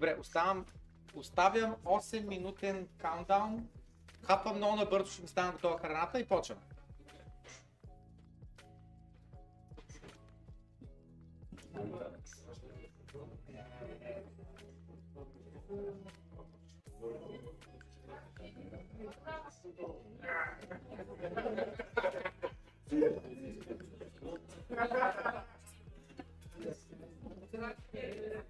Добре, оставам, оставям 8 минутен каундаун. Хапвам много набързо, ще ми стане готова храната и почвам. Да,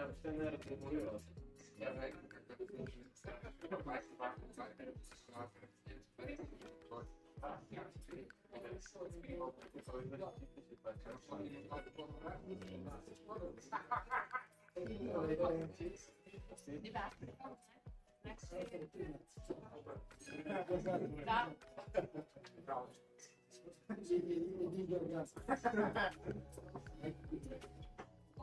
да,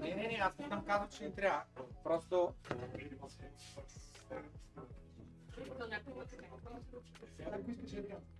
не, не, не, аз не съм казал, че не трябва. Просто ако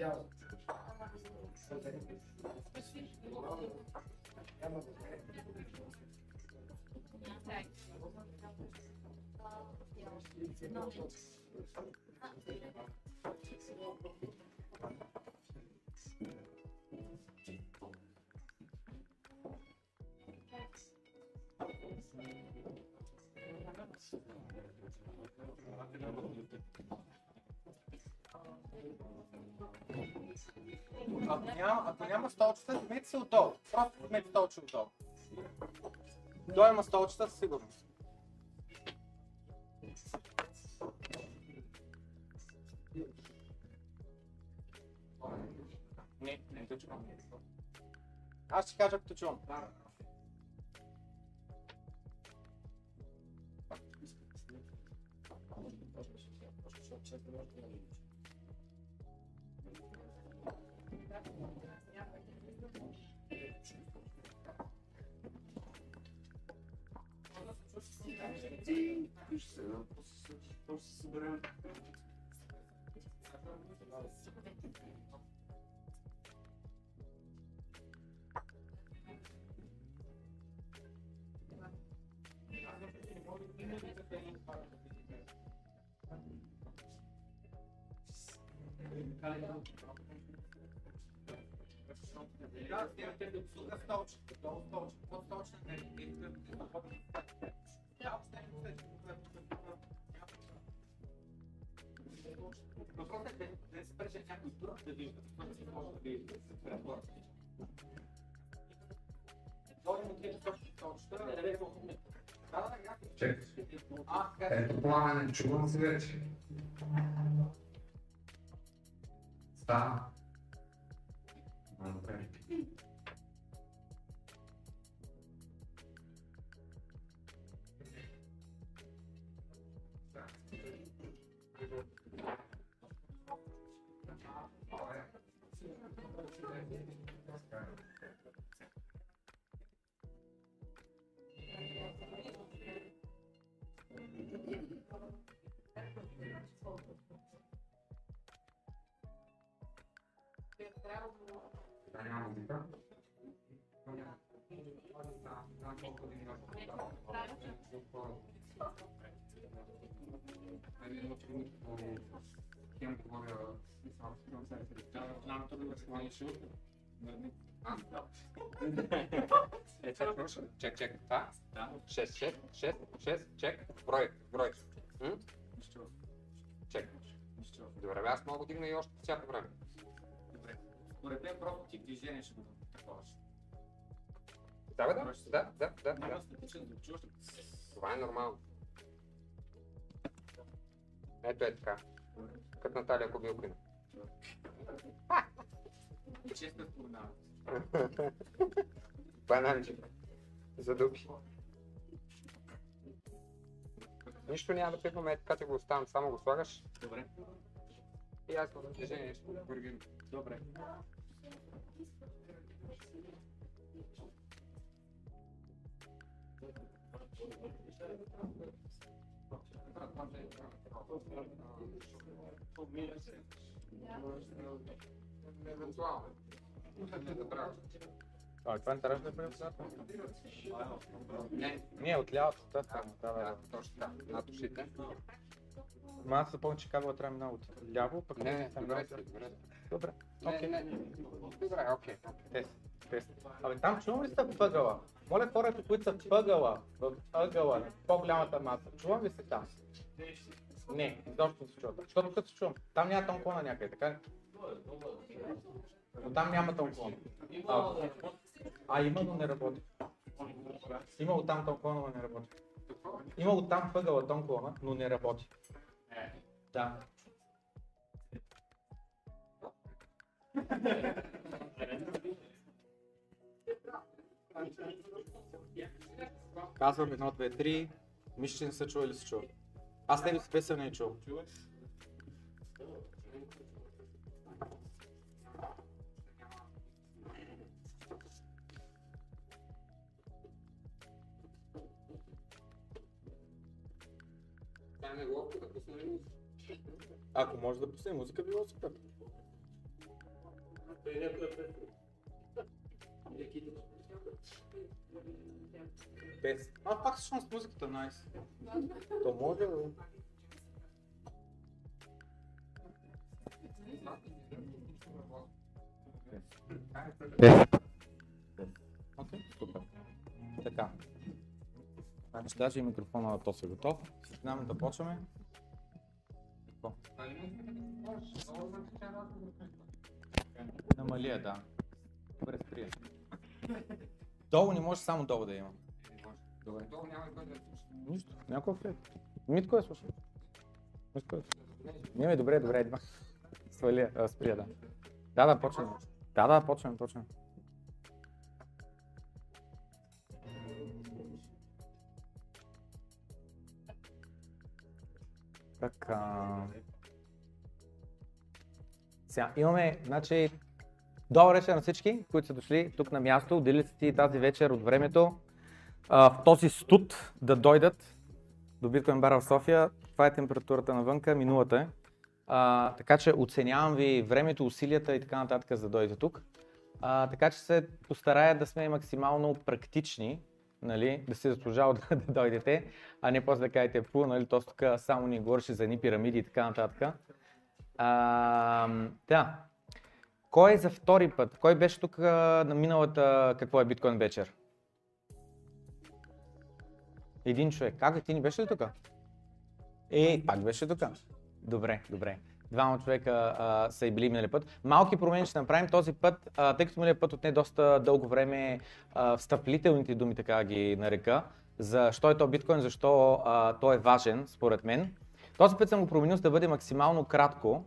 Ja. Thank you. Няма, ако няма столчета, смете се отдолу. Просто смете столче отдолу. Той има столчета със сигурност. Не, не те чувам. Аз ще кажа, като чувам. Стената да Въпросът е да се прече някой друг да вижда, защото си може да ви препоръча. Дойдем от тези точки столчета, да ясно. Чакай. А, така Ето пламен, чувам се вече. Стана. Добре. Хем говоря, да се мани шут. Е, чек, чек, чек, това? Да. 6, 6, 6, 6, чек, брой, брой. Чек. Добре, бе, аз мога да дигна и още по всяко време. Добре. Според мен просто ти движение ще го таковаш. Да, бе, да, да, да, да, да. Това е нормално. Ето е така. Като Наталия Кобилкина. Често споменавам. Бананчик. Задупи. Нищо няма да пипаме, така ти го оставам, само го слагаш Добре. и аз в движение ще го коригирам. Добре. Евентуално. А, това не трябваше да бъде отзад? Не, Не, от лявото, да, да, да, точно така. Над ушите. Ма аз запомня, че кабела трябва много от ляво, пък Не, не, добре добре. Добре, окей. Добре, окей. Тест, тест. Абе, там чувам ли са въгъла? Моля хората, които са въгъла, в ъгъла, по-голямата маса, чувам ли се там? Не, изобщо не се чува. Защото като се чувам, там няма тонклона някъде, така ли? Но там няма тонклон. А, а именно не работи. Имало там тонклона, но не работи. Имало там въгъла тонклона, но не работи. Да. Казвам едно, две, три. Мисля, че не са чували, се чува. Аз тебе си песен не е чул. Не? Ако може да пусне музика, било супер. Без. А, пак слушам с музиката, найс. То може, бе. Окей, супер. Така. Значи даже и микрофона на то се готов. Знам да почваме. Какво? Намалия, да. Добре, сприя. Долу не може само долу да има. Добре. Долу няма кой да слуша. Нищо. Някой е. Митко е слушал. Митко е. Не, бе, добре, добре, идва. Свали, а, сприя, да. Да, да, почваме. Да, да, почваме, почваме. Така. Сега, имаме, значи, добър вечер на всички, които са дошли тук на място, отделили си тази вечер от времето а, в този студ да дойдат до Bitcoin Bar в София. Това е температурата навънка, минулата е. А, така че оценявам ви времето, усилията и така нататък за да дойдете тук. А, така че се постарая да сме максимално практични, нали, да се заслужава да, да дойдете, а не после да кажете, пу, нали, то тук само ни говореше за едни пирамиди и така нататък. А, да. Кой е за втори път? Кой беше тук на миналата, какво е биткоин вечер? Един човек. Как ти не беше ли тук? Е, пак беше тук. Добре, добре. Двама човека а, са и били минали път. Малки промени ще направим този път, а, тъй като миналия път отне доста дълго време а, встъплителните думи, така ги нарека, защо е то биткоин, защо а, той е важен, според мен. Този път съм го променил за да бъде максимално кратко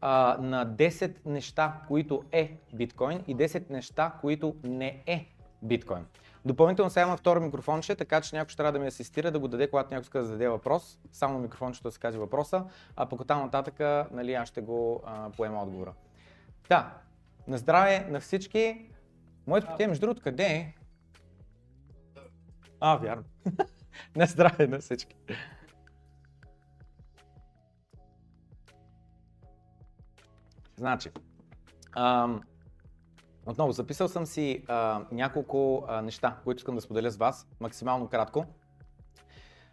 а, на 10 неща, които е биткоин и 10 неща, които не е биткоин. Допълнително сега има второ микрофонче, така че някой ще трябва да ми асистира, да го даде, когато някой иска да зададе въпрос. Само микрофончето да се каже въпроса, а пък оттам нататък нали, аз ще го а, поема отговора. Да, на здраве на всички. Моето питие, между другото, къде е? А, вярно. на здраве на всички. Значи, ам, Отново, записал съм си а, няколко а, неща, които искам да споделя с вас, максимално кратко.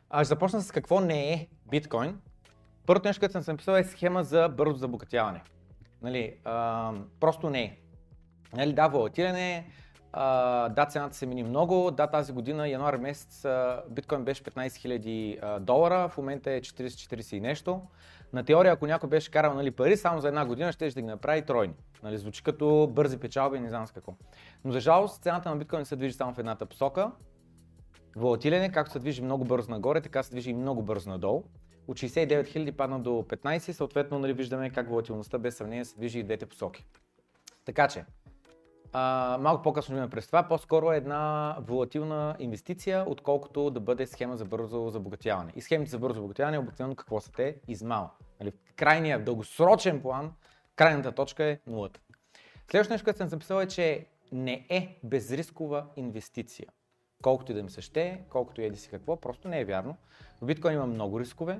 А, ще започна с какво не е биткоин. Първото нещо, което съм написал е схема за бързо забогатяване. Нали, а, просто не е. Нали, да, волатилен е, а, да, цената се мини много, да, тази година, януари месец, биткоин беше 15 000 долара, в момента е 40-40 и нещо. На теория, ако някой беше карал нали, пари, само за една година ще да ги направи тройни. Нали, звучи като бързи печалби не знам с какво. Но за жалост цената на биткоин се движи само в едната посока. Волатилен е, както се движи много бързо нагоре, така се движи и много бързо надолу. От 69 000 падна до 15, съответно нали, виждаме как волатилността без сравнение се движи и двете посоки. Така че, а, малко по-късно имаме през това, по-скоро е една волатилна инвестиция, отколкото да бъде схема за бързо забогатяване. И схемите за бързо забогатяване обикновено какво са те? Измама. Нали, крайния, дългосрочен план, крайната точка е нулата. Следващото нещо, което съм записал е, че не е безрискова инвестиция. Колкото и да ми се ще, колкото и еди си какво, просто не е вярно. В биткоин има много рискове,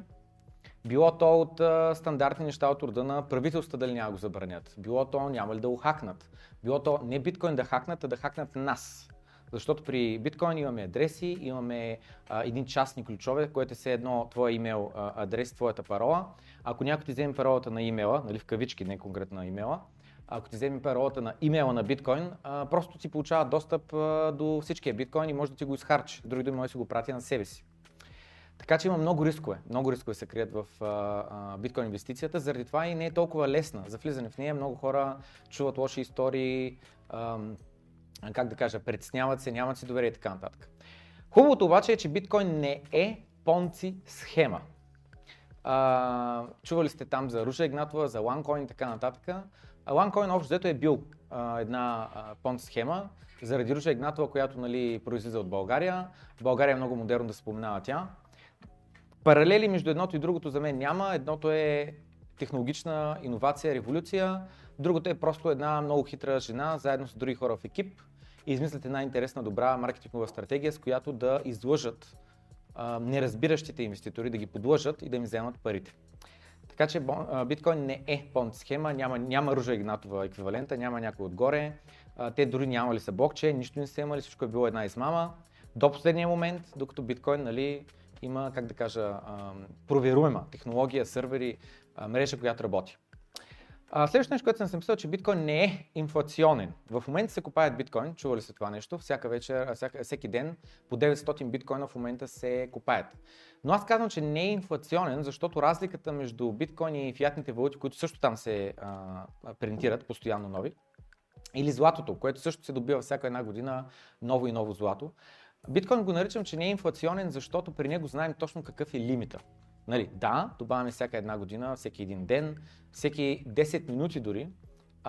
било то от а, стандартни неща от рода на правителства дали няма го забранят. Било то няма ли да го хакнат. Било то не биткоин да хакнат, а да хакнат нас. Защото при биткоин имаме адреси, имаме а, един частни ключове, което е все едно твоя имейл а, адрес, твоята парола. Ако някой ти вземе паролата на имейла, нали в кавички, не конкретно на имейла, ако ти вземе паролата на имейла на биткоин, а, просто ти получава достъп а, до всичкия биткоин и може да ти го изхарчи. Други думи, може да си го прати на себе си. Така че има много рискове. Много рискове се крият в биткоин инвестицията, заради това и не е толкова лесна за влизане в нея. Много хора чуват лоши истории, а, как да кажа, притесняват се, нямат си доверие и така нататък. Хубавото обаче е, че биткоин не е понци схема. А, чували сте там за Руша Игнатова, за OneCoin и така нататък. OneCoin общо взето е бил а, една понци схема, заради Руша Игнатова, която нали, произлиза от България. В България е много модерно да споменава тя. Паралели между едното и другото за мен няма. Едното е технологична иновация, революция. Другото е просто една много хитра жена, заедно с други хора в екип и измислят една интересна, добра маркетингова стратегия, с която да излъжат а, неразбиращите инвеститори, да ги подлъжат и да им вземат парите. Така че биткоин не е понт схема, няма, няма Ружа Игнатова еквивалента, няма някой отгоре. А, те дори нямали са блокчейн, нищо не са имали, всичко е било една измама. До последния момент, докато биткоин нали, има, как да кажа, проверуема технология, сървъри, мрежа, която работи. Следващото нещо, което съм си мислил, че биткоин не е инфлационен. В момента се купаят биткоин, чували се това нещо, всяка вечер, всяка, всеки ден по 900 биткоина в момента се купаят. Но аз казвам, че не е инфлационен, защото разликата между биткоин и фиатните валути, които също там се а, принтират постоянно нови, или златото, което също се добива всяка една година ново и ново злато, Биткоин го наричам, че не е инфлационен, защото при него знаем точно какъв е лимита. Нали, да, добавяме всяка една година, всеки един ден, всеки 10 минути дори,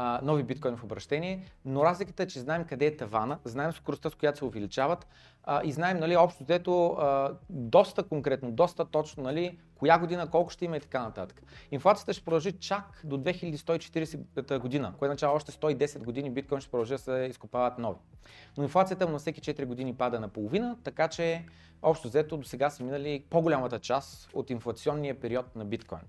а, нови биткоини в обращение, но разликата е, че знаем къде е тавана, знаем скоростта, с която се увеличават а, и знаем, нали, общо взето, доста конкретно, доста точно, нали, коя година колко ще има и така нататък. Инфлацията ще продължи чак до 2140 година, което означава още 110 години биткоин ще продължи да се изкопават нови. Но инфлацията му на всеки 4 години пада на половина, така че общо взето до сега са минали по-голямата част от инфлационния период на биткоин.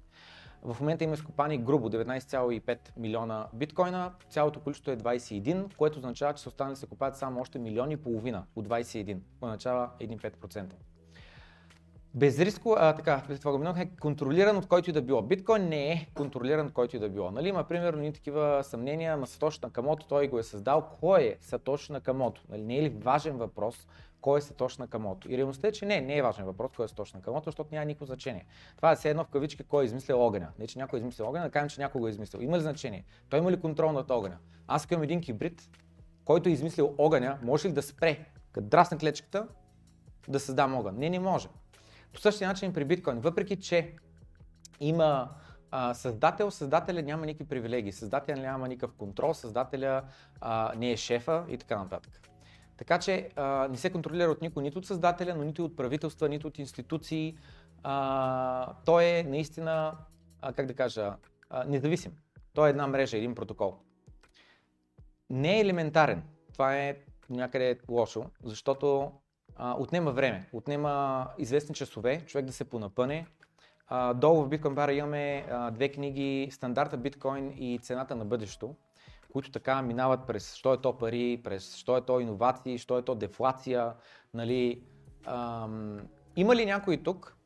В момента има изкопани грубо 19,5 милиона биткоина, цялото количество е 21, което означава, че са останали да се купаят само още милиони и половина от 21, което означава 1,5%. Безриско, а, така, това го е контролиран от който и да било. Биткоин не е контролиран от който и да било. Нали, има примерно ни такива съмнения, на Сатоши Накамото, той го е създал. Кой е Сатоши Накамото? Нали, не е ли важен въпрос кой е Сатоши Накамото? И реалността е, че не, не е важен въпрос кой е Сатоши Накамото, защото няма никакво значение. Това е все едно в кавички кой е измислил огъня. Не, че някой е измислил огъня, да кажем, че някой го е измислил. Има ли значение? Той има ли контрол над огъня? Аз имам един кибрид, който е измислил огъня, може ли да спре, като драсне клечката, да създам огън? Не, не може. По същия начин при биткоин, въпреки че има а, създател, създателя няма никакви привилегии, създателя няма никакъв контрол, създателя а, не е шефа и така нататък. Така че а, не се контролира от никой, нито от създателя, но нито от правителства, нито от институции. А, той е наистина, а, как да кажа, а, независим. Той е една мрежа, един протокол. Не е елементарен. Това е някъде лошо, защото а, отнема време, отнема известни часове, човек да се понапъне. А, долу в Bitcoin бара имаме а, две книги, стандарта биткоин и цената на бъдещето. Които така минават през що е то пари, през що е то иновации, що е то дефлация, нали. Ам, има ли някой тук,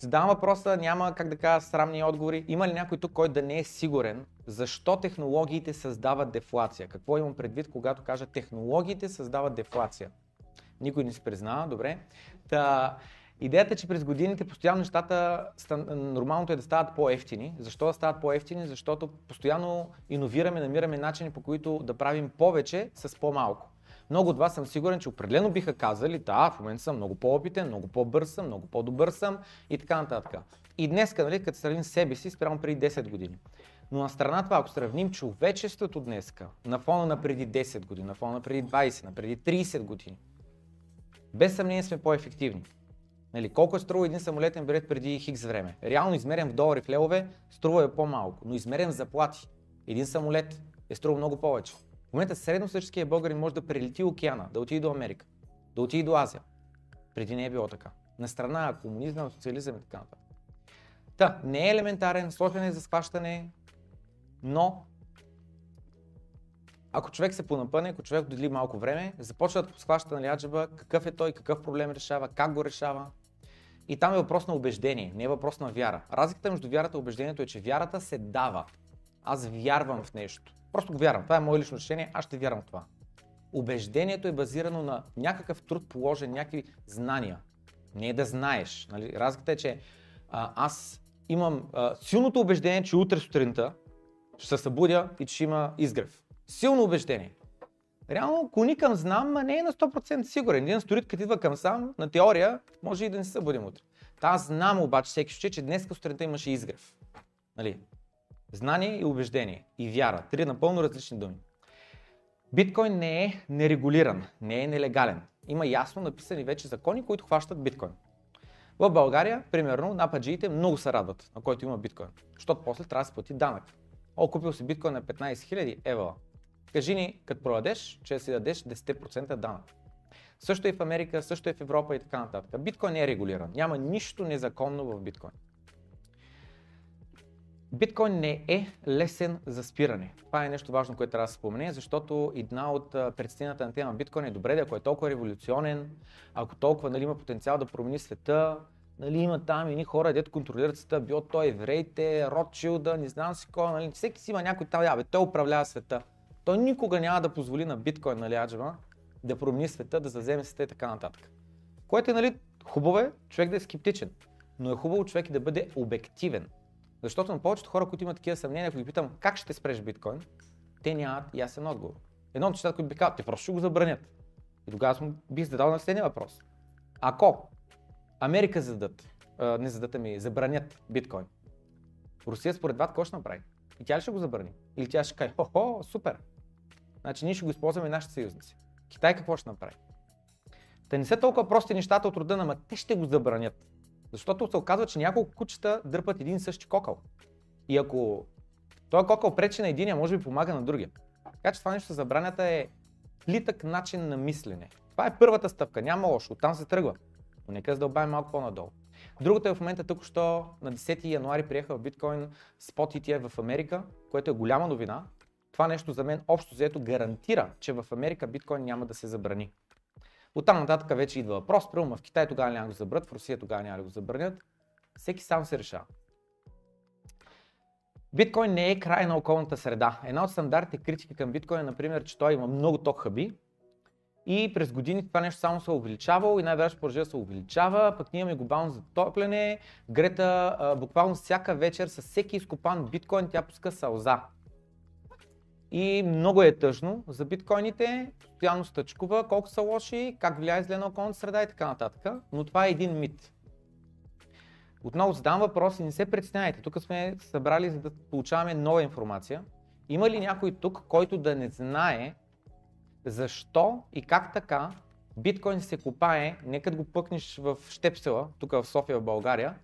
Задавам въпроса, няма как да кажа срамни отговори. Има ли някой тук, който да не е сигурен защо технологиите създават дефлация? Какво имам предвид, когато кажа технологиите създават дефлация? Никой не се признава, добре. Та, идеята е, че през годините постоянно нещата, нормалното е да стават по-ефтини. Защо да стават по-ефтини? Защото постоянно иновираме, намираме начини по които да правим повече с по-малко. Много от вас съм сигурен, че определено биха казали, да, в момента съм много по-опитен, много по-бърз съм, много по-добър съм и така нататък. И днес, нали, като сравним себе си спрямо преди 10 години. Но на страна това, ако сравним човечеството днеска, на фона на преди 10 години, на фона на преди 20, на преди 30 години, без съмнение сме по-ефективни. Нали, колко е струва един самолетен билет преди хикс време? Реално измерен в долари, в левове, струва е по-малко, но измерен в заплати. Един самолет е струва много повече. В момента средностатическия българин може да прелети океана, да отиде до Америка, да отиде до Азия. Преди не е било така. На страна комунизъм, социализъм и така нататък. Та, не е елементарен, сложен е за схващане, но ако човек се понапъне, ако човек додели малко време, започва да схваща на ляджаба какъв е той, какъв проблем решава, как го решава. И там е въпрос на убеждение, не е въпрос на вяра. Разликата между вярата и убеждението е, че вярата се дава. Аз вярвам в нещо. Просто го вярвам. Това е мое лично решение. Аз ще вярвам в това. Убеждението е базирано на някакъв труд положен, някакви знания. Не е да знаеш. Нали? Разликата е, че а, аз имам а, силното убеждение, че утре сутринта ще се събудя и че има изгрев. Силно убеждение. Реално кони към знам, а не е на 100% сигурен. Един сторит, като идва към сам, на теория, може и да не се събудим утре. Та аз знам обаче всеки ще, че днес сутринта имаше изгрев. Нали? Знание и убеждение и вяра. Три напълно различни думи. Биткоин не е нерегулиран, не е нелегален. Има ясно написани вече закони, които хващат биткоин. В България, примерно, нападжиите много се радват, на който има биткоин, защото после трябва да се плати данък. О, купил си биткоин на 15 000 евала. Кажи ни, като продадеш, че си дадеш 10% данък. Също и в Америка, също и в Европа и така нататък. Биткоин не е регулиран. Няма нищо незаконно в биткоин. Биткоин не е лесен за спиране. Това е нещо важно, което трябва да се спомене, защото една от предстината на тема биткоин е добре, ако е толкова революционен, ако толкова нали, има потенциал да промени света, нали, има там едни хора, дето контролират света, било той евреите, Ротшилда, не знам си кой, нали, всеки си има някой там, абе, той управлява света. Той никога няма да позволи на биткоин, нали, аджава, да промени света, да заземе света и така нататък. Което е, нали, хубаво е човек да е скептичен, но е хубаво човек да бъде обективен. Защото на повечето хора, които имат такива съмнения, ако ги питам как ще спреш биткоин, те нямат ясен отговор. Едно от нещата, които би казал, те просто ще го забранят. И тогава съм бих задал на следния въпрос. Ако Америка зададат, не зададат ми, забранят биткоин, Русия според вас какво ще направи? И тя ли ще го забрани? Или тя ще каже, хо-хо, супер. Значи ние ще го използваме нашите съюзници. Китай какво ще направи? Те не са толкова прости нещата от рода, ама те ще го забранят. Защото се оказва, че няколко кучета дърпат един и същи кокъл. И ако този кокъл пречи на единия, може би помага на другия. Така че това нещо забранята е плитък начин на мислене. Това е първата стъпка, няма лошо, оттам се тръгва. Но нека задълбавим малко по-надолу. Другото е в момента тук, що на 10 януари приеха в биткоин спот ETF в Америка, което е голяма новина. Това нещо за мен общо заето гарантира, че в Америка биткоин няма да се забрани. От там нататък вече идва въпрос, примерно в Китай тогава няма го забранят, в Русия тогава няма го забранят. Всеки сам се решава. Биткоин не е край на околната среда. Една от стандартните критики към биткоин е, например, че той има много ток хъби и през години това нещо само се е увеличавало и най-вероятно продължава да се увеличава, пък ние имаме глобално затопляне. Грета буквално всяка вечер с всеки изкопан биткоин тя пуска сълза. И много е тъжно за биткоините, постоянно стъчкува колко са лоши, как влияе зле на околната среда и така нататък. Но това е един мит. Отново задам въпрос и не се притеснявайте. Тук сме събрали за да получаваме нова информация. Има ли някой тук, който да не знае защо и как така биткоин се копае, нека го пъкнеш в Штепсела, тук в София, в България,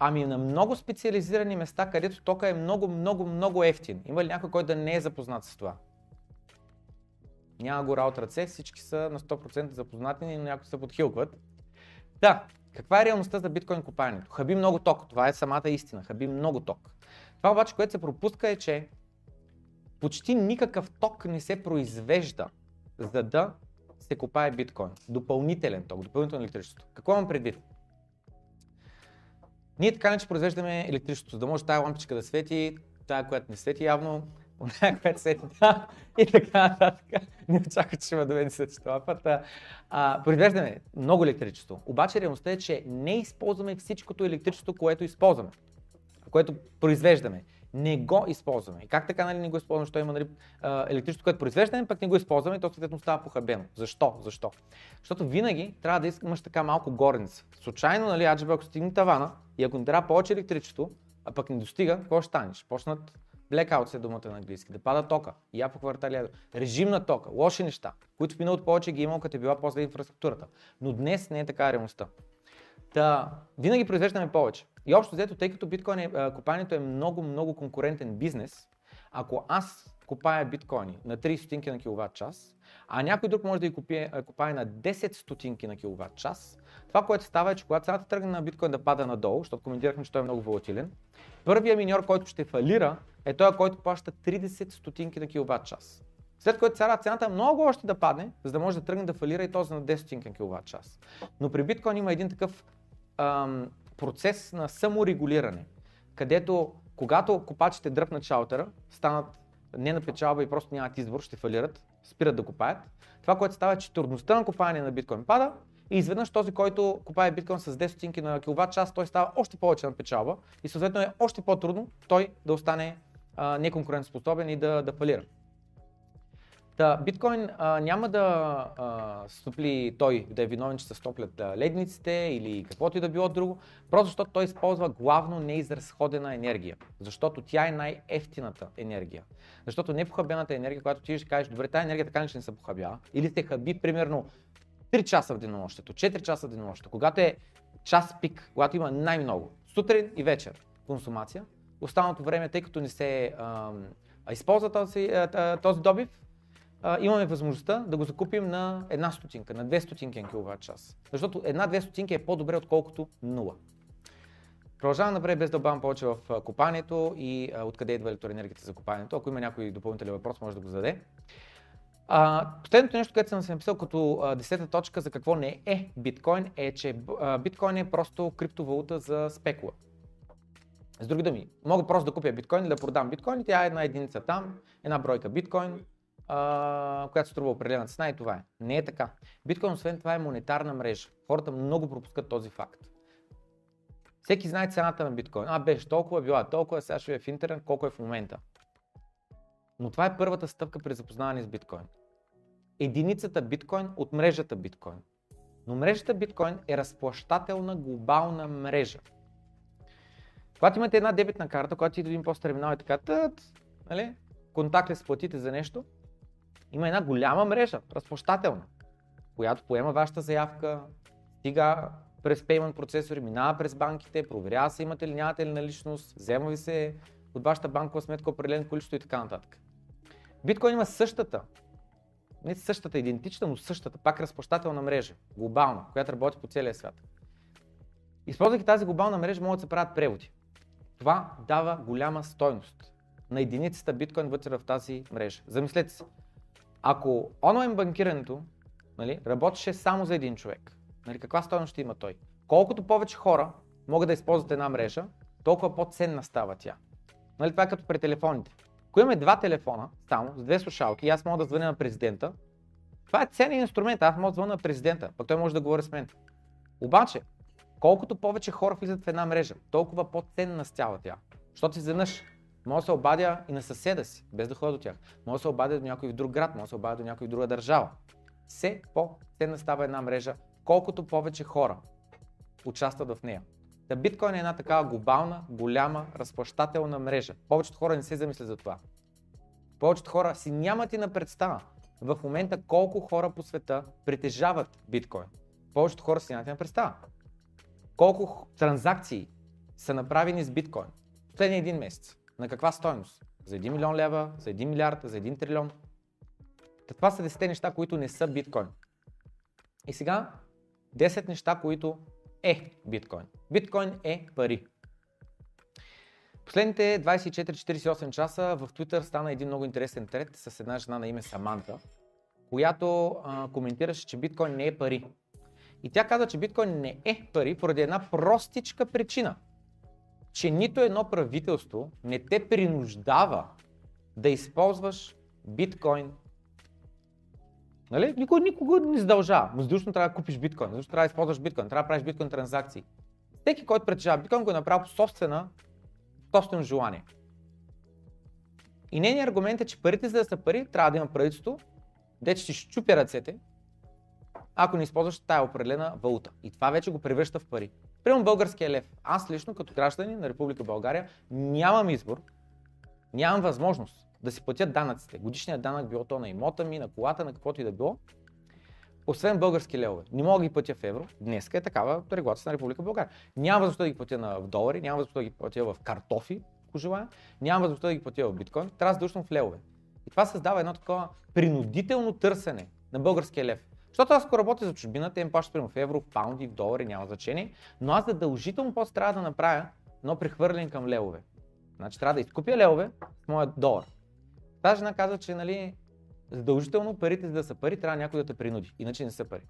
Ами на много специализирани места, където тока е много, много, много ефтин. Има ли някой, който да не е запознат с това? Няма гора от ръце, всички са на 100% запознати, но някои се подхилкват. Да, каква е реалността за биткоин купаенето? Хаби много ток, това е самата истина, хаби много ток. Това обаче, което се пропуска е, че почти никакъв ток не се произвежда, за да се копае биткоин. Допълнителен ток, допълнително електричество. Какво имам предвид? Ние така не че произвеждаме електричество, за да може тази лампичка да свети, тая, която не свети явно, оная, която свети да, и така нататък. Не очаквах, че ще да мен свети това път. А, произвеждаме много електричество. Обаче реалността е, че не използваме всичкото електричество, което използваме, което произвеждаме не го използваме. И как така нали, не го използваме, защото има нали, електричество, което произвеждаме, пък не го използваме и то съответно става похабено. Защо? Защо? Защото винаги трябва да имаш така малко горница. Случайно, нали, аджаба, ако стигне тавана и ако не трябва повече електричество, а пък не достига, какво ще станеш? Почнат Blackout се думата на английски, да пада тока, я по квартали, режим на тока, лоши неща, които в миналото повече ги е имал, като е била после инфраструктурата. Но днес не е така реалността. Та, винаги произвеждаме повече. И общо взето, тъй като биткоин е, копаенето е много, много конкурентен бизнес, ако аз копая биткоини на 30 стотинки на киловатт час, а някой друг може да ги купие, копае на 10 стотинки на киловатт час, това, което става е, че когато цената тръгне на биткоин да пада надолу, защото коментирахме, че той е много волатилен, първият миньор, който ще фалира, е той, който плаща 30 стотинки на киловатт час. След което цената много още да падне, за да може да тръгне да фалира и този на 10 стотинки на киловатт час. Но при биткоин има един такъв ам, процес на саморегулиране, където когато копачите дръпнат шалтера, станат не на печалба и просто нямат избор, ще фалират, спират да копаят. Това, което става е, че трудността на копаене на биткоин пада и изведнъж този, който копае биткоин с 10 стотинки на киловатт час, той става още повече на печалба и съответно е още по-трудно той да остане неконкурентоспособен и да, да фалира. Та, биткоин а, няма да а, стопли той да е виновен, че се стоплят а, ледниците или каквото и да било друго, просто защото той използва главно неизразходена енергия. Защото тя е най-ефтината енергия. Защото непохабената енергия, която ти ще кажеш, добре, тази енергия така не се похабява, или се хаби примерно 3 часа в денонощето, 4 часа в денонощето, когато е час пик, когато има най-много, сутрин и вечер консумация, останалото време, тъй като не се а, използва този, този добив, а, имаме възможността да го закупим на една стотинка, на две стотинки на час. Защото една-две стотинки е по-добре, отколкото нула. Продължавам напред без да обавам повече в копанието и а, откъде идва електроенергията за копанието. Ако има някой допълнителен въпрос, може да го зададе. А, последното нещо, което съм се написал като а, точка за какво не е биткоин, е, че а, биткоин е просто криптовалута за спекула. С други думи, мога просто да купя биткоин да продам биткоин, тя е една единица там, една бройка биткоин, а, която струва определена цена и това е. Не е така. Биткоин освен това е монетарна мрежа. Хората много пропускат този факт. Всеки знае цената на биткоин. А, беше толкова, била толкова, сега ще е в интернет, колко е в момента. Но това е първата стъпка при запознаване с биткоин. Единицата биткоин от мрежата биткоин. Но мрежата биткоин е разплащателна глобална мрежа. Когато имате една дебитна карта, когато идва един пост терминал и така, тът, нали, контакт с платите за нещо, има една голяма мрежа, разплащателна, която поема вашата заявка, стига през payment процесори, минава през банките, проверява се имате ли, нямате ли наличност, взема ви се от вашата банкова сметка определено количество и така нататък. Биткоин има същата, не същата, идентична, но същата, пак разплащателна мрежа, глобална, която работи по целия свят. Използвайки тази глобална мрежа, могат да се правят преводи. Това дава голяма стойност на единицата биткоин вътре в тази мрежа. Замислете се, ако онлайн банкирането нали, работеше само за един човек, нали, каква стоеност ще има той? Колкото повече хора могат да използват една мрежа, толкова по-ценна става тя. Нали, това е като при телефоните. Ако имаме два телефона, само с две слушалки, и аз мога да звъня на президента, това е ценен инструмент. Аз мога да звъня на президента, пък той може да говори с мен. Обаче, колкото повече хора влизат в една мрежа, толкова по-ценна става тя. Защото изведнъж Мога да се обадя и на съседа си, без да ходя до тях. Мога да се обадя до някой в друг град, мога да се обадя до някой в друга държава. Все по-ценна става една мрежа, колкото повече хора участват в нея. Та биткоин е една такава глобална, голяма, разплащателна мрежа. Повечето хора не се замислят за това. Повечето хора си нямат и на представа в момента колко хора по света притежават биткоин. Повечето хора си нямат и на представа. Колко транзакции са направени с биткоин последния един месец. На каква стойност? За 1 милион лева, за 1 милиард, за 1 трилион? Та това са 10 неща, които не са биткоин. И сега 10 неща, които е биткоин. Биткоин е пари. Последните 24-48 часа в Twitter стана един много интересен трет с една жена на име Саманта, която а, коментираше, че биткоин не е пари. И тя каза, че биткоин не е пари поради една простичка причина. Че нито едно правителство не те принуждава да използваш биткоин. Нали? Никой никога не задължава. Но задължително трябва да купиш биткоин, задължително трябва да използваш биткоин, трябва да правиш биткоин транзакции. Всеки, който притежава биткоин, го е направил по собствена, собствено желание. И нейният аргумент е, че парите за да са пари, трябва да има правителство, дете ще щупя ръцете, ако не използваш тая определена валута. И това вече го превръща в пари. Примерно българския лев. Аз лично, като гражданин на Република България, нямам избор, нямам възможност да си платят данъците. Годишният данък било то на имота ми, на колата, на каквото и да било. Освен български левове. Не мога да ги платя в евро. Днес е такава регулация на Република България. Няма възможност да ги платя на, в долари, няма възможност да ги платя в картофи, ако желая. Няма възможност да ги платя в биткоин. Трябва да в левове. И това създава едно такова принудително търсене на българския лев. Защото аз ако работя за чужбина, те им плащат в евро, паунди, в долари, няма значение, но аз задължително после трябва да направя едно прехвърляне към левове. Значи трябва да изкупя левове с моя долар. Та жена каза, че нали, задължително парите за да са пари, трябва някой да те принуди, иначе не са пари.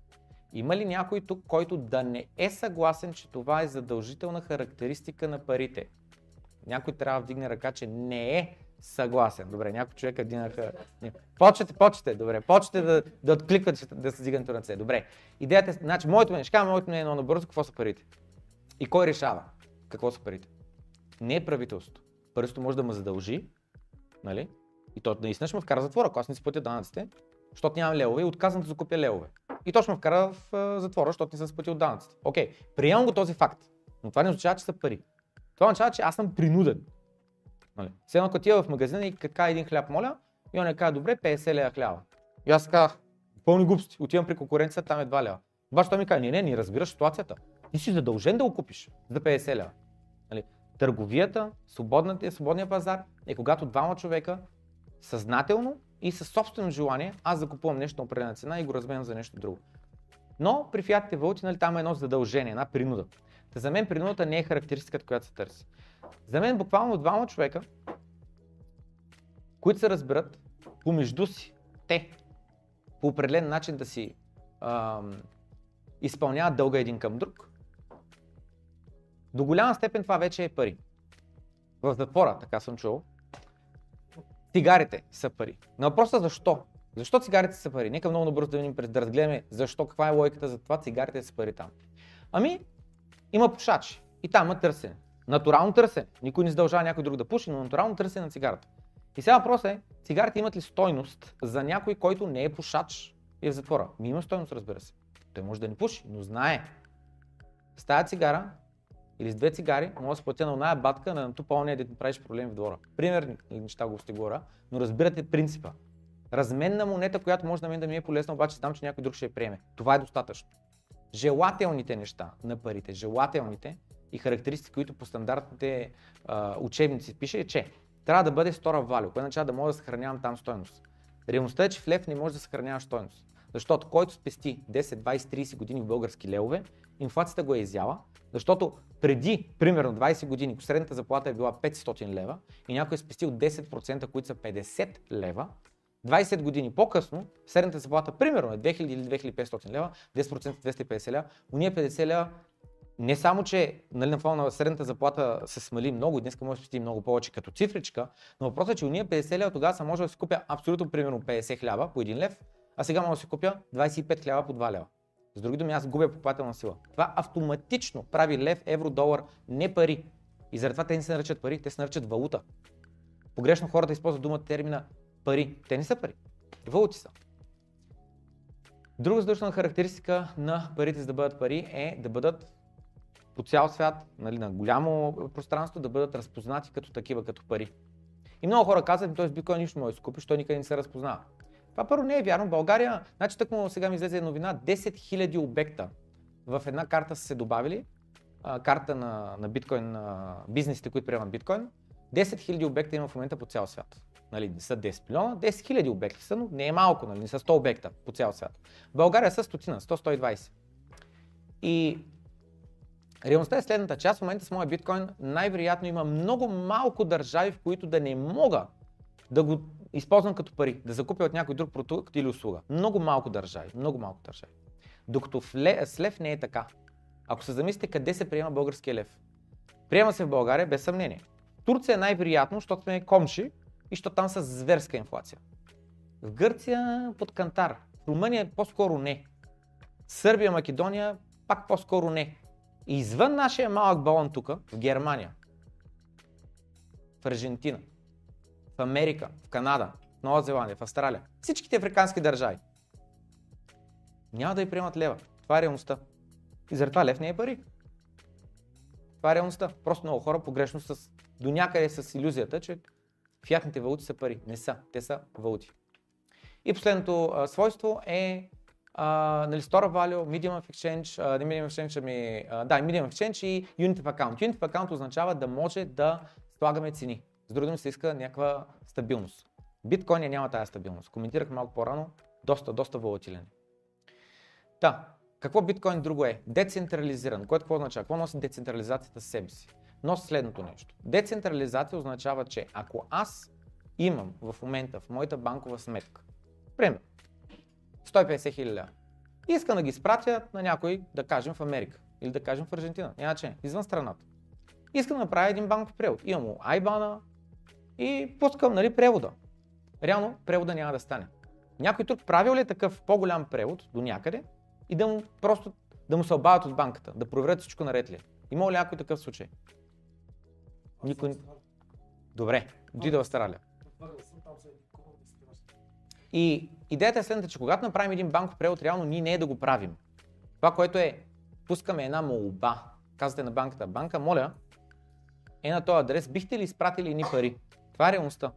Има ли някой тук, който да не е съгласен, че това е задължителна характеристика на парите? Някой трябва да вдигне ръка, че не е съгласен. Добре, някой човек вдигнаха. Почете, почете, добре, почете да, да откликвате, да се дигането на ръце. Добре. Идеята е, значи, моето мнение, ще кажа моето мнение, но набързо, какво са парите? И кой решава какво са парите? Не е правителството. Правителството може да ме задължи, нали? И то наистина ще ме вкара затвора, ако аз не си платя данъците, защото нямам левове и отказвам да закупя левове. И то ще ме вкара в затвора, защото не съм сплатил данъците. Окей, приемам го този факт, но това не означава, че са пари. Това означава, че аз съм принуден. Нали? Все едно като в магазина и кака един хляб моля, и он е каза, добре, 50 лева хляба. И аз казах, пълни глупости, отивам при конкуренция, там е 2 лева. Обаче той ми каза, не, не, не разбираш ситуацията. Ти си задължен да го купиш за 50 лева. Нали? Търговията, свободния пазар е когато двама човека съзнателно и със собствено желание аз закупувам нещо на определена цена и го разменям за нещо друго. Но при фиатите валути нали, там е едно задължение, една принуда. Та за мен принудата не е характеристиката, която се търси. За мен буквално двама човека, които се разберат помежду си, те, по определен начин да си ам, изпълняват дълга един към друг, до голяма степен това вече е пари. В затвора, така съм чул, цигарите са пари. На въпроса защо? Защо цигарите са пари? Нека много набързо да видим през да разгледаме защо, каква е логиката за това цигарите са пари там. Ами, има пушачи и там има търсене. Натурално търсене. Никой не задължава някой друг да пуши, но натурално търсене на цигарата. И сега въпросът е, цигарите имат ли стойност за някой, който не е пушач и е в затвора? Ми има стойност, разбира се. Той може да не пуши, но знае. С тази цигара или с две цигари, мога да се платя на оная батка на натрупа ония, да правиш проблеми в двора. Примерни неща го сте говоря, но разбирате принципа. Разменна монета, която може на мен да ми е полезна, обаче знам, че някой друг ще я приеме. Това е достатъчно. Желателните неща на парите, желателните и характеристики, които по стандартните а, учебници пише, е, че трябва да бъде стора валю, което означава да мога да съхранявам там стойност. Реалността е, че в лев не може да съхраняваш стойност. Защото който спести 10, 20, 30 години в български левове, инфлацията го е изяла, защото преди, примерно 20 години, средната заплата е била 500 лева и някой е спестил 10%, които са 50 лева, 20 години по-късно, средната заплата примерно е 2000 или 2500 лева, 10% 250 лева, уния 50 лева не само, че нали, на фона на средната заплата се смали много и днес може да спести много повече като цифричка, но въпросът е, че уния 50 лева тогава са може да си купя абсолютно примерно 50 хляба по 1 лев, а сега мога да си купя 25 хляба по 2 лева. С други думи, аз губя покупателна сила. Това автоматично прави лев, евро, долар, не пари. И заради това те не се наричат пари, те се наричат валута. Погрешно хората използват думата термина пари. Те не са пари. Валути са. Друга задължителна характеристика на парите за да бъдат пари е да бъдат по цял свят, нали, на голямо пространство, да бъдат разпознати като такива, като пари. И много хора казват, т.е. биткоин нищо може да си купиш, той никъде не се разпознава. Това първо не е вярно. България, значи так му сега ми излезе новина, 10 000 обекта в една карта са се добавили, а, карта на, на биткоин, на бизнесите, които приемат биткоин. 10 000 обекта има в момента по цял свят. Нали, не са 10 милиона, 10 000 обекти са, но не е малко, нали, не са 100 обекта по цял свят. В България са стотина, 100-120. И Реалността е следната. Част в момента с моя биткоин най-вероятно има много малко държави, в които да не мога да го използвам като пари, да закупя от някой друг продукт или услуга. Много малко държави, много малко държави. Докато в ле, с лев не е така. Ако се замислите къде се приема българския лев. Приема се в България без съмнение. Турция е най-вероятно, защото сме комши и защото там са зверска инфлация. В Гърция под кантар. В Румъния по-скоро не. Сърбия, Македония пак по-скоро не. И извън нашия малък балон тук, в Германия, в Аржентина, в Америка, в Канада, в Нова Зеландия, в Австралия, всичките африкански държави, няма да й приемат лева. Това е реалността. И заради това лев не е пари. Това е реалността. Просто много хора погрешно с, до някъде с иллюзията, че фиатните валути са пари. Не са. Те са валути. И последното а, свойство е а, нали, Store Value, Medium of Exchange, а, не Medium of Exchange, ами, а, да, Medium of Exchange и Unit of Account. Unit of Account означава да може да слагаме цени. С други думи се иска някаква стабилност. Биткоин няма тази стабилност. Коментирах малко по-рано, доста, доста волатилен. Да, какво биткоин друго е? Децентрализиран. Което какво означава? Какво носи децентрализацията с себе си? Носи следното нещо. Децентрализация означава, че ако аз имам в момента в моята банкова сметка, пример, 150 хиляди лева, искам да ги спратя на някой, да кажем в Америка или да кажем в Аржентина, няма че, извън страната. Искам да направя един банков превод. Имам му айбана и пускам нали, превода. Реално превода няма да стане. Някой тук правил ли е такъв по-голям превод до някъде и да му просто да му се обадят от банката, да проверят всичко наред ли. е? Има ли някой такъв случай? Никой. Добре, дойде в Австралия. И идеята е следната, че когато направим един банков превод, реално ние не е да го правим. Това, което е, пускаме една молба. Казвате на банката, банка, моля, е на този адрес, бихте ли изпратили ни пари? Това е реалността.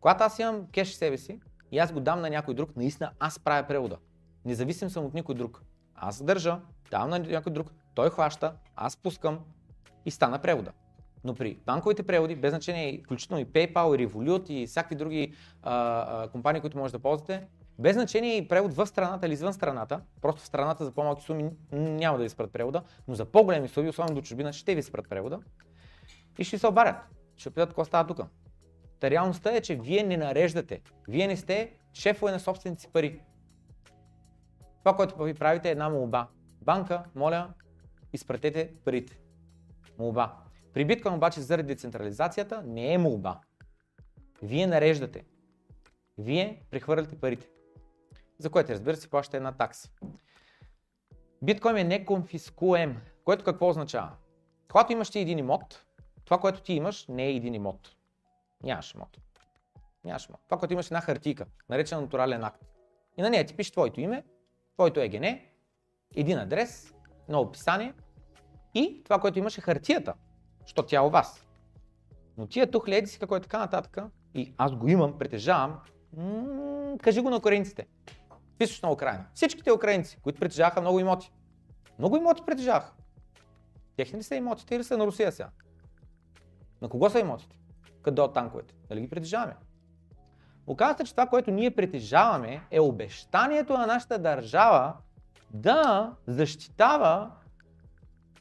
Когато аз имам кеш в себе си и аз го дам на някой друг, наистина аз правя превода. Независим съм от никой друг. Аз държа, давам на някой друг, той хваща, аз пускам и стана превода. Но при банковите преводи, без значение, включително и PayPal, и Revolut и всякакви други а, а, компании, които може да ползвате, без значение и превод в страната или извън страната, просто в страната за по-малки суми няма да ви спрат превода, но за по-големи суми, особено до чужбина, ще ви спрат превода и ще се обарят. Ще питат какво става тук. Та реалността е, че вие не нареждате. Вие не сте шефове на собствените пари. Това, което ви правите е една молба. Банка, моля, изпратете парите. Молба. При биткоин обаче заради децентрализацията не е молба. Вие нареждате. Вие прехвърляте парите. За което разбира се плащате една такса. Биткоин е неконфискуем, което какво означава? Когато имаш ти един имот, това, което ти имаш, не е един имот. Нямаш имот. Нямаш имот. Това, което имаш е една хартийка, наречена натурален акт. И на нея ти пише твоето име, твоето ЕГН, един адрес, едно описание и това, което имаше хартията, защото тя е у вас. Но тия тухли си какво е така нататък и аз го имам, притежавам, м- кажи го на украинците. В източна Украина. Всичките украинци, които притежаваха много имоти. Много имоти притежаваха. Техни ли са имотите или са на Русия сега? На кого са имотите? Къде от танковете? Дали ги притежаваме? Оказва се, че това, което ние притежаваме е обещанието на нашата държава да защитава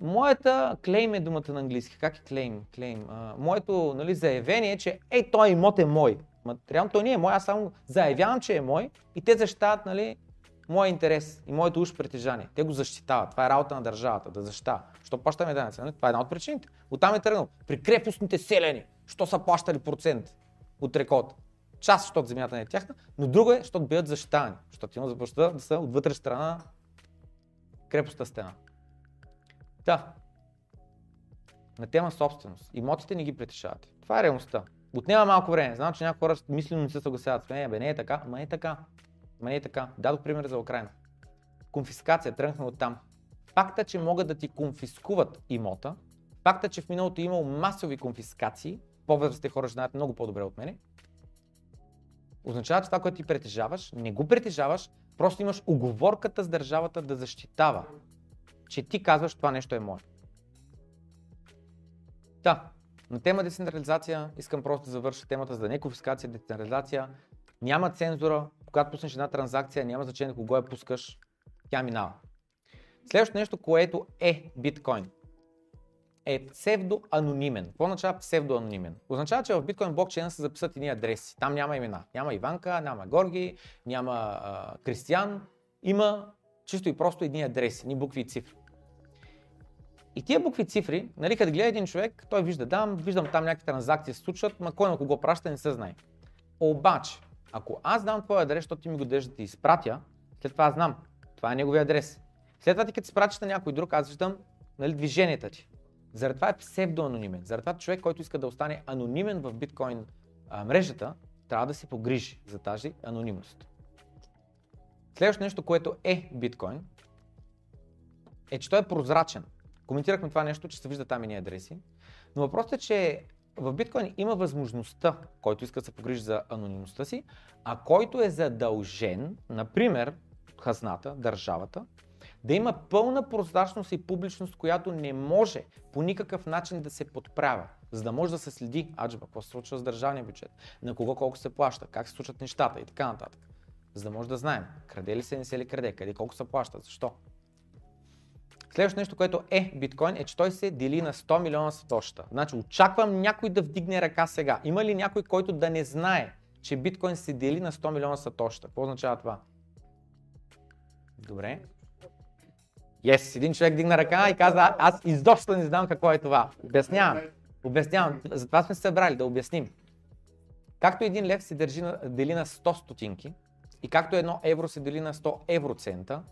моята клейм е думата на английски. Как е клейм? клейм? А, моето нали, заявение, че ей, той имот е мой. Материално той не е мой, аз само заявявам, че е мой и те защитават нали, моя интерес и моето уж притежание. Те го защитават. Това е работа на държавата, да защитава. Що плащаме данъци? Нали? Това е една от причините. Оттам е тръгнал. При крепостните селени, що са плащали процент от рекорд? Част, защото земята не е тяхна, но друго е, защото бъдат защитавани. Защото има започва да са от вътре страна крепостта стена. Да. На тема собственост. Имотите не ги притежавате. Това е реалността. Отнема малко време. Знам, че някои хора мислено не се съгласяват с мен. Бе, не е така. Ма не е така. Ма не е така. Дадох пример за Украина. Конфискация. Тръгнахме от там. Факта, че могат да ти конфискуват имота, факта, че в миналото е имало масови конфискации, по-възрастните хора знаят много по-добре от мене, означава, че това, което ти притежаваш, не го притежаваш, просто имаш оговорката с държавата да защитава, че ти казваш, това нещо е мое. Да, на тема децентрализация искам просто да завърша темата за не конфискация, децентрализация. Няма цензура, когато пуснеш една транзакция, няма значение кого я пускаш, тя минава. Следващото нещо, което е биткоин, е псевдоанонимен. Какво означава псевдоанонимен? Означава, че в биткоин блокчейна се записат едни адреси. Там няма имена. Няма Иванка, няма Горги, няма а, Кристиян. Има чисто и просто едни адреси, едни букви и цифри. И тия букви цифри, нали, като гледа един човек, той вижда, да, виждам там някакви транзакции се случват, ма кой на кого праща, не се знае. Обаче, ако аз дам твой адрес, защото ти ми го дадеш да ти изпратя, след това аз знам, това е неговия адрес. След това ти като спратиш на някой друг, аз виждам нали, движенията ти. Заради това е псевдоанонимен. Заради това човек, който иска да остане анонимен в биткоин а, мрежата, трябва да се погрижи за тази анонимност. Следващото нещо, което е биткоин, е, че той е прозрачен. Коментирахме това нещо, че се вижда там и адреси. Но въпросът е, че в биткоин има възможността, който иска да се погрижи за анонимността си, а който е задължен, например, хазната, държавата, да има пълна прозрачност и публичност, която не може по никакъв начин да се подправя, за да може да се следи аджба, какво се случва с държавния бюджет, на кого колко се плаща, как се случват нещата и така нататък. За да може да знаем, краде ли се, не се ли краде, къде колко се плаща, защо. Следващото нещо, което е биткоин, е, че той се дели на 100 милиона сатоща. Значи очаквам някой да вдигне ръка сега. Има ли някой, който да не знае, че биткоин се дели на 100 милиона сатоща? Какво означава това? Добре. Yes, един човек дигна ръка и каза, аз изобщо не знам какво е това. Обяснявам. Обяснявам. Затова сме се събрали, да обясним. Както един лев се държи дели на 100 стотинки и както едно евро се дели на 100 евроцента,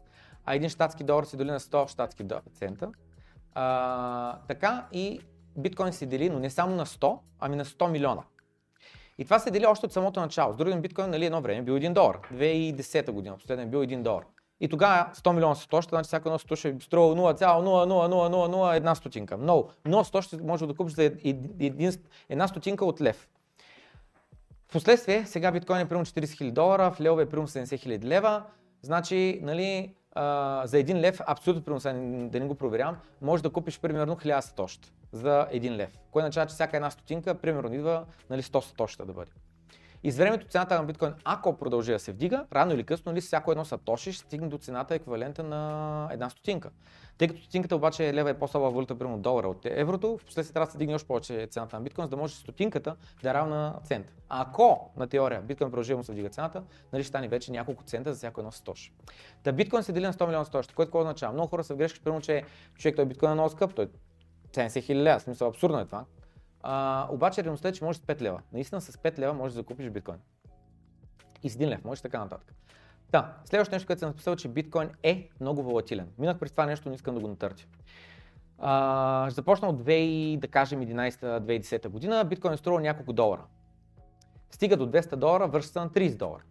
а един щатски долар се дели на 100 щатски цента, а, така и биткоин се дели, но не само на 100, ами на 100 милиона. И това се дели още от самото начало. С другим биткоин, нали, едно време бил 1 долар. 2010 година, последно бил 1 долар. И тогава 100 милиона сатоща, значи всяко едно сатоща е струва 0,00001 стотинка. Много. Но 100 ще може да купиш за един, една стотинка от лев. Впоследствие, сега биткоин е примерно 40 000 долара, в левове е примерно 70 000 лева. Значи, нали, за един лев, абсолютно примерно, да не го проверявам, може да купиш примерно 1000 сатоща за един лев. Кое означава, че всяка една стотинка, примерно, идва нали, 100 сатоща да бъде. И с времето цената на биткоин, ако продължи да се вдига, рано или късно, нали, всяко едно сатоши ще стигне до цената еквивалента на една стотинка. Тъй като стотинката обаче лева е по-слаба валута, примерно долара от еврото, в последствие трябва да се дигне още повече цената на биткоин, за да може стотинката да е равна на цент. Ако на теория биткоин продължи да се вдига цената, нали ще стане вече няколко цента за всяко едно сатоши. Та биткоин се дели на 100 милиона сатоши, което какво означава? Много хора са в грешка, примерно, че човек той биткоин е много скъп, той 70 хиляди лева, смисъл абсурдно е това. А, обаче реалността е, че може с 5 лева. Наистина с 5 лева можеш да закупиш биткоин и с един лев, може така нататък. Да, следващото нещо, което съм написал, че биткоин е много волатилен. Минах през това нещо, но искам да го натъртя. Ще започна от 2000, да кажем 11-2010 година, биткоин е струва няколко долара. Стига до 200 долара, се на 30 долара.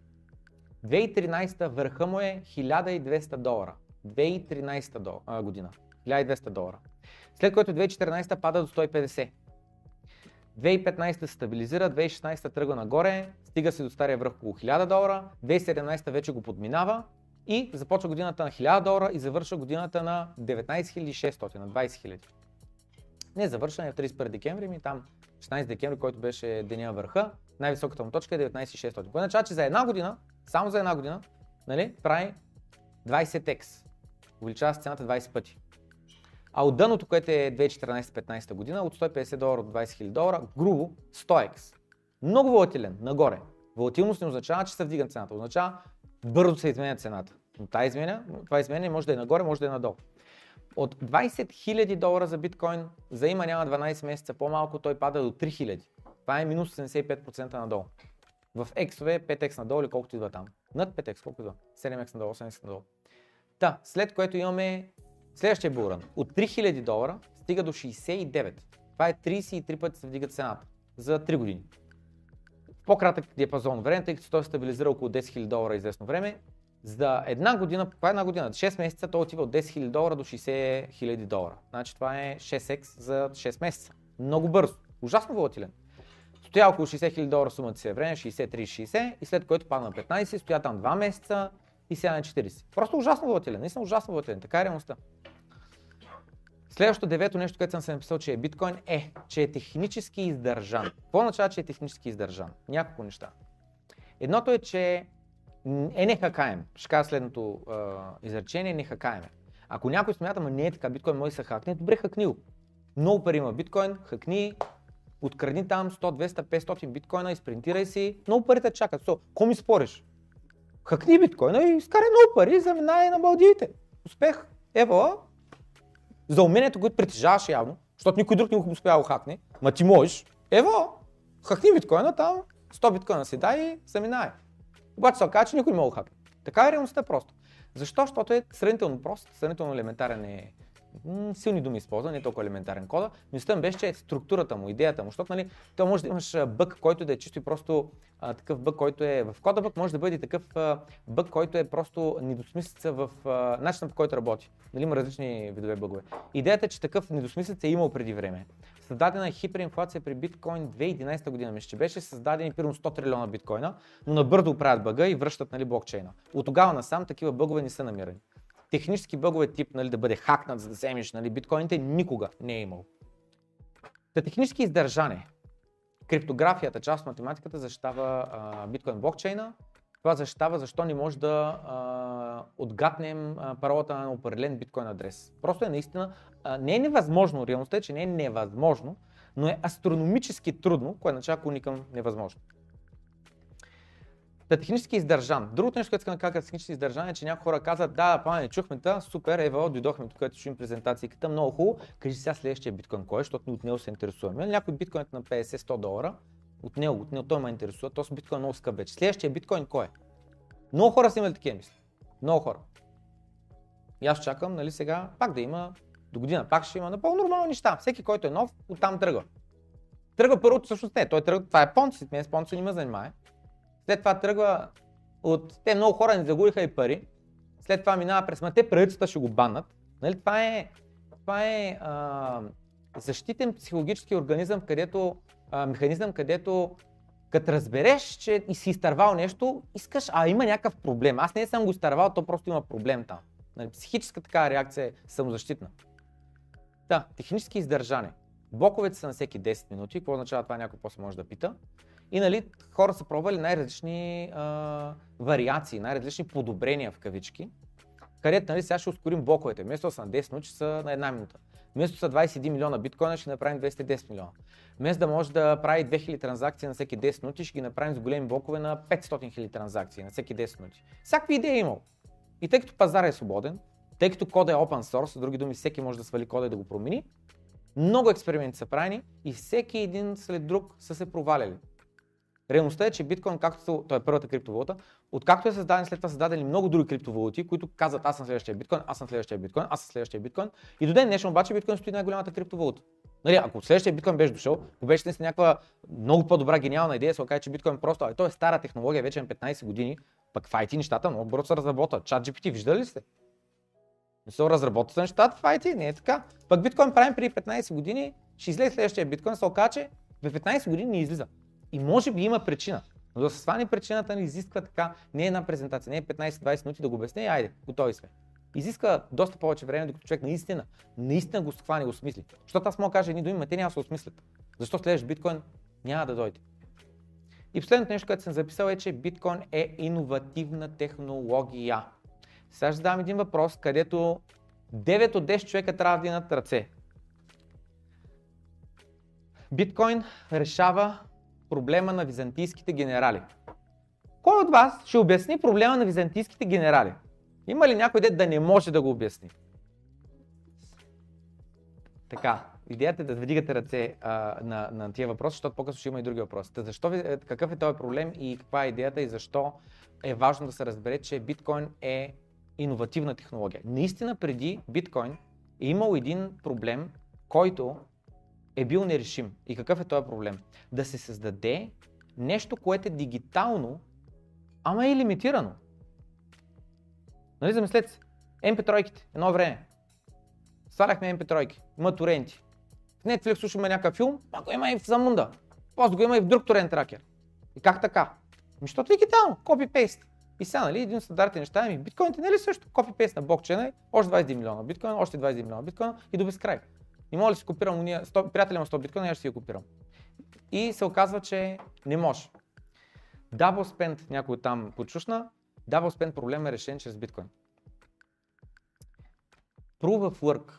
2013 върха му е 1200 долара. 2013 до, а, година. 1200 долара. След което 2014 пада до 150. 2015 се стабилизира, 2016 тръгва нагоре, стига се до стария връх около 1000 долара, 2017 вече го подминава и започва годината на 1000 долара и завършва годината на 19 600, на 20 000. Не завършва е в 31 декември, ми там 16 декември, който беше деня върха, най-високата му точка е 19 600. Което означава, че за една година, само за една година, нали, прави 20x. Увеличава се цената 20 пъти. А от дъното, което е 2014-15 година, от 150 долара от 20 000 долара, грубо 100x. Много волатилен, нагоре. Волатилност не означава, че се вдига цената, означава бързо се изменя цената. Но това, изменя, това изменение може да е нагоре, може да е надолу. От 20 000 долара за биткоин, за има няма 12 месеца по-малко, той пада до 3 000. Това е минус 75% надолу. В X-ове 5x надолу или колкото идва там. Над 5x, колко идва? 7x надолу, 8x надолу. Та, след което имаме Следващия булран. От 3000 долара стига до 69. Това е 33 пъти се вдига цената за 3 години. В по-кратък диапазон време, тъй като той стабилизира около 10 000 долара известно време, за една година, това е една година, 6 месеца той отива от 10 000 долара до 60 000 долара. Значи това е 6x за 6 месеца. Много бързо. Ужасно волатилен. Стоя около 60 000 долара сумата си е време, 60-30-60 и след което падна на 15, стоя там 2 месеца и сега на 40. Просто ужасно волатилен, наистина ужасно волатилен, така е реалността. Следващото девето нещо, което съм се написал, че е биткоин е, че е технически издържан. Какво означава, че е технически издържан? Няколко неща. Едното е, че е нехакаем. Ще кажа следното е, изречение, нехакаем е. Ако някой смята, ма не е така, биткоин може да се хакне, добре хакни го. Много пари има биткоин, хакни, открадни там 100, 200, 500 биткоина, изпринтирай си, много пари те чакат. So, ко ми спориш? Хакни биткоина и изкарай много пари заминай на Малдивите. Успех! Ева, за умението, което притежаваш явно, защото никой друг не го успява да хакне, ма ти можеш, ево, хакни биткоина там, 100 биткоина си дай и заминай. Обаче се оказа, че никой не може да хакне. Така е реалността просто. Защо? Защото е сравнително прост, сравнително елементарен е силни думи използва, не толкова елементарен кода. Мисълта ми беше, че е структурата му, идеята му, защото нали, то може да имаш бък, който да е чисто и просто а, такъв бък, който е в кода бък, може да бъде такъв а, бък, който е просто недосмислица в а, начина по който работи. Нали, има различни видове бъгове. Идеята е, че такъв недосмислица е имал преди време. Създадена е хиперинфлация при биткоин 2011 година, мисля, че беше създадени примерно 100 трилиона биткоина, но набързо правят бъга и връщат нали, блокчейна. От тогава насам такива бъгове не са намирани. Технически бъгове тип нали, да бъде хакнат, за да вземеш нали, биткоините, никога не е имал. Та технически издържане. Криптографията, част от математиката, защитава а, биткоин блокчейна. Това защитава защо не може да а, отгатнем а, паролата на определен биткоин адрес. Просто е наистина, а, не е невъзможно, реалността е, че не е невъзможно, но е астрономически трудно, кое означава клони невъзможно. Та технически издържан. Другото нещо, което искам да кажа технически издържан е, че някои хора казват, да, пане, чухме та, супер, ева, дойдохме тук, да чуем презентацията, много хубаво, кажи сега следващия биткоин кой е, защото от него се интересуваме. Някой биткоин на 50-100 долара, от него, от него той ме интересува, този биткоин е много скъп вече. Следващия биткоин кой е? Много хора са имали такива мисли. Много хора. И аз чакам, нали сега, пак да има, до година пак ще има напълно нормални неща. Всеки, който е нов, оттам тръгва. Тръгва първото, всъщност не, той тръгва, това е понци, мен с понци не ме занимава. След това тръгва от... Те много хора не загубиха и пари. След това минава през... Ма те правителствата ще го баннат. Нали? Това е, това е а, защитен психологически организъм, където, а, механизъм, където като разбереш, че си изтървал нещо, искаш, а има някакъв проблем. Аз не съм го изтървал, то просто има проблем там. Нали? Психическа такава реакция е самозащитна. Да, технически издържане. Блоковете са на всеки 10 минути. Какво означава това? Някой после може да пита. И нали, хора са пробвали най-различни а, вариации, най-различни подобрения в кавички, където нали, сега ще ускорим блоковете. Вместо са на 10 минути, са на една минута. Вместо са 21 милиона биткоина, ще направим 210 милиона. Вместо да може да прави 2000 транзакции на всеки 10 минути, ще ги направим с големи блокове на 500 000 транзакции на всеки 10 минути. Всякакви идеи е имал. И тъй като пазар е свободен, тъй като кода е open source, с други думи всеки може да свали кода и да го промени, много експерименти са правени и всеки един след друг са се проваляли. Реалността е, че биткоин, както той е първата криптовалута, откакто е създаден, след това са създадени много други криптовалути, които казват аз съм следващия биткоин, аз съм следващия биткоин, аз съм следващия биткоин. И до ден днешен обаче биткоин стои най-голямата криптовалута. Нали, ако следващия биткоин беше дошъл, ако беше наистина някаква много по-добра гениална идея, се окаже, че биткоин просто, а, той е стара технология, вече на 15 години, пък в IT нещата много бързо се разработват. Чат GPT, виждали ли сте? Не се разработват нещата в IT, не е така. Пък биткоин правим преди 15 години, ще излезе следващия биткоин, се окаже, в 15 години не излиза. И може би има причина. Но да се сване причината не изисква така, не е една презентация, не е 15-20 минути да го обясня, айде, готови сме. Изиска доста повече време, докато човек наистина, наистина го схване и го осмисли. Защото аз мога да кажа едни думи, но те няма да се осмислят. Защо следващ биткоин няма да дойде. И последното нещо, което съм записал е, че биткоин е иновативна технология. Сега ще задам един въпрос, където 9 от 10 човека трябва да ръце. Биткоин решава проблема на византийските генерали. Кой от вас ще обясни проблема на византийските генерали? Има ли някой дет да не може да го обясни? Така, идеята е да вдигате ръце а, на, на тия въпроси, защото по-късно ще има и други въпроси. Та защо, е, какъв е този проблем и каква е идеята и защо е важно да се разбере, че биткоин е иновативна технология. Наистина преди биткоин е имал един проблем, който е бил нерешим. И какъв е този проблем? Да се създаде нещо, което е дигитално, ама е лимитирано. Нали замислете се? MP3-ките, едно време. Сваляхме MP3-ки, има торенти. В Netflix слушаме някакъв филм, а го има и в Замунда. После го има и в друг торент тракер. И как така? Ми, защото е дигитално, копи-пейст. И сега, нали, един от стандартни неща, ами биткоините, нали също, копи-пейст на блокчейна, е още 21 милиона биткоина, още 21 милиона биткоина и до безкрай. И мога ли си копирам уния, 100, приятеля има 100 биткоина, аз ще си я копирам. И се оказва, че не може. Double spend, някой там почушна, double spend проблем е решен чрез биткоин. Proof of work.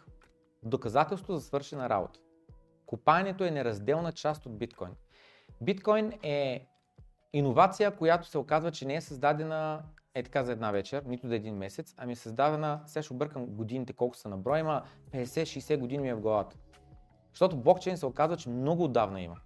Доказателство за свършена работа. Копаенето е неразделна част от биткоин. Биткоин е иновация, която се оказва, че не е създадена е така за една вечер, нито за един месец, ами е създадена, сега ще объркам годините колко са на брой, има 50-60 години ми е в главата. Защото блокчейн се оказва, че много отдавна има.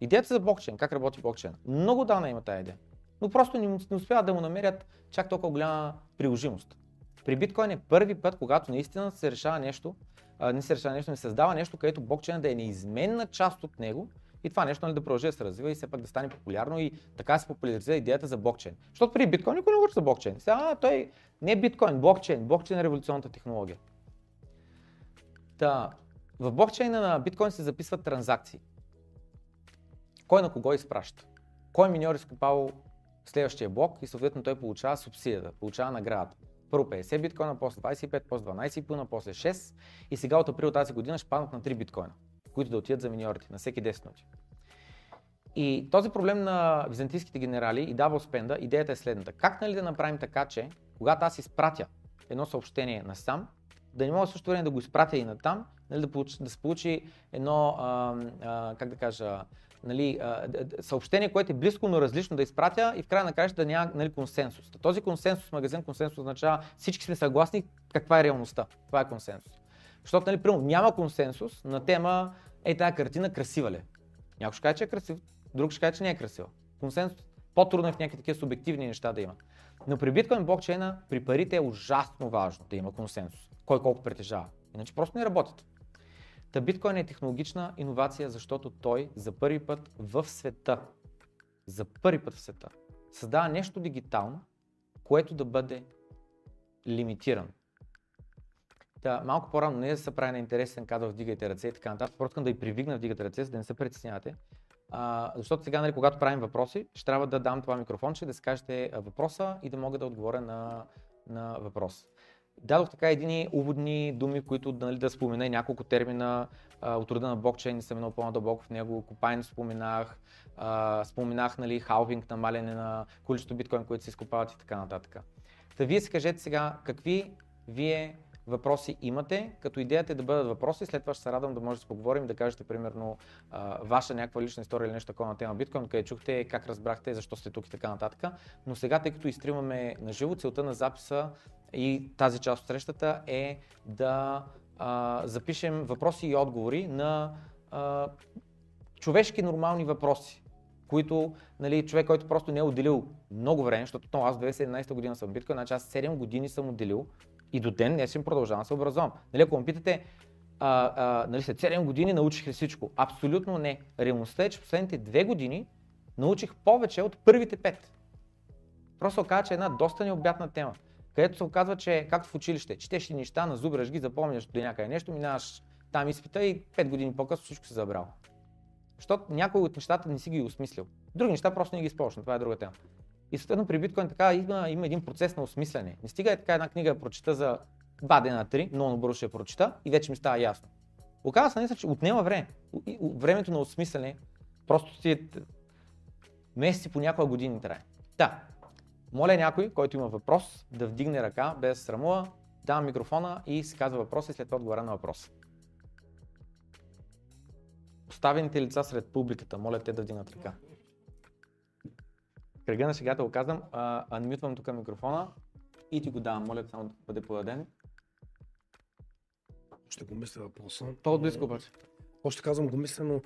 Идеята за блокчейн, как работи блокчейн, много отдавна има тази идея. Но просто не, не успяват да му намерят чак толкова голяма приложимост. При биткоин е първи път, когато наистина се решава нещо, а, не се решава нещо, не създава нещо, където блокчейн да е неизменна част от него и това нещо нали, да продължи да се развива и все пак да стане популярно и така се популяризира идеята за блокчейн. Защото при биткоин никой не говори за блокчейн. Сега, а, той не е биткоин, блокчейн. Блокчейн е революционната технология. Та, в блокчейна на биткоин се записват транзакции. Кой на кого изпраща? Кой миньор изкопал следващия блок и съответно той получава субсидията, получава наградата. Първо 50 биткоина, после 25, после 12,5, после 6 и сега от април тази година ще паднат на 3 биткоина, които да отидат за миньорите на всеки 10 минути. И този проблем на византийските генерали и дабл спенда, идеята е следната. Как нали да направим така, че когато аз изпратя едно съобщение на сам, да не мога също време да го изпратя и на там, нали, да, получи, да се получи едно, а, а, как да кажа, нали, а, съобщение, което е близко, но различно да изпратя и в края на краища да няма нали, консенсус. Този консенсус, магазин консенсус означава всички сме съгласни каква е реалността. Това е консенсус. Защото, нали, примерно, няма консенсус на тема, е тази картина красива ли? Е? Някой ще каже, че е красив, друг ще каже, че не е красива. Консенсус по-трудно е в някакви такива субективни неща да има. Но при биткоин блокчейна, при парите е ужасно важно да има консенсус. Кой колко притежава. Иначе просто не работят. Та биткоин е технологична иновация, защото той за първи път в света, за първи път в света, създава нещо дигитално, което да бъде лимитирано. Та, малко по-рано не да се прави на интересен кадър, вдигайте ръце и така нататък. Просто да и привигна вдигате ръце, за да не се притеснявате. А, защото сега, нали, когато правим въпроси, ще трябва да дам това микрофонче, да си кажете въпроса и да мога да отговоря на, на въпрос. Дадох така едини уводни думи, които нали, да спомена и няколко термина а, от рода на блокчейн, съм много по-надълбоко в него, Копайн споменах, а, споменах нали, халвинг, намаляне на количество биткоин, които се изкопават и така нататък. Та вие си кажете сега какви вие въпроси имате, като идеята е да бъдат въпроси, след това ще се радвам да може да се поговорим, да кажете примерно ваша някаква лична история или нещо такова на тема биткоин, къде чухте, как разбрахте, защо сте тук и така нататък. Но сега, тъй като изстримаме на живо, целта на записа и тази част от срещата е да а, запишем въпроси и отговори на а, човешки нормални въпроси, които нали, човек, който просто не е отделил много време, защото то, аз 2017 година съм биткоин, значи аз 7 години съм отделил и до ден не съм продължавам да се образовам. Нали, ако ме питате, а, а, нали, след 7 години научих ли всичко? Абсолютно не. Реалността е, че последните 2 години научих повече от първите 5. Просто оказа, че е една доста необятна тема където се оказва, че както в училище, четеш ли неща, назубраш ги, запомняш до някъде нещо, минаваш там изпита и 5 години по-късно всичко се забрал. Защото някои от нещата не си ги осмислил. Други неща просто не ги използваш, това е друга тема. И съответно при биткоин така има, има един процес на осмислене. Не стига е така една книга да прочита за два дена, три, много набързо ще я прочита и вече ми става ясно. Оказва се наистина, че отнема време. Времето на осмислене просто си е месеци по някоя години трае. Да, моля някой, който има въпрос, да вдигне ръка без срамува, давам микрофона и се казва въпроса и след това отговаря на въпроса. Поставените лица сред публиката, моля те да вдигнат ръка. Кръга на шегата го казвам, анмютвам тук микрофона и ти го давам, моля само да бъде подаден. Ще го мисля въпроса. То близко обаче. Още казвам го мисля, но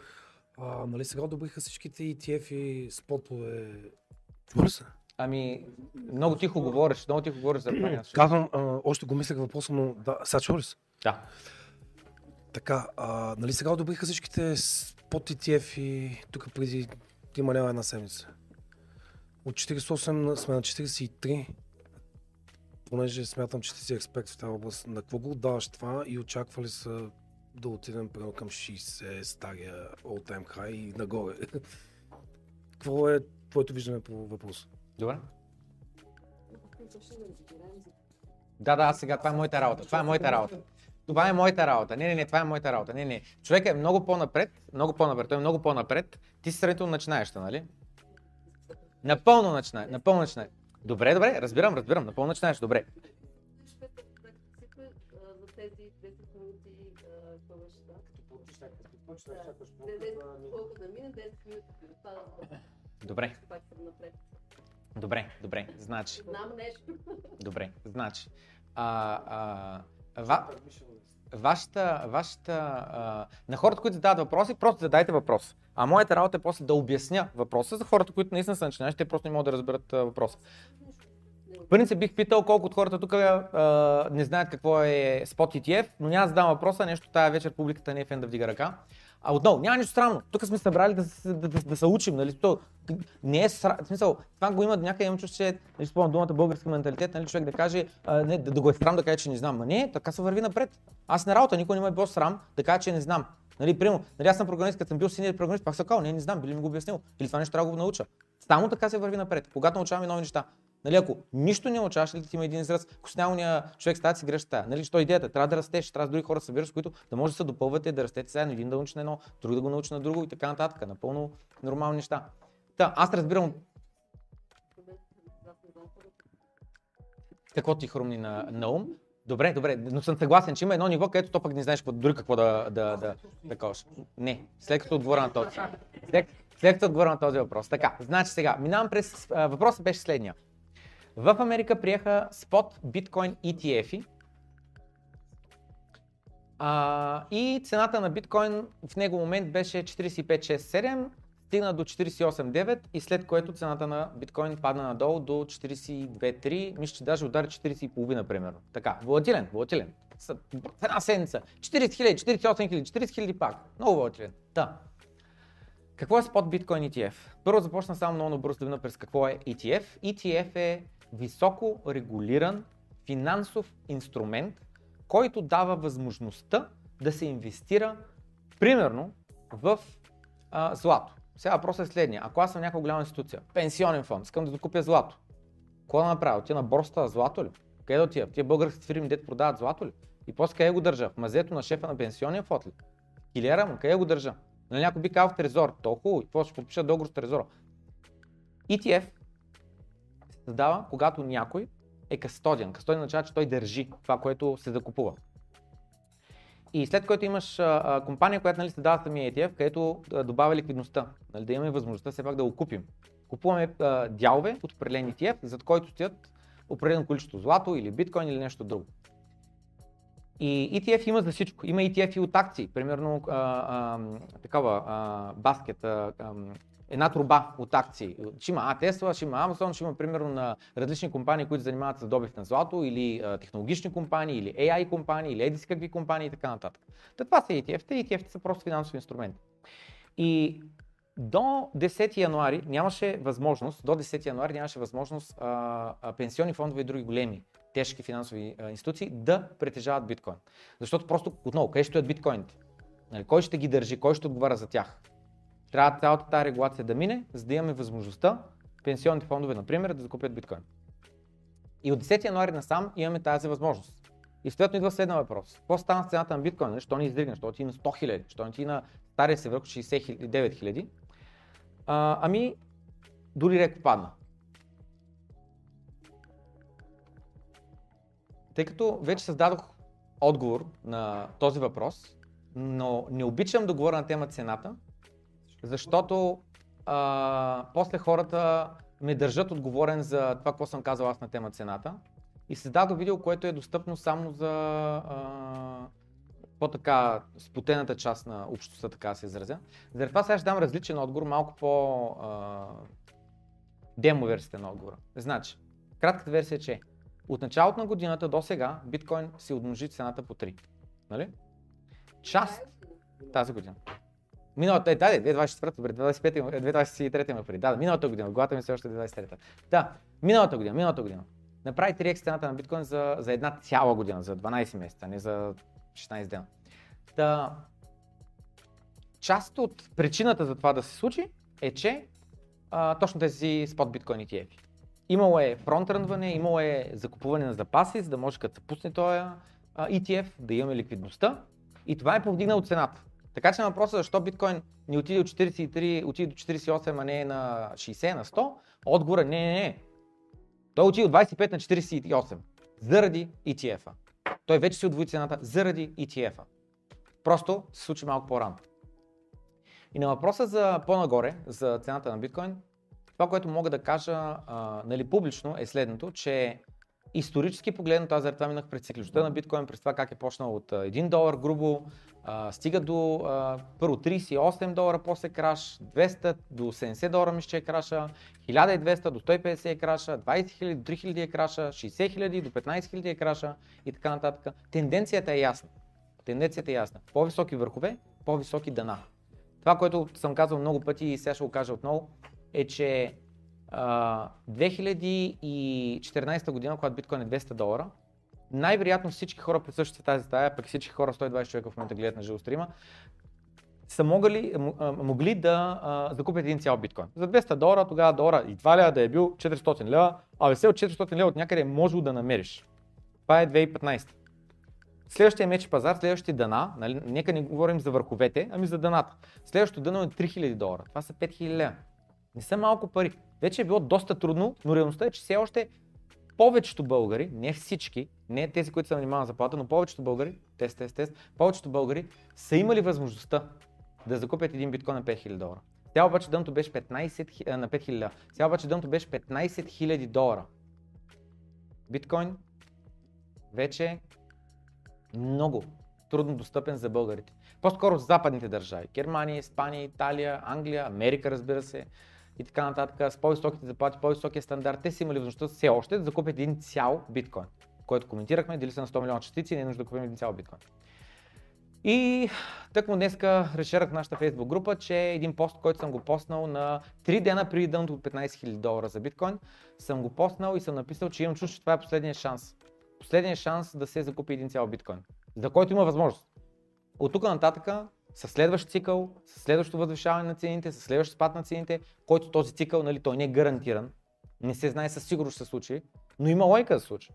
а, нали сега одобриха всичките ETF и спотове. Чува се? Ами, много тихо говориш, много тихо говориш за това. Казвам, а, още го мислех въпроса, но да, сега чува ли се? Да. Така, а, нали сега одобриха всичките под ETF и тук преди има няма една седмица. От 48 сме на 43, понеже смятам, че ти си експерт в тази област. На какво го даваш това и очаква ли са да отидем примерно към 60, стария all time high и нагоре? Какво е твоето виждане по въпроса? Добре. Да, да, сега това е моята работа. Това е моята работа. Това е моята работа. Не, не, не, това е моята работа. Не, не. Човек е много по-напред, много по-напред, той е много по-напред. Ти си сравнително начинаеща, нали? Напълно начинай, напълно начинай. Добре, добре, разбирам, разбирам, напълно начинаеш, добре. тези 10 минути а, какво беше това? Получиш някакъв получиш Да. чакаш Не, не, колко да мине, 10 минути. Това да Добре, добре, добре. Значи, Знам нещо. добре, значи. А, а, ва, вашата, вашата, а, на хората, които задават въпроси, просто задайте въпрос. А моята работа е после да обясня въпроса за хората, които наистина са начинаещи, те просто не могат да разберат а, въпроса. Принцип бих питал колко от хората тук а, не знаят какво е Spot ETF, но няма да задам въпроса, нещо тая вечер публиката не е фен да вдига ръка. А отново, няма нищо странно. Тук сме събрали да, се- да, да, да се учим, нали? То, не е сра... в смисъл, това го има някъде, имам чувство, че нали, спомням думата български менталитет, нали, човек да каже, а, не, да, да, го е срам да каже, че не знам. Ма не, така се върви напред. Аз на работа никой не ме е било срам да каже, че не знам. Нали, прямо, нали, аз съм програмист, като съм бил синьор програмист, пак съм казал, не, не знам, били ми го обяснил. Или това нещо трябва да го науча. Само така се върви напред. Когато научаваме нови неща. Нали, ако нищо не научаваш, нали, ти има един израз, коснялния човек става си греш стая. Нали, що идеята? Трябва да растеш, трябва с други хора да събираш, които да може да се допълвате, да растете заедно, един да научи на едно, друг да го научи на друго и така нататък. Напълно нормални неща. Та, аз разбирам какво ти хрумни на, на ум. Добре, добре, но съм съгласен, че има едно ниво, където то пък не знаеш дори какво да, да, да, да кажеш. Не, след като отговоря на този. След, след като отговоря на този въпрос. Така, значи сега, минавам през... Въпросът беше следния. В Америка приеха спот биткоин ETF-и а, и цената на биткоин в него момент беше 45,67, стигна до 48,9 и след което цената на биткоин падна надолу до 42,3, мисля, че даже удари 40,5 примерно. Така, волатилен, волатилен. В една седмица. 40 хиляди, 48 хиляди, 40 хиляди пак. Много волатилен. Да. Какво е спот биткоин ETF? Първо започна само много набързо през какво е ETF. ETF е високо регулиран финансов инструмент, който дава възможността да се инвестира примерно в а, злато. Сега въпросът е следния. Ако аз съм някаква голяма институция, пенсионен фонд, искам да закупя злато, какво да направя? Отида на борста злато ли? Къде да отида? Тия българските фирми, дето продават злато ли? И после къде го държа? В мазето на шефа на пенсионния фонд ли? Килиера му, къде го държа? Нали някой би казал в Трезор. То хубаво, и какво ще подпиша договор с Трезора? ETF създава, когато някой е кастодиан. Кастодиан означава, че той държи това, което се закупува. И след което имаш а, компания, която нали, се дава самия ETF, където а, добавя ликвидността, нали, да имаме възможността все пак да го купим. Купуваме а, дялове от определен ETF, зад който стоят определено количество злато или биткоин или нещо друго. И ETF има за всичко. Има ETF и от акции. Примерно а, а, такава а, баскет, а, една труба от акции. Ще има а, ще има Amazon, ще има примерно на различни компании, които занимават с добив на злато, или а, технологични компании, или AI компании, или еди какви компании и така нататък. Та това са ETF-те. ETF-те са просто финансови инструменти. И до 10 януари нямаше възможност, до 10 януари нямаше възможност а, а, пенсионни фондове и други големи тежки финансови а, институции да притежават биткоин. Защото просто отново, къде ще стоят? Нали, кой ще ги държи, кой ще отговаря за тях? Трябва цялата тази регулация да мине, за да имаме възможността пенсионните фондове, например, да закупят биткоин. И от 10 януари насам имаме тази възможност. И съответно идва следния въпрос. Какво стана с цената на биткоин? Защо не издигна? Защо ти на 100 хиляди? Защо не ти на стария се върху 69 хиляди? Ами, дори рек падна. Тъй като вече създадох отговор на този въпрос, но не обичам да говоря на тема цената, защото а, после хората ме държат отговорен за това, какво съм казал аз на тема цената. И създадох видео, което е достъпно само за а, по-така спотената част на общността, така се изразя. Заради това сега ще дам различен отговор, малко по а, демо версията на отговора. Значи, кратката версия е, че от началото на годината до сега биткоин си умножи цената по 3. Нали? Част тази година. Миналата, е, да, 2024, добре, 2025, има- 2023 има преди. Да, миналата година, в главата ми все още е 2023. Да, миналата година, миналата година. Направи 3x цената на биткоин за, за една цяла година, за 12 месеца, не за 16 дена. Та, част от причината за това да се случи е, че а, точно тези спот биткоин ETF. Имало е фронтрънване, имало е закупуване на запаси, за да може като се пусне този ETF, да имаме ликвидността и това е повдигнало цената. Така че на въпроса защо биткоин не отиде от 43, отиде до 48, а не на 60, на 100, отговора не, не, не. Той отиде от 25 на 48 заради ETF-а. Той вече си удвои цената заради ETF-а. Просто се случи малко по-рано. И на въпроса за по-нагоре, за цената на биткоин, това, което мога да кажа а, нали, публично е следното, че исторически погледнато, аз заради това минах през цикличността на биткоин, през това как е почнал от а, 1 долар грубо, а, стига до а, първо 38 долара, после краш, 200 до 80 долара мисля, че е краша, 1200 до 150 е краша, 20 000 до 3000 е краша, 60 000 до 15 000 е краша и така нататък. Тенденцията е ясна. Тенденцията е ясна. По-високи върхове, по-високи дана. Това, което съм казал много пъти и сега ще го кажа отново, е, че а, 2014 година, когато биткоин е 200 долара, най-вероятно всички хора присъщи в тази стая, пък всички хора, 120 човека в момента гледат на живо стрима, са могли, могли да закупят един цял биткоин. За 200 долара, тогава долара и 2 лева да е бил 400 лева, а все от 400 лева от някъде е можел да намериш. Това е 2015. Следващия меч пазар, следващия дана, нали, нека не говорим за върховете, ами за даната. Следващото дъно е 3000 долара. Това са 5000 лева. Не са малко пари. Вече е било доста трудно, но реалността е, че все още повечето българи, не всички, не тези, които са на минимална заплата, но повечето българи, тест, тест, тест, повечето българи са имали възможността да закупят един биткоин на 5000 долара. Тя обаче дъното беше 15, хи- а, на 5000 лева. Сега обаче дъното беше 15 000 долара. Биткоин вече много трудно достъпен за българите. По-скоро западните държави. Германия, Испания, Италия, Англия, Америка, разбира се, и така нататък, с по-високите заплати, по-високия стандарт, те са имали възможността все още да закупят един цял биткоин, който коментирахме, дали са на 100 милиона частици, не е нужда да купим един цял биткоин. И тъкмо днеска решерах нашата фейсбук група, че един пост, който съм го постнал на 3 дена преди дъното от 15 000 долара за биткоин, съм го постнал и съм написал, че имам чувство, че това е последния шанс. Последният шанс да се закупи един цял биткоин, за който има възможност. От тук нататък, със следващ цикъл, с следващото възвишаване на цените, с следващ спад на цените, който този цикъл, нали, той не е гарантиран, не се знае със сигурност ще се случи, но има лойка да се случи.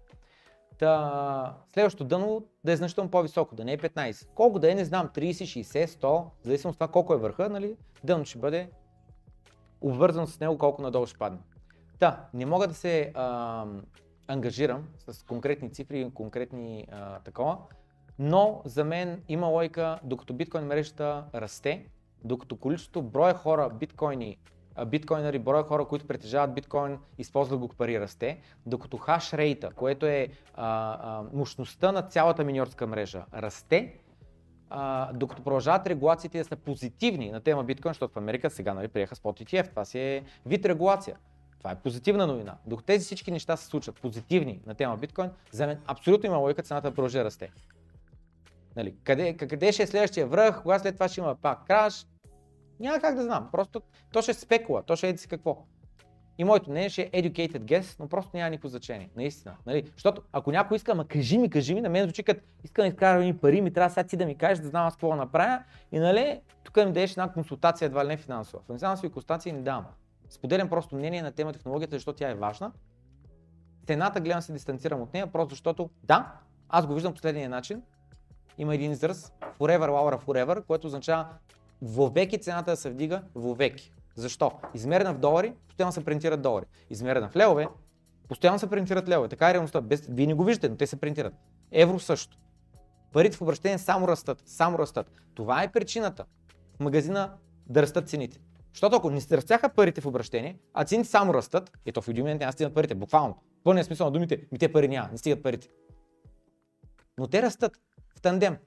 Та, следващото дъно да е значително по-високо, да не е 15. Колко да е, не знам, 30, 60, 100, в зависимост от това колко е върха, нали, дъното ще бъде обвързано с него колко надолу ще падне. Да, не мога да се а, ангажирам с конкретни цифри и конкретни а, такова, но за мен има лойка, докато биткоин мрежата расте, докато количеството броя хора, биткоини, биткоинери, броя хора, които притежават биткоин, използват го пари расте, докато хаш рейта, което е а, а, мощността на цялата миньорска мрежа, расте, а, докато продължават регулациите да са позитивни на тема биткоин, защото в Америка сега нали, приеха спот ETF, това си е вид регулация. Това е позитивна новина. Докато тези всички неща се случват позитивни на тема биткоин, за мен абсолютно има логика цената да продължи да расте. Нали, къде, къде ще е следващия връх, кога след това ще има пак краш, няма как да знам. Просто то ще е спекула, то ще е си какво. И моето мнение ще е educated guess, но просто няма никакво значение. Наистина. Нали? Защото ако някой иска, ма кажи ми, кажи ми, на мен звучи като искам да изкарам ни пари, ми трябва сега ти да ми кажеш, да знам аз какво да направя. И нали, тук ми дадеш една консултация, едва ли не финансова. Финансови консултации не давам. Споделям просто мнение на тема технологията, защото тя е важна. Цената гледам се дистанцирам от нея, просто защото да, аз го виждам последния начин. Има един израз, forever, Laura, forever, което означава вовеки цената да се вдига вовеки. Защо? Измерена в долари, постоянно се принтират долари. Измерена в левове, постоянно се принтират левове. Така е реалността. Без... Вие не го виждате, но те се принтират. Евро също. Парите в обращение само растат, само растат. Това е причината в магазина да растат цените. Защото ако не се растяха парите в обращение, а цените само растат, ето в един момент няма стигнат парите, буквално. В пълния смисъл на думите, ми те пари няма, не стигат парите. Но те растат тандем.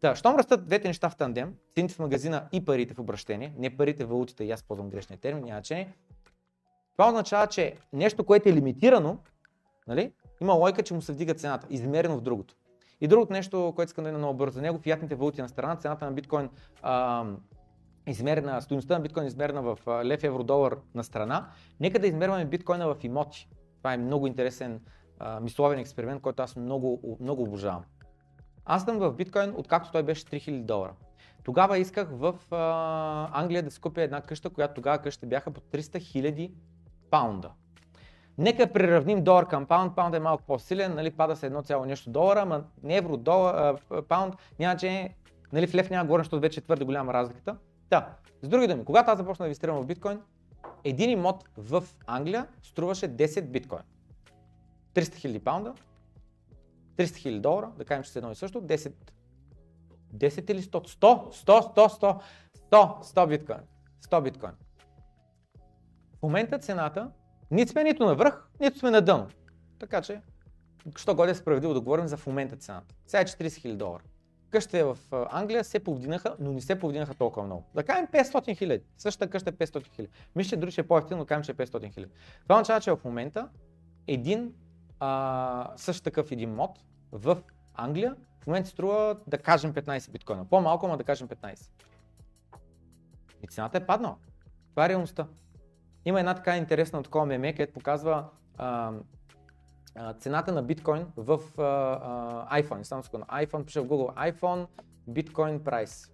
Та, щом растат двете неща в тандем, цените в магазина и парите в обращение, не парите, валутите, и аз ползвам грешния термин, няма значение, това означава, че нещо, което е лимитирано, нали, има лойка, че му се вдига цената, измерено в другото. И другото нещо, което искам да е много бързо за него, фиатните валути на страна, цената на биткоин, а, измерена, стоеността на биткоин измерена в лев, евро, долар на страна. Нека да измерваме биткоина в имоти. Това е много интересен а, мисловен експеримент, който аз много, много обожавам. Аз съм в биткоин, откакто той беше 3000 долара. Тогава исках в а, Англия да си купя една къща, която тогава къща бяха по 300 000 паунда. Нека приравним долар към паунд, паунд е малко по-силен, нали, пада се едно цяло нещо долара, ама не евро, долар, а, паунд, няма че, нали, в лев няма говорим, защото вече е твърде голяма разликата. Да, с други думи, когато аз започнах да инвестирам в биткоин, един имот в Англия струваше 10 биткоин. 300 000 паунда, 300 300 000 долара, да кажем, че са едно и също, 10, 10 или 100? 100, 100, 100, 100, 100, 100 биткоин. 100 биткоин. В момента цената, нито сме нито навръх, нито сме на дъно. Така че, що годе е справедливо да говорим за в момента цената. Сега е 40 000 долара. Къщите в Англия се повдигнаха, но не се повдигнаха толкова много. Да кажем 500 хиляди. Същата къща е 500 хиляди. Мисля, че дори ще е по-ефтино, но кажем, че е 500 хиляди. Това означава, че в момента един а, също такъв един мод в Англия в момента струва да кажем 15 биткоина. По-малко, но да кажем 15. И цената е паднала. Това е реалността. Има една така интересна такова меме, където показва а, а, цената на биткоин в а, а, iPhone. Само секунда. iPhone, пише в Google iPhone Bitcoin Price.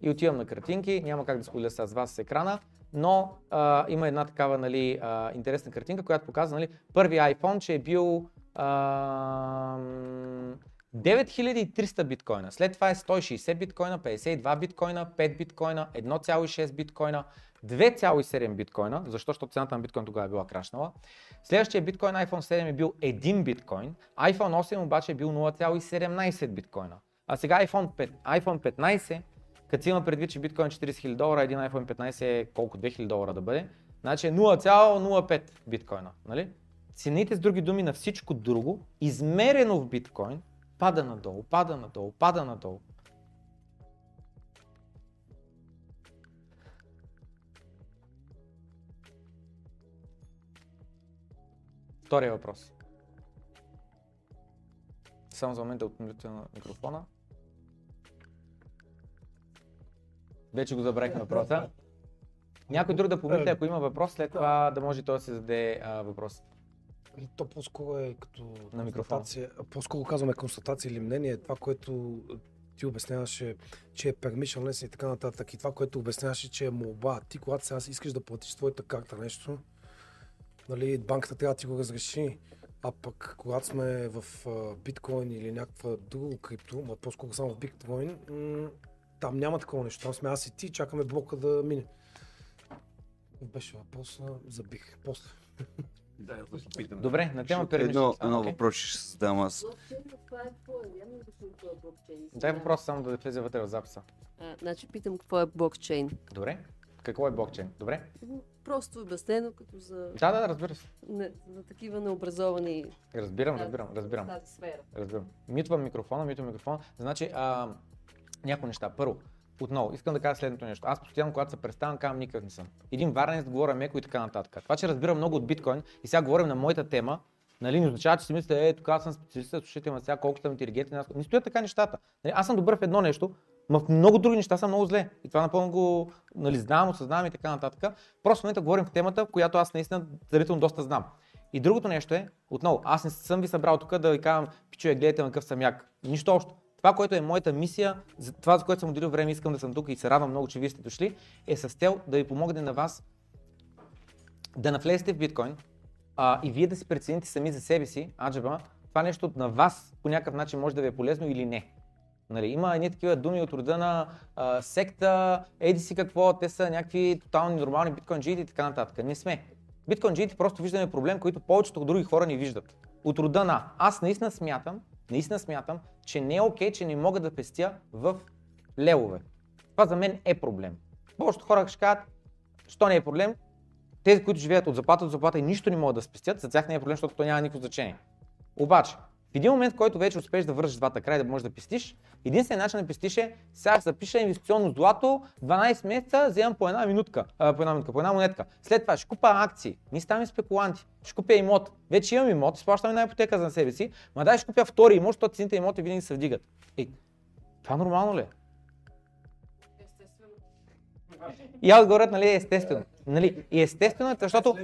И отивам на картинки, няма как да споделя с вас с екрана, но а, има една такава нали, а, интересна картинка, която показва нали, първи iPhone, че е бил а, 9300 биткоина. След това е 160 биткоина, 52 биткоина, 5 биткоина, 1,6 биткоина, 2,7 биткоина, защо? Защото цената на биткоин тогава е била крашнала. Следващия биткоин iPhone 7 е бил 1 биткоин, iPhone 8 обаче е бил 0,17 биткоина. А сега iPhone, 5, iPhone 15, като си има предвид, че биткоин е 40 000 долара, един iPhone 15 е колко 2000 долара да бъде, значи е 0,05 биткоина. Нали? Цените с други думи на всичко друго, измерено в биткоин, пада надолу, пада надолу, пада надолу. Втория въпрос. Само за момент да отмилите на микрофона. Вече го забравихме въпроса. Някой друг да помисли, ако има въпрос, след това да може той да се зададе а, въпрос. То по-скоро е като На констатация, по-скоро казваме констатация или мнение, това, което ти обясняваше, че е permissionless и така нататък, и това, което обясняваше, че е молба. Ти, когато сега искаш да платиш твоята карта нещо, нали, банката трябва да ти го разреши. А пък, когато сме в биткоин или някаква друго крипто, ма по-скоро само в биткоин, м- там няма такова нещо. Там сме аз и ти, чакаме блока да мине. Беше въпроса, забих. После. Да, питам. Добре, на тема Едно, пермишн. едно въпрос ще задам аз. Е е. Дай въпрос само да влезе вътре в записа. А, значи питам какво е блокчейн. Добре? Какво е блокчейн? Добре? Просто обяснено като за, Да, да, разбира се. не, за такива необразовани Разбирам, разбирам, разбирам. тази сфера. Разбирам. Митвам микрофона, митвам микрофона. Значи, а, някои неща. Първо, отново, искам да кажа следното нещо. Аз постоянно, когато се представям, казвам никакъв не съм. Един варнец да говоря меко и така нататък. Това, че разбирам много от биткоин и сега говорим на моята тема, нали, не означава, че си мисля, е, тук аз съм специалист, слушайте ме сега колко съм интелигентен. Аз... Не стоят така нещата. Нали, аз съм добър в едно нещо, но в много други неща съм много зле. И това напълно го нали, знам, осъзнавам и така нататък. Просто в момента говорим в темата, която аз наистина дарително доста знам. И другото нещо е, отново, аз не съм ви събрал тук да ви казвам, пичове, гледайте на какъв съм як. Нищо общо. Това, което е моята мисия, това, за което съм отделил време, искам да съм тук и се радвам много, че вие сте дошли, е с цел да ви помогне на вас да навлезете в биткоин а, и вие да си прецените сами за себе си, аджаба, това нещо на вас по някакъв начин може да ви е полезно или не. Нали, има едни такива думи от рода на а, секта, еди си какво, те са някакви тотални нормални биткоинджиите и така нататък. Не сме. Биткоинджиите просто виждаме проблем, който повечето други хора не виждат. От рода на аз наистина смятам, наистина смятам, че не е окей, че не мога да пестя в левове. Това за мен е проблем. Повечето хора ще кажат, що не е проблем, тези, които живеят от заплата до заплата и нищо не могат да спестят, за тях не е проблем, защото то няма никакво значение. Обаче, в един момент, в който вече успееш да вържеш двата края, да можеш да пестиш, единственият начин да пестиш е, сега запиша инвестиционно злато, 12 месеца, вземам по една минутка, а, по една минутка, по една монетка. След това ще купа акции, ние ставаме спекуланти, ще купя имот. Вече имам имот, изплащам една ипотека за себе си, ма дай ще купя втори имот, защото цените имоти винаги се вдигат. Ей, това нормално ли е? И отговорът, нали, е естествено. Нали, и естествено е, защото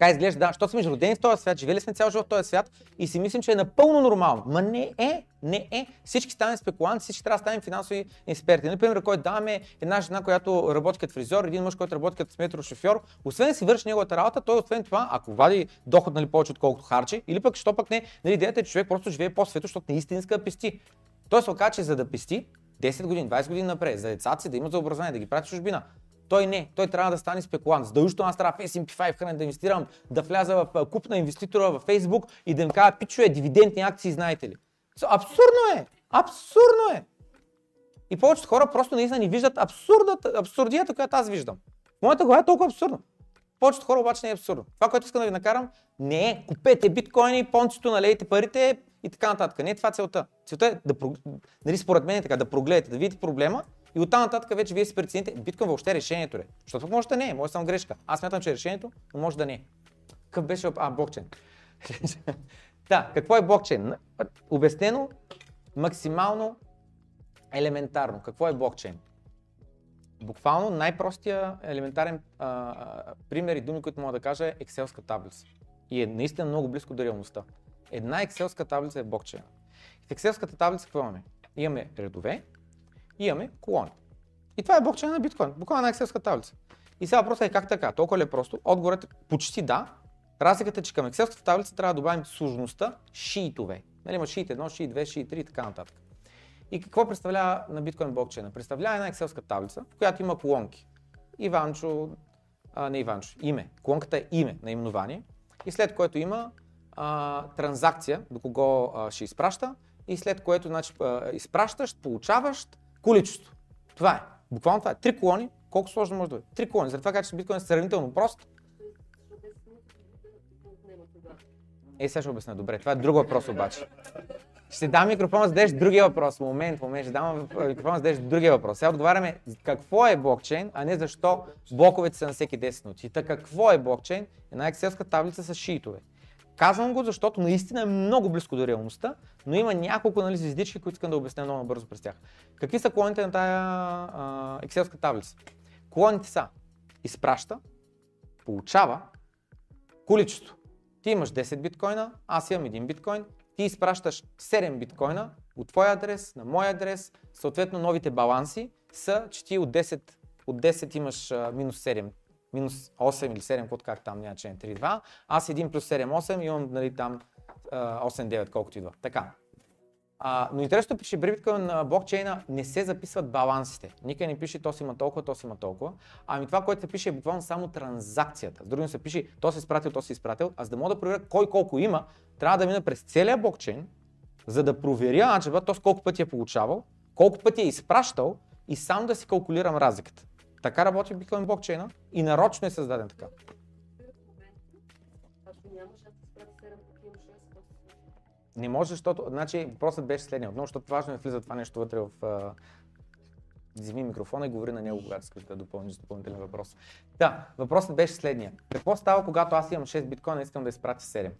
така изглежда, да, защото сме родени в този свят, живели сме цял живот в този свят и си мислим, че е напълно нормално. Ма не е, не е. Всички ставаме спекуланти, всички трябва да станем финансови експерти. Например, който даваме една жена, която работи като фризьор, един мъж, който работи като метрошофьор, освен да си върши неговата работа, той освен това, ако вади доход нали, повече отколкото харчи, или пък, що пък не, нали, идеята е, че човек просто живее по-свето, защото наистина иска да пести. Той се оказа, че за да пести 10 години, 20 години напред, за децата си да имат за образование, да ги прати чужбина, Той не, той трябва да стане спекулант. Задължително аз трябва в S&P 500 да инвестирам, да вляза в куп на инвеститора в Facebook и да им кажа, пичове, дивидендни акции, знаете ли. Абсурдно е! Абсурдно е! И повечето хора просто наистина ни виждат абсурдата, абсурдията, която аз виждам. В моята глава е толкова абсурдно. Повечето хора обаче не е абсурдно. Това, което искам да ви накарам, не е купете биткоини, понцето, налейте парите и така нататък. Не е това целта. Целта е да, нали, според мен е така, да прогледате, да видите проблема и оттам нататък вече вие си прецените, биткоин въобще е решението ли. Защото може да не е, може да съм грешка. Аз смятам, че е решението, но може да не е. Какъв беше, а, блокчейн. да, какво е блокчейн? Обяснено максимално елементарно. Какво е блокчейн? Буквално най-простия елементарен а, а, пример и думи, които мога да кажа е екселска таблица. И е наистина много близко до реалността. Една екселска таблица е блокчейн. В екселската таблица какво имаме? Имаме редове имаме колони. И това е блокчейн на биткоин. Буквално една екселска таблица. И сега въпросът е как така? Толкова ли е просто? Отговорът е почти да. Разликата е, че към екселската таблица трябва да добавим сложността шиитове. Нали, има шиит 1, шиит 2, шиит 3 и така нататък. И какво представлява на биткоин блокчейна? Представлява една екселска таблица, в която има колонки. Иванчо, а, не Иванчо, име. Колонката е име, наименование. И след което има а, транзакция, до кого а, ще изпраща. И след което значи, а, изпращащ, получаващ, количество. Това е. Буквално това е. Три колони. Колко сложно може да бъде? Три колони. Затова че биткоин е сравнително прост. Е, сега ще обясня. Добре, това е друг въпрос обаче. Ще дам микрофон, за да зададеш другия въпрос. Момент, момент, ще дам микрофон, за да зададеш другия въпрос. Сега отговаряме какво е блокчейн, а не защо блоковете са на всеки 10 минути. Та какво е блокчейн? Една екселска таблица с шиитове. Казвам го, защото наистина е много близко до реалността, но има няколко нали, звездички, които искам да обясня много бързо през тях. Какви са колоните на тая а, екселска таблица? Колоните са изпраща, получава, количество. Ти имаш 10 биткоина, аз имам 1 биткоин, ти изпращаш 7 биткоина от твой адрес на мой адрес, съответно новите баланси са, че ти от 10, от 10 имаш а, минус 7, минус 8 или 7, каквото как там няма че 3-2, аз 1 плюс 7, 8 имам нали, там а, 8-9, колкото идва. Така. А, но интересното е, че при биткоин на блокчейна не се записват балансите. Никъде не пише, то си има толкова, то си има толкова. Ами това, което се пише е буквално само транзакцията. С други думи се пише, то се изпратил, то се изпратил. А за да мога да проверя кой колко има, трябва да мина през целия блокчейн, за да проверя аджеба, т.е. колко пъти е получавал, колко пъти е изпращал и сам да си калкулирам разликата. Така работи биткоин блокчейна и нарочно е създаден така. Не може, защото, значи, въпросът беше следния. Отново, защото важно е влиза това нещо вътре в... А... Микрофона и говори на него, когато искаш да допълниш допълнителен въпрос. Да, въпросът беше следния. Какво става, когато аз имам 6 биткоина и искам да изпратя 7?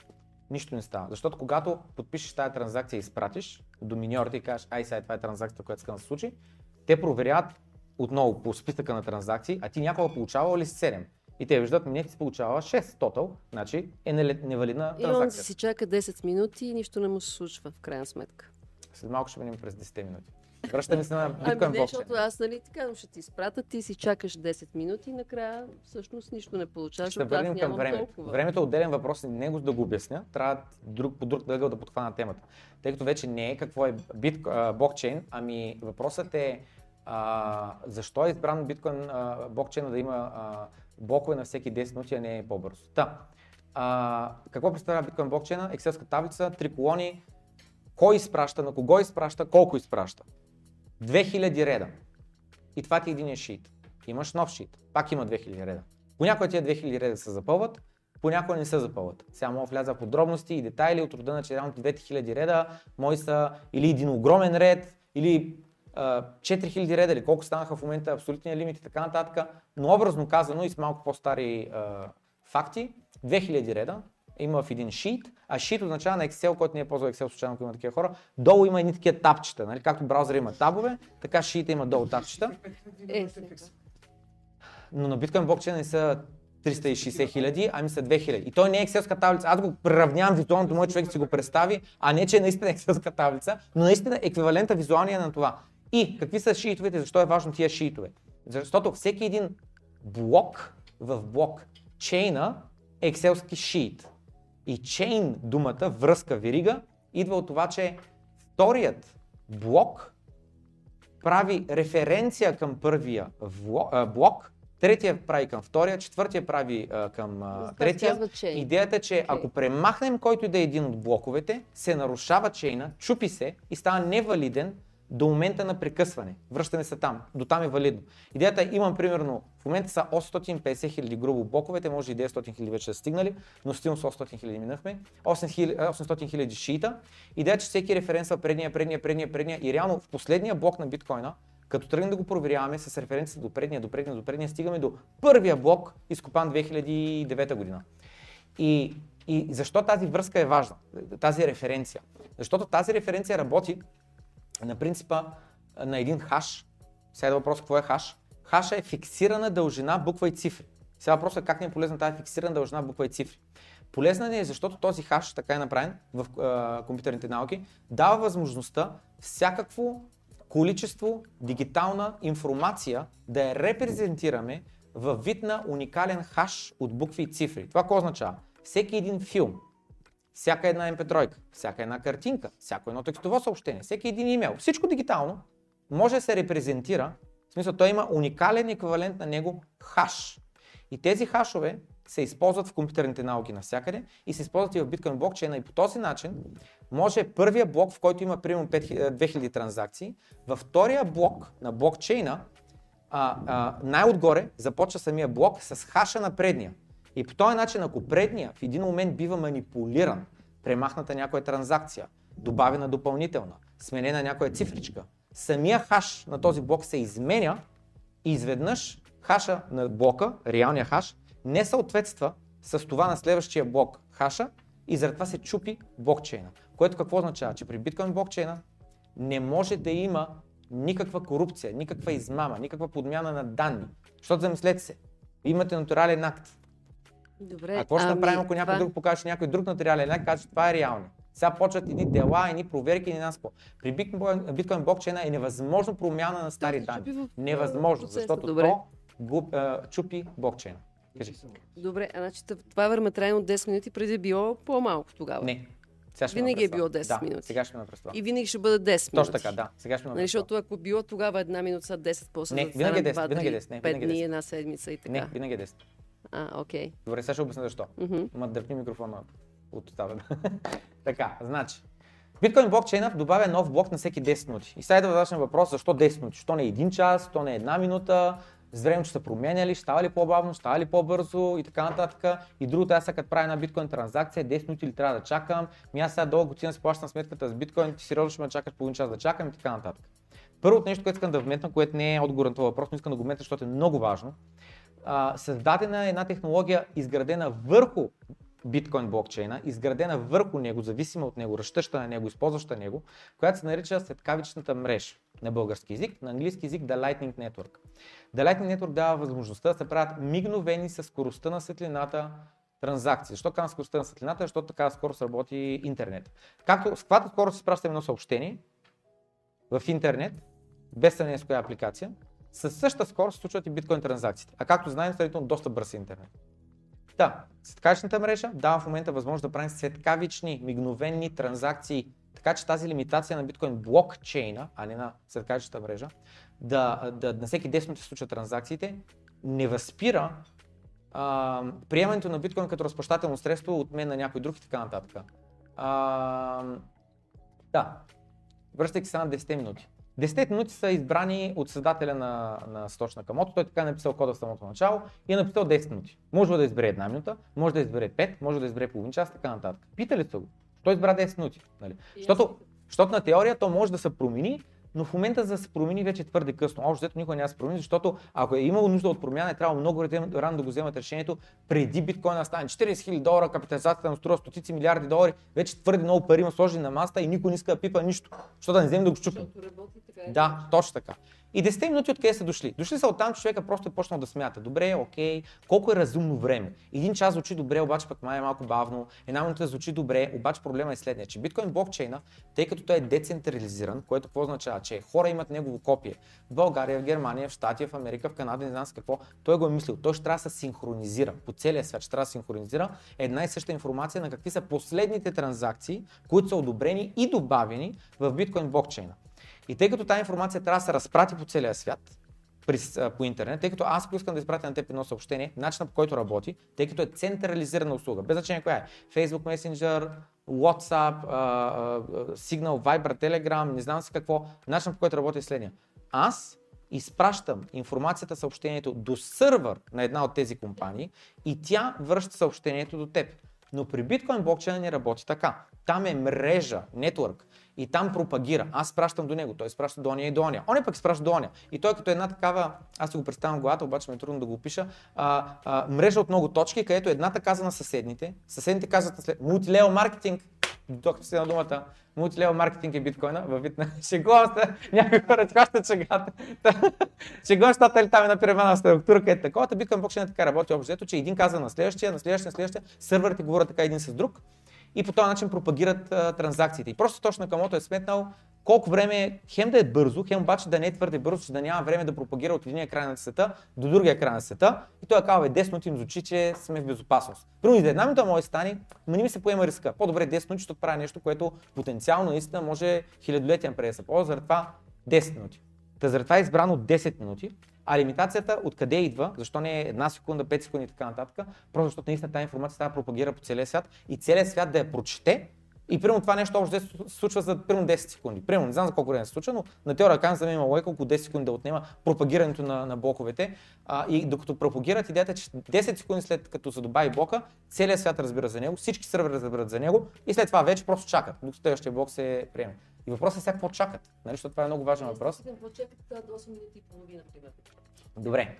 Нищо не става. Защото когато подпишеш тази транзакция и изпратиш до миньорите и кажеш, ай сега това е транзакцията, която искам да се случи, те проверяват отново по списъка на транзакции, а ти някога получавал ли си 7? И те виждат, не ти получава 6 тотал, значи е невалидна И он транзакция. си чака 10 минути и нищо не му се случва в крайна сметка. След малко ще минем през 10 минути. Връщаме се на Ами биткоин не, блокчейн. защото аз нали така, ще ти изпратят, ти си чакаш 10 минути и накрая всъщност нищо не получаваш, Ще върнем към времето. толкова. Времето е отделен въпрос, него да го обясня, трябва друг, по друг ъгъл да подхвана темата. Тъй като вече не е какво е бит, а, блокчейн, ами въпросът е а, защо е избран биткоин блокчейна да има а, блокове на всеки 10 минути, а не е по-бързо. Та, а, какво представлява биткоин блокчейна? Екселска таблица, три колони, кой изпраща, на кого изпраща, колко изпраща. 2000 реда. И това ти е един шит. Имаш нов шит. Пак има 2000 реда. Понякога тия 2000 реда се запълват, понякога не се запълват. Сега мога вляза в подробности и детайли от рода на че реално 2000 реда, мои са или един огромен ред, или 4000 реда, или колко станаха в момента абсолютния лимит и така нататък. Но образно казано и с малко по-стари а, факти, 2000 реда има в един шит, а шит означава на Excel, който не е ползвал Excel случайно, ако има такива хора, долу има едни такива тапчета, нали? както браузъра има табове, така шита има долу тапчета. Е, но на биткоин блокчейн не са 360 хиляди, ами са 2000. И той не е екселска таблица. Аз го приравнявам визуалното, мой човек си го представи, а не, че е наистина екселска таблица, но наистина еквивалента визуалния на това. И какви са шиитовете, защо е важно тия шиитове? Защото всеки един блок в блок чейна е екселски шиит. И чейн думата, връзка, верига, идва от това, че вторият блок прави референция към първия блок третия прави към втория, четвъртия прави а, към а, третия. Идеята е, че Окей. ако премахнем който и да е един от блоковете, се нарушава чейна, чупи се и става невалиден до момента на прекъсване. Връщане се там. До там е валидно. Идеята е, имам примерно, в момента са 850 хиляди грубо блоковете, може и 900 хиляди вече са стигнали, но стигнем с 800 хиляди минахме. 800 хиляди шиита. Идеята е, че всеки референсва предния, предния, предния, предния и реално в последния блок на биткоина, като тръгнем да го проверяваме с референция до предния, до предния, до предния, стигаме до първия блок, изкопан 2009 година. И, и защо тази връзка е важна, тази референция? Защото тази референция работи на принципа на един хаш. Сега е въпрос какво е хаш. Хаша е фиксирана дължина буква и цифри. Сега въпросът е как ни е полезна тази фиксирана дължина буква и цифри. Полезна ни е, защото този хаш, така е направен в а, компютърните науки, дава възможността всякакво количество дигитална информация да я репрезентираме във вид на уникален хаш от букви и цифри. Това какво означава? Всеки един филм, всяка една MP3, всяка една картинка, всяко едно текстово съобщение, всеки един имейл, всичко дигитално може да се репрезентира, в смисъл той има уникален еквивалент на него хаш. И тези хашове се използват в компютърните науки навсякъде и се използват и в биткоин блокчейна и по този начин може първия блок, в който има примерно 5000 2000 транзакции, във втория блок на блокчейна а, а, най-отгоре започва самия блок с хаша на предния. И по този начин, ако предния в един момент бива манипулиран, премахната някоя транзакция, добавена допълнителна, сменена някоя цифричка, самия хаш на този блок се изменя и изведнъж хаша на блока, реалния хаш, не съответства с това на следващия блок хаша и заради това се чупи блокчейна. Което какво означава? Че при биткоин блокчейна не може да има никаква корупция, никаква измама, никаква подмяна на данни. Защото замислете се, имате натурален акт. Добре. А какво ще ами, направим, ако някой това- друг покаже някой друг материален акт, каже, че това е реално? Сега почват едни дела, едни проверки, едни нас по. При биткоин, биткоин блокчейна е невъзможно промяна на стари данни. в, Невъзможно, процеса, защото добре. то губ, а, чупи блокчейна. Кажи. Добре, а значи това време трае от 10 минути, преди е било по-малко тогава. Не. Сега ще Винаги е било 10 да, минути. Сега ще ме това. И винаги ще бъде 10 минути. Точно така, да. Сега ще ме Нали, защото ако било тогава една минута са 10, после Не, да винаги е станат 10, 2, винаги е 3, 10, не, 5 винаги е дни, 10. една седмица и така. Не, винаги е 10. А, окей. Добре, сега ще обясня защо. Мгм. Ма дръпни микрофона от устата. така, значи. Биткоин блокчейна добавя нов блок на всеки 10 минути. И сега да задачен въпрос, защо 10 минути? Защо не един час, защо не една минута, с времето ще се променя ли, става ли по-бавно, става ли по-бързо и така нататък. И другото, аз сега като правя една биткоин транзакция, 10 минути ли трябва да чакам, ми аз сега дълго година си плащам сметката с биткоин, ти сериозно ще ме чакаш половин час да чакам и така нататък. Първото нещо, което искам да вметна, което не е отговор на този въпрос, но искам да го вметна, защото е много важно. А, създадена е една технология, изградена върху биткоин блокчейна, изградена върху него, зависима от него, разтъща на него, използваща него, която се нарича светкавичната мрежа на български язик, на английски язик The Lightning Network. The Lightning Network дава възможността да се правят мигновени с скоростта на светлината транзакции. Защо казвам скоростта на светлината? Защото така скорост работи интернет. Както с каквато скорост си пращаме едно съобщение в интернет, без сравнение с коя апликация, със същата скорост се случват и биткоин транзакциите. А както знаем, сравнително доста бърз интернет. Да, светкавичната мрежа дава в момента възможност да правим светкавични, мигновени транзакции, така че тази лимитация на биткоин блокчейна, а не на светкавичната мрежа, да, да на всеки 10 минути се случват транзакциите, не възпира а, приемането на биткоин като разплащателно средство от мен на някой друг и така нататък. А, да, връщайки се на 10 минути. 10 минути са избрани от създателя на, на Сатоши Накамото. Той така е написал кода в самото начало и е написал 10 минути. Може да избере една минута, може да избере 5, може да избере половин час, така нататък. Питали са го. Той избра 10 минути. Нали? Защото, защото на теория то може да се промени, но в момента за да се промени вече е твърде късно. Общо взето никога няма да се промени, защото ако е имало нужда от промяна, е трябвало много рано да го вземат решението преди биткоина да стане 40 000 долара, капитализацията на струва стотици милиарди долари, вече твърде много пари има сложени на маста и никой не иска да пипа нищо, защото да не вземе да го щупим. Да, точно така. И 10 минути откъде са дошли? Дошли са оттам, че човека просто е почнал да смята. Добре, окей, колко е разумно време? Един час звучи добре, обаче пък май е малко бавно. Една минута звучи добре, обаче проблема е следния, че биткоин блокчейна, тъй като той е децентрализиран, което какво означава, че хора имат негово копие. В България, в Германия, в Штатия, в Америка, в Канада, не знам с какво, той го е мислил. Той ще трябва да се синхронизира по целия свят, ще трябва да синхронизира една и съща информация на какви са последните транзакции, които са одобрени и добавени в биткоин блокчейна. И тъй като тази информация трябва да се разпрати по целия свят, по интернет, тъй като аз ако искам да изпратя на теб едно съобщение, начинът по който работи, тъй като е централизирана услуга, без значение коя е, Facebook Messenger, WhatsApp, Signal, Viber, Telegram, не знам си какво, начинът по който работи е следния. Аз изпращам информацията, съобщението до сървър на една от тези компании и тя връща съобщението до теб. Но при биткоин блокчейна не работи така. Там е мрежа, нетворк и там пропагира. Аз пращам до него, той изпраща до ония и до ония. Он пък изпраща до ония. И той като една такава, аз си го представям в главата, обаче ми е трудно да го опиша, а, а, мрежа от много точки, където едната каза на съседните, съседните казват на след... Мултилео маркетинг, докато си на думата, мултилево маркетинг е биткоина, във вид на шегувам някои хора хващат шегата. шегувам се, нали там е на пирамидна структура, където такова, биткоин блокчейн така работи общо, че един каза на следващия, на следващия, на следващия, сървърите говорят така един с друг и по този начин пропагират а, транзакциите. И просто точно Камото е сметнал колко време хем да е бързо, хем обаче да не е твърде бързо, че да няма време да пропагира от единия край на света до другия край на света. И той е казал, 10 минути им звучи, че сме в безопасност. Примерно и една минута може да стане, но не ми се поема риска. По-добре 10 минути, защото правя нещо, което потенциално наистина може хилядолетия напред да се ползва, заради това 10 минути. Та заради е избрано 10 минути, а лимитацията откъде идва, защо не е една секунда, 5 секунди и така нататък, просто защото наистина тази информация да пропагира по целия свят и целият свят да я прочете и примерно това нещо общо се случва за примерно 10 секунди. Примерно, не знам за колко време се случва, но на теория за мен има лойка около 10 секунди да отнема пропагирането на, на блоковете. А, и докато пропагират идеята, че 10 секунди след като се добави блока, целият свят разбира за него, всички сървъри разбират за него и след това вече просто чакат, докато следващия блок се приеме. И въпросът е сега какво чакат, нали? защото това е много важен въпрос. Какво чакат до 8 минути и половина, примерно. Добре.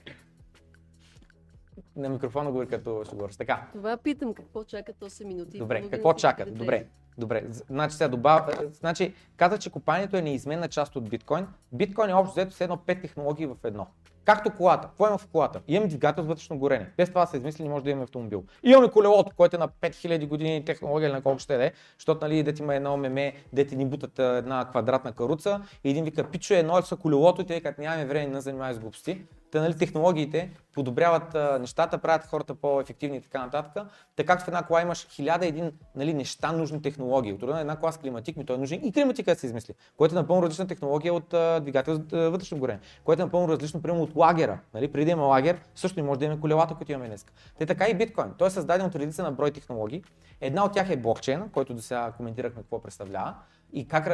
На микрофона говори като ще говориш. Така. Това питам, какво чакат 8 минути Добре, какво докато чакат? Добре, добре. Значи сега добавя, значи каза, че копанието е неизменна част от биткоин. Биткоин е общо взето с едно пет технологии в едно. Както колата. Какво има в колата? Имаме двигател с вътрешно горене. Без това са измислили, не може да имаме автомобил. Имаме колелото, което е на 5000 години технология или на колко ще е, защото нали, дете има едно меме, дете ни бутат една квадратна каруца и един вика, пичо едно са колелото и те викат, нямаме време да занимаваме с глупости. Та, нали, технологиите подобряват нещата, правят хората по-ефективни и така нататък. Така в една кола имаш хиляда един нали, неща нужни технологии. От една кола с климатик ми той е нужен и климатика се измисли, което е напълно различна технология от а, двигател за вътрешно горене, което е напълно различно примерно от лагера. Нали? Преди да има лагер, също не може да имаме колелата, които имаме днес. Те така и биткоин. Той е създаден от редица на брой технологии. Една от тях е блокчейна, който до сега коментирахме какво представлява и как,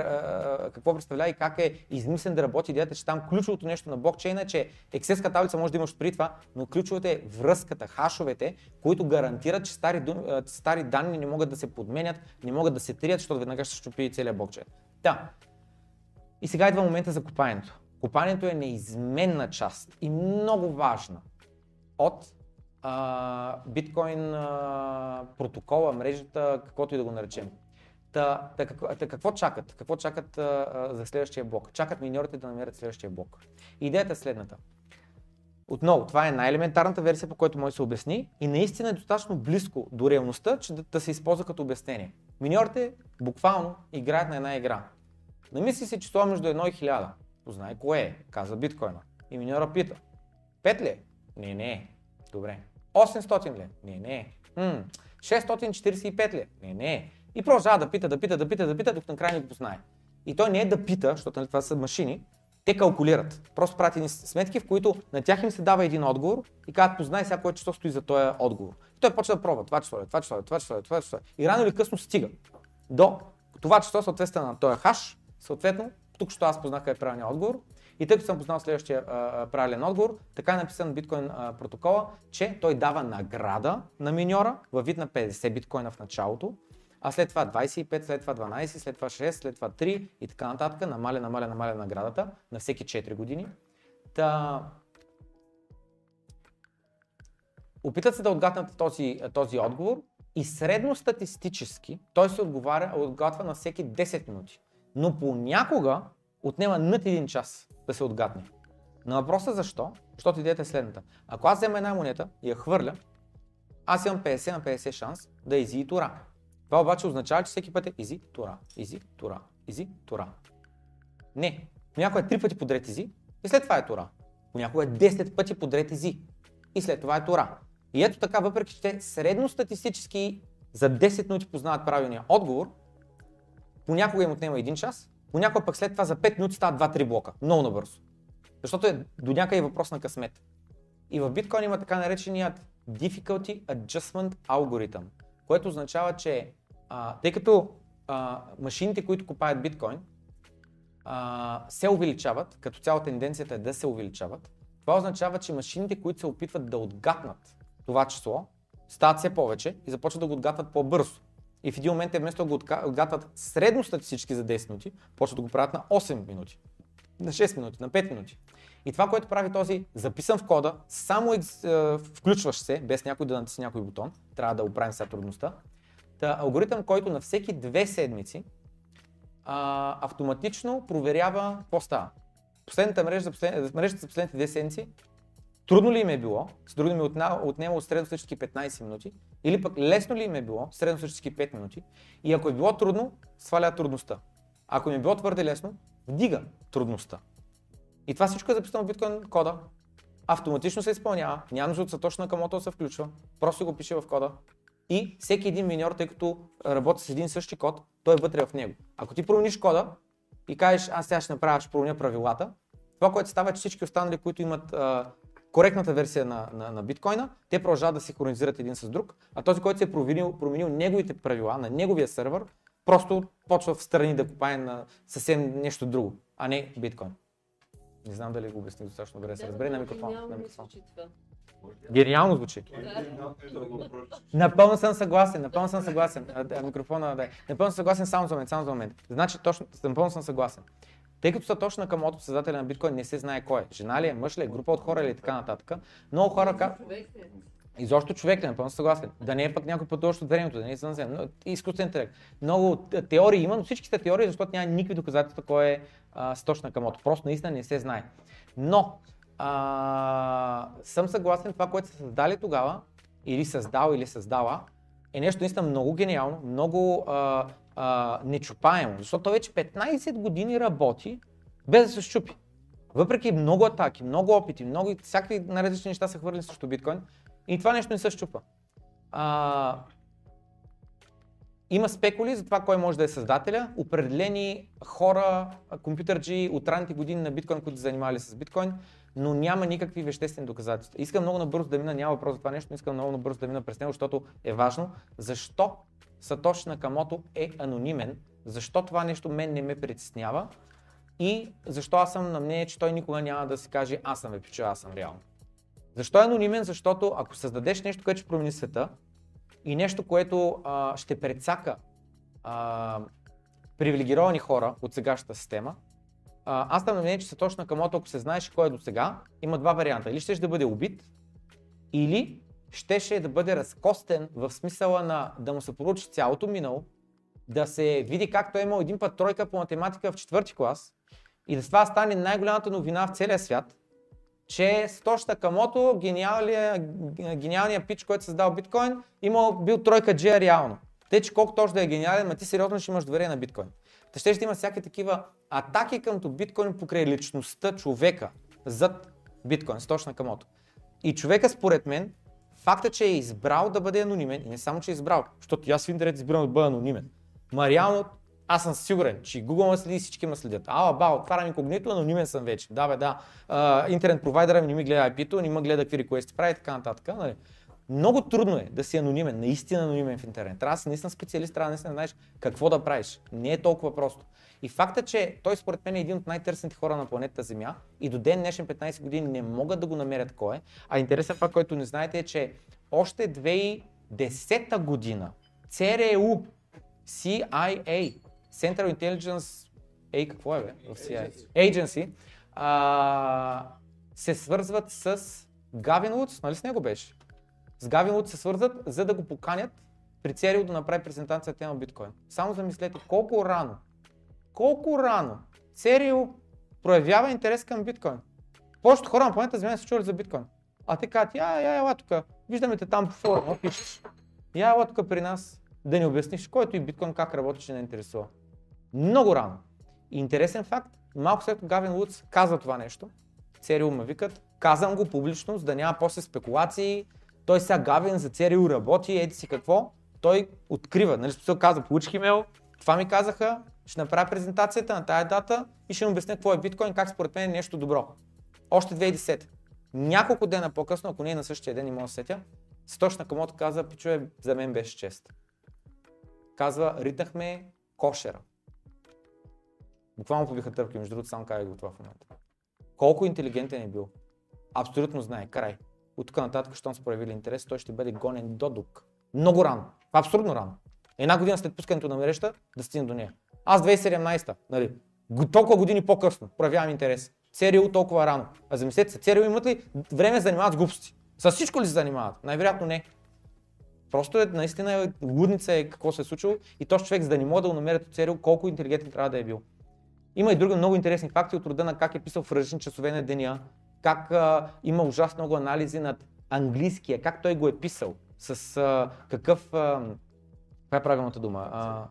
какво представлява и как е измислен да работи идеята, че там ключовото нещо на блокчейна е, че Excelска таблица може да имаш при това, но ключовото е връзката, хашовете, които гарантират, че стари, стари данни не могат да се подменят, не могат да се трият, защото веднага ще щупи целият блокчейн. Да. И сега идва момента за копаенето. Копаенето е неизменна част и много важна от а, биткоин а, протокола, мрежата, каквото и да го наречем. Та, та, какво, та какво чакат? Какво чакат а, за следващия блок? Чакат миньорите да намерят следващия блок. Идеята е следната. Отново, това е най-елементарната версия, по която може да се обясни и наистина е достатъчно близко до реалността, че да, да се използва като обяснение. Миньорите буквално играят на една игра. Намисли си число между 1 и 1000. Познай кое е, каза биткоина. И миньора пита. 5 ли? е? Не, не. е. Добре. 800 ли? е? Не, не. е. М, 645 ли? е? Не, не. е. И продължава да пита, да пита, да пита, да пита, докато накрая не го познае. И той не е да пита, защото нали, това са машини, те калкулират. Просто правят едни сметки, в които на тях им се дава един отговор и казват, познай сега кое число стои за този отговор. И той почва да пробва това число, е, това число, е, това число, е, това число. И рано или късно стига до това число съответства на този хаш, съответно, тук що аз познах е правилният отговор. И тъй като съм познал следващия а, правилен отговор, така е написан биткоин а, протокола, че той дава награда на миньора във вид на 50 биткоина в началото, а след това 25, след това 12, след това 6, след това 3 и така нататък, намаля, намаля, намаля наградата на всеки 4 години. Та... Опитат се да отгатнат този, този отговор и средностатистически той се отговаря, отгатва на всеки 10 минути. Но понякога отнема над 1 час да се отгатне. На въпроса защо? Защото идеята е следната. Ако аз взема една монета и я хвърля, аз имам 50 на 50 шанс да е изи и тура. Това обаче означава, че всеки път е изи, тура, изи, тура, изи, тура. Не. Понякога е 3 пъти подред изи и след това е тура. Понякога е 10 пъти подред изи и след това е тура. И ето така, въпреки че те средностатистически за 10 минути познават правилния отговор, понякога им отнема 1 час, понякога пък след това за 5 минути стават 2-3 блока. Много набързо. Защото е до някъде въпрос на късмет. И в биткоин има така нареченият Difficulty Adjustment Algorithm, което означава, че а, тъй като а, машините, които купаят биткоин, а, се увеличават, като цяло тенденцията е да се увеличават, това означава, че машините, които се опитват да отгатнат това число, стават все повече и започват да го отгатват по-бързо. И в един момент те вместо да го отга- отгатват средно статистически за 10 минути, почват да го правят на 8 минути, на 6 минути, на 5 минути. И това, което прави този записан в кода, само екс, е, включващ се, без някой да натисне някой бутон, трябва да оправим сега трудността, Та, алгоритъм, който на всеки две седмици а, автоматично проверява какво става. Последната мрежа, за послед... мрежата за последните две седмици, трудно ли им е било, с други ми отна... отнемало средностатически 15 минути, или пък лесно ли им е било, средностатически 5 минути, и ако е било трудно, сваля трудността. Ако им е било твърде лесно, вдига трудността. И това всичко е записано в биткоин кода. Автоматично се изпълнява, няма нужда от Сатоshi Nakamoto да се включва, просто го пише в кода. И всеки един миньор, тъй като работи с един същи код, той е вътре в него. Ако ти промениш кода и кажеш, аз сега ще направя, ще променя правилата, това, което става е, че всички останали, които имат а, коректната версия на, на, на биткоина, те продължават да синхронизират един с друг, а този, който се е променил, променил неговите правила на неговия сървър, просто почва в страни да купае на съвсем нещо друго, а не биткоин. Не знам дали го обясних достатъчно добре да се разбере на микрофон. Гениално На ми микрофон. звучи това. Гениално звучи. Напълно съм съгласен, напълно съм съгласен. Да, микрофона, да. Напълно съм съгласен само за момент, само за момент. Значи точно, напълно съм съгласен. Тъй като са точно към създателя на биткоин не се знае кой е. Жена ли е, мъж ли е, група от хора или така нататък. Много хора ка... Изобщо човек е, напълно съгласен. Да не е пък някой пътуващ от времето, да не е извънземно. Но, изкуствен интелект. Много теории има, но всички са теории, защото няма никакви доказателства кой е а, Сатоши Накамото. Просто наистина не се знае. Но а, съм съгласен, това, което са създали тогава, или създал, или създала, е нещо наистина много гениално, много а, а, нечупаемо, защото вече 15 години работи без да се щупи. Въпреки много атаки, много опити, много всякакви различни неща са хвърли срещу биткоин и това нещо не се щупа. А, има спекули за това кой може да е създателя. Определени хора, компютърджи от ранните години на биткоин, които са занимавали с биткоин, но няма никакви веществени доказателства. Искам много набързо да мина, няма въпрос за това нещо, но искам много набързо да мина през него, защото е важно. Защо Сатоши Накамото е анонимен? Защо това нещо мен не ме притеснява? И защо аз съм на мнение, че той никога няма да си каже аз съм вепича, аз съм реално. Защо е анонимен? Защото ако създадеш нещо, което ще промени света и нещо, което а, ще прецака а, привилегировани хора от сегашната система, а, аз съм мнение, че Сатоши Накамото, ако се знаеше кой е до сега, има два варианта. Или щеше да бъде убит, или щеше да бъде разкостен в смисъла на да му се поручи цялото минало, да се види как той е имал един път тройка по математика в четвърти клас и да това стане най-голямата новина в целия свят, че Сатоши Накамото, гениалният, гениалният пич, който е създал биткоин, имал бил тройка G реално. Те, че колко точно да е гениален, ма ти сериозно ще имаш доверие на биткоин. Та ще, ще има всякакви такива атаки към биткоин покрай личността, човека зад биткоин, Сатоши Накамото. И човека според мен, факта, че е избрал да бъде анонимен, и не само, че е избрал, защото аз в интернет избирам да бъда анонимен, ма реално аз съм сигурен, че Google ме следи всички ме следят. Ала, ба, отварям инкогнито, анонимен съм вече. Да, бе, да. А, интернет провайдера ми не ми гледа IP-то, не ме гледа какви реквести прави и така нататък. Нали? Много трудно е да си анонимен, наистина анонимен в интернет. Трябва да си наистина специалист, трябва да наистина знаеш какво да правиш. Не е толкова просто. И факта, че той според мен е един от най-търсените хора на планетата Земя и до ден днешен 15 години не могат да го намерят кой е. А интересен факт, който не знаете е, че още 2010 година ЦРУ, CIA, Central Intelligence, ей какво е бе, в CIA, Agency, а, се свързват с Гавин Лудс, нали с него беше? С Гавин Лудс се свързват, за да го поканят при ЦРУ да направи презентация тема биткоин. Само замислете колко рано, колко рано ЦРУ проявява интерес към биткоин. Повечето хора на планета Земя са чули за биткоин. А те казват, я, я, ела тук, виждаме те там по форума, пишеш. Я, ела тук при нас да ни обясниш, който и биткоин как работи, че не интересува. Много рано. И интересен факт, малко след като Гавин Лудс казва това нещо, ЦРУ ме викат, казвам го публично, за да няма после спекулации, той сега Гавин за ЦРУ работи, еди си какво, той открива, нали смисъл казва, получих имейл, това ми казаха, ще направя презентацията на тая дата и ще им обясня какво е биткоин, как според мен е нещо добро. Още 2010. Няколко дена по-късно, ако не е на същия ден, не мога да се сетя, Сатош Накамото каза, пичове, за мен беше чест. Казва, ритнахме кошера. Буквално побиха търпки, между другото, само казах го това в момента. Колко интелигентен е бил. Абсолютно знае, край. От тук нататък, щом са проявили интерес, той ще бъде гонен до дук. Много рано. Абсурдно рано. Една година след пускането на мрежата да стигне до нея. Аз 2017-та, нали, толкова години по-късно проявявам интерес. Сериал толкова рано. А замислете се, Сериал имат ли време да занимават с глупости? С всичко ли се занимават? Най-вероятно не. Просто е, наистина е, лудница е какво се е случило и този човек, за да не мога да го намерят от Сериал, колко интелигентен трябва да е бил. Има и други много интересни факти от рода на как е писал в различни часове на деня, как а, има ужасно много анализи над английския, как той го е писал, с а, какъв, а, каква е правилната дума, а,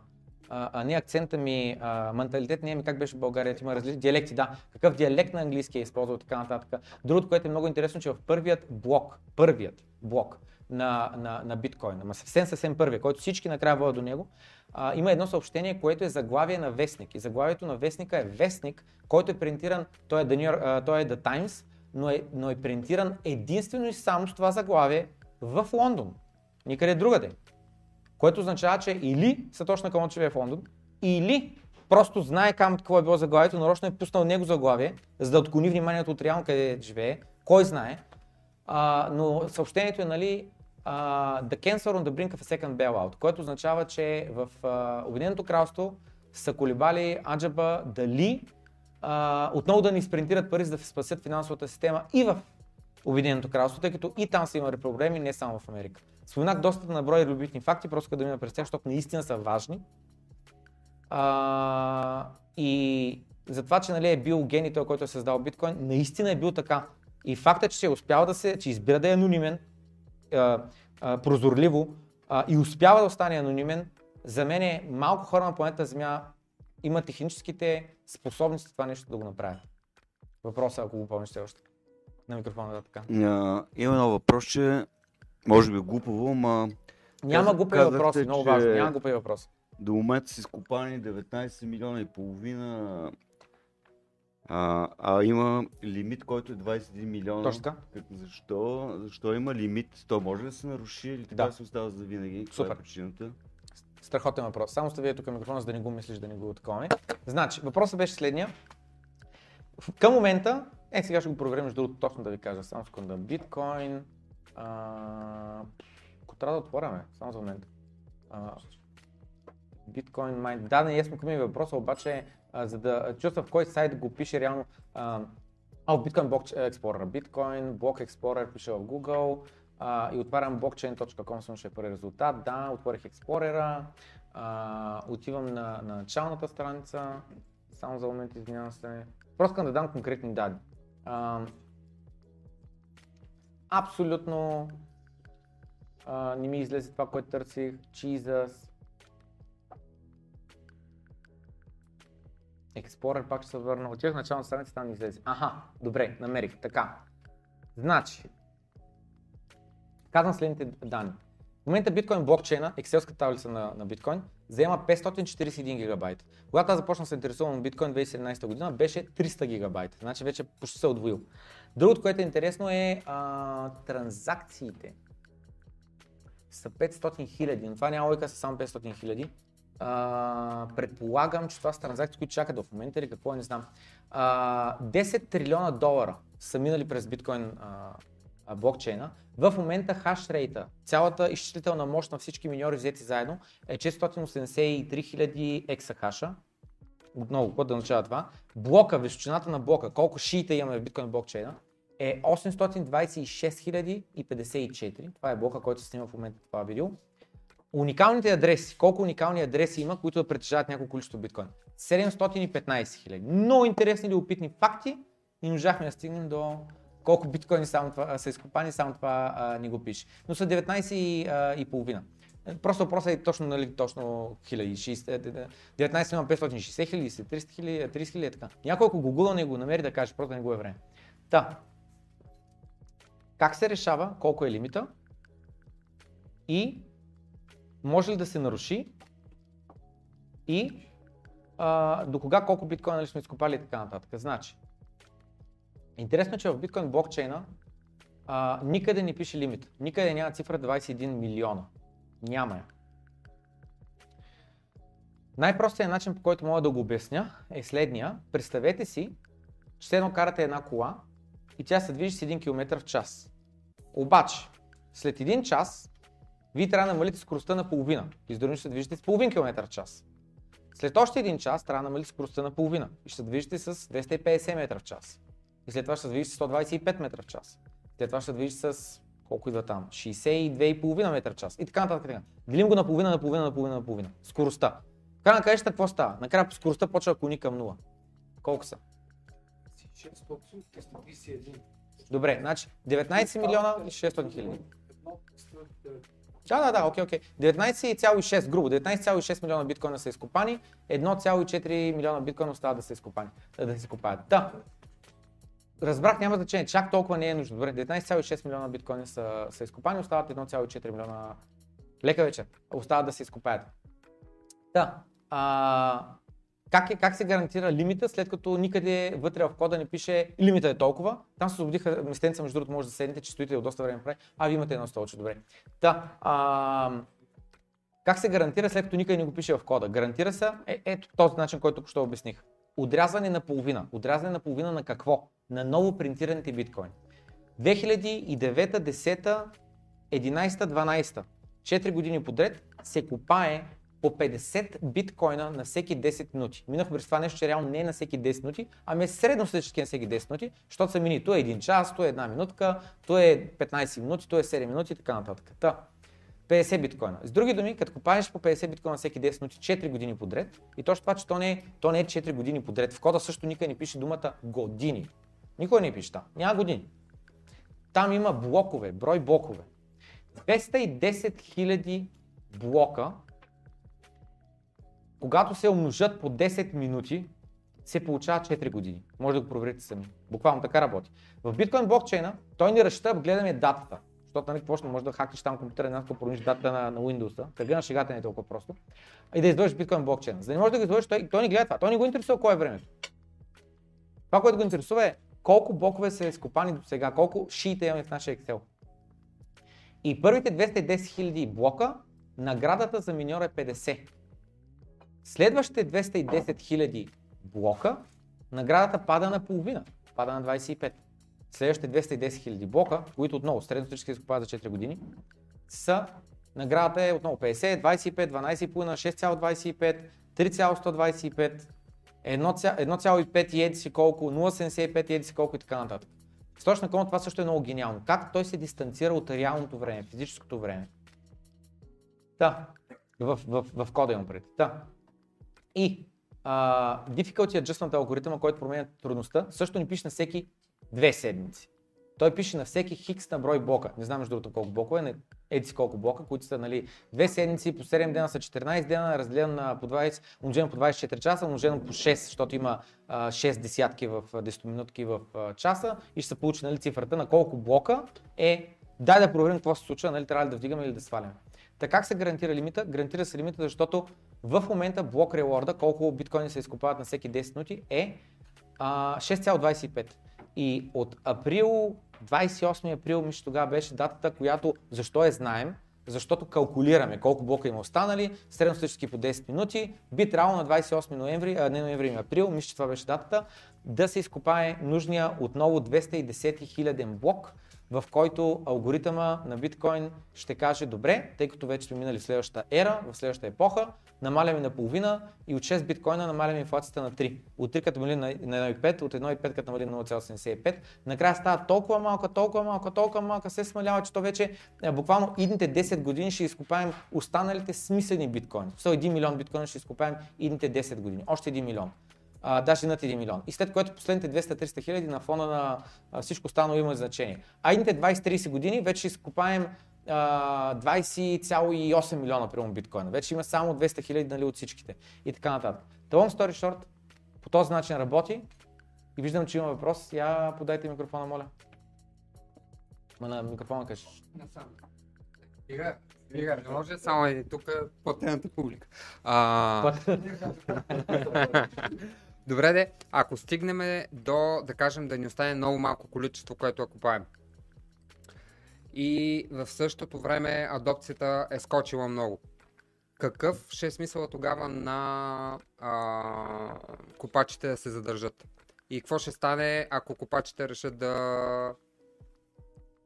а, а не акцента ми, а, менталитет не е ми как беше в България, има различни диалекти, да, какъв диалект на английски е използвал така нататък. Другото, което е много интересно, че в първият блок, първият блок на, на, на биткоин, ама съвсем съвсем първия, който всички накрая водят до него, а, има едно съобщение, което е заглавие на вестник. И заглавието на вестника е вестник, който е принтиран, той е The, York, а, той е The Times, но е, но е принтиран единствено и само с това заглавие в Лондон. Никъде другаде. Което означава, че или Сатош Накамото живее в Лондон, или просто знае кам какво е било заглавието, нарочно е пуснал него заглавие, за да отклони вниманието от реално къде живее. Кой знае. А, но съобщението е, нали, а, The Cancer on the Brink of a Second Bailout, което означава, че в а, Обединеното кралство са колебали Аджаба дали а, отново да ни спринтират пари, за да спасят финансовата система и в Обединеното кралство, тъй като и там са имали проблеми, не само в Америка. Споменах доста на брой любитни факти, просто да мина през тях, защото наистина са важни. А, и за това, че нали, е бил гений той, който е създал биткоин, наистина е бил така. И факта, че се е успял да се, че избира да е анонимен, а, а, прозорливо а, и успява да остане анонимен, за мен е малко хора на планета Земя имат техническите способности това нещо да го направят. Въпросът, ако го помниш все още. На микрофона да така. А, има едно въпрос, че може би е глупаво, ама Няма глупави въпроси, много важно. Няма глупави въпроси. до момента са изкопани 19 милиона и половина, а, а има лимит, който е 21 милиона. Точно така. Защо, защо има лимит? То може ли да се наруши или така Да. се остава за винаги? Каква Супер. е причината? Страхотен въпрос. Само сте вие тук микрофона, за да не го мислиш, да не го таковаме. Значи, въпросът беше следния. Към момента, е сега ще го проверим, между другото, точно да ви кажа, само секунда. Биткоин, а... ако трябва да отворяме, само за момент. А... Биткоин Mine. Да, не ясно към въпроса, обаче, за да чувства в кой сайт го пише реално. А, а, Bitcoin Block Explorer. Bitcoin Block Explorer пише в Google а, и отварям blockchain.com, съм ще е първи резултат. Да, отворих Explorer, отивам на, на началната страница, само за момент извинявам се. Просто искам да дам конкретни данни. А, абсолютно а, не ми излезе това, което търсих. Jesus. Explorer пак ще се върна. Отивах в началната страница, там излезе. Аха, добре, намерих. Така. Значи, казвам следните данни. В момента биткоин блокчейна, екселска таблица на, на биткоин, заема 541 гигабайта. Когато аз започнах да се интересувам от биткоин 2017 година, беше 300 гигабайта. Значи вече почти се е удвоил. Другото, което е интересно е а, транзакциите. Са 500 хиляди, но това няма логика са само 500 хиляди. А, предполагам, че това са транзакции, които чакат в момента или какво, не знам. А, 10 трилиона долара са минали през биткоин а, а, блокчейна. В момента хашрейта, цялата изчислителна мощ на всички миньори взети заедно е 483 000 ексахаша. Отново, какво да означава това? Блока, височината на блока, колко шиите имаме в биткоин блокчейна, е 826 054. Това е блока, който се снима в момента това видео. Уникалните адреси, колко уникални адреси има, които да притежават някакво количество биткоин? 715 хиляди. Много интересни и опитни факти и не можахме да стигнем до колко биткоини само това, са изкопани, само това а, ни го пише. Но са 19 и, а, и половина. Просто въпросът е точно, нали, точно хиляди, 60, 19 има 560 хиляди, 300 хиляди, 30 хиляди, така. Няколко Google не го намери да каже, просто не го е време. Та, как се решава колко е лимита и може ли да се наруши и а, до кога колко биткоина ли сме изкопали и така нататък. Значи, Интересно е, че в биткоин блокчейна а, никъде не пише лимит. Никъде няма цифра 21 милиона. Няма я. Най-простият начин, по който мога да го обясня, е следния. Представете си, че едно карате една кола и тя се движи с 1 км в час. Обаче, след един час, вие трябва да намалите скоростта на половина. Издърно ще се движите с половин км в час. След още един час трябва да намалите скоростта на половина и ще се движите с 250 метра в час. И след това ще се движите с 125 метра в час. След това ще се движите с колко идва там? 62,5 метра в час. И така нататък. Така. Делим го на половина, на половина, на половина, на половина. Скоростта. Край на краищата какво става? Накрая скоростта почва да клони към 0. Колко са? 600, 331. Добре, значи 19 милиона и 600 хиляди. Да, да, да, окей, окей. 19,6, грубо, 19,6 милиона биткоина са изкопани, 1,4 милиона биткоина остават да са изкопани, да се изкопаят. Да, разбрах, няма значение, чак толкова не е нужно. Добре, 19,6 милиона биткоина са, са изкопани, остават 1,4 милиона. Лека вечер, остават да се изкопаят. Да, а, как, е, как се гарантира лимита, след като никъде вътре в кода не пише лимита е толкова. Там се освободиха местенца, между другото може да седнете, че стоите от доста време прави. А, вие имате едно столче, добре. Да, а, как се гарантира, след като никъде не го пише в кода? Гарантира се е, ето този начин, който току-що обясних. Отрязване на половина. Отрязване на половина на какво? На ново принтираните биткоини. 2009, 10, 11, 12, 4 години подред се копае по 50 биткоина на всеки 10 минути. Минах през това нещо, че реално не е на всеки 10 минути, ами е средностатически на всеки 10 минути, защото са мини. То е 1 час, то е 1 минутка, то е 15 минути, то е 7 минути и така нататък. Та, 50 биткоина. С други думи, като купаеш по 50 биткоина всеки 10 минути 4 години подред, и точно това, че то не, е, то не е 4 години подред. В кода също никъде не пише думата години. Никой не пише там. Няма години. Там има блокове, брой блокове. 210 000 блока когато се умножат по 10 минути, се получава 4 години. Може да го проверите сами. Буквално така работи. В биткоин блокчейна той ни разчита, гледаме датата. Защото нали, какво може да хакнеш там компютъра, една промениш датата на, на Windows, тъга на шегата не е толкова просто. И да изложиш биткоин блокчейна. За да не можеш да го изложиш, той, той не гледа това. Той не го интересува кое е времето. Това, което го интересува е колко блокове са изкопани до сега, колко шиите имаме в нашия Excel. И първите 210 000 блока, наградата за миньор е 50. Следващите 210 000 блока, наградата пада на половина, пада на 25. Следващите 210 000 блока, които отново средностатически изкупават за 4 години, са наградата е отново 50, 25, 12,5, 6,25, 3,125, 1,5 и еди си колко, 0,75 и еди си колко и така нататък. С точно това също е много гениално. Как той се дистанцира от реалното време, физическото време. Да, в, в, в кода имам пред. Да. И uh, Difficulty Adjustment алгоритъма, който променя трудността, също ни пише на всеки две седмици. Той пише на всеки хикс на брой блока. Не знам между другото колко блока е, еди колко блока, които са нали, две седмици, по 7 дена са 14 дена, разделено на по 20, умножено по 24 часа, умножено по 6, защото има а, 6 десятки в 10 минутки в а, часа и ще се получи нали, цифрата на колко блока е. Дай да проверим какво се случва, нали, трябва ли да вдигаме или да сваляме. Така как се гарантира лимита? Гарантира се лимита, защото в момента блок рeward, колко биткоини се изкупават на всеки 10 минути е 6,25. И от април, 28 април, мисля тогава беше датата, която защо е знаем, защото калкулираме колко блока има останали, средностатически по 10 минути, би трябвало на 28 ноември, а не ноември и април, мисля, че това беше датата, да се изкопае нужния отново 210 хиляден блок, в който алгоритъма на биткоин ще каже добре, тъй като вече сме минали в следващата ера, в следващата епоха, намаляме на половина и от 6 биткоина намаляме инфлацията на 3. От 3 като намали на 1,5, от 1,5 като намали на 0,75. Накрая става толкова малка, толкова малка, толкова малка, се смалява, че то вече е, буквално идните 10 години ще изкопаем останалите смислени биткоини. Все 1 милион биткоина ще изкопаем идните 10 години. Още 1 милион а, даже над 1 милион. И след което последните 200-300 хиляди на фона на а, всичко останало има значение. А идните 20-30 години вече изкопаем 20,8 милиона примерно биткоина. Вече има само 200 хиляди нали, от всичките и така нататък. The long story short, по този начин работи и виждам, че има въпрос. Я подайте микрофона, моля. Ма на микрофона кажеш. Ига, Ига, не може само и тук платената публика. А... Добре, де, ако стигнем до, да кажем, да ни остане много малко количество, което ако купаем. И в същото време адопцията е скочила много. Какъв ще е смисъла тогава на а, купачите да се задържат? И какво ще стане, ако купачите решат да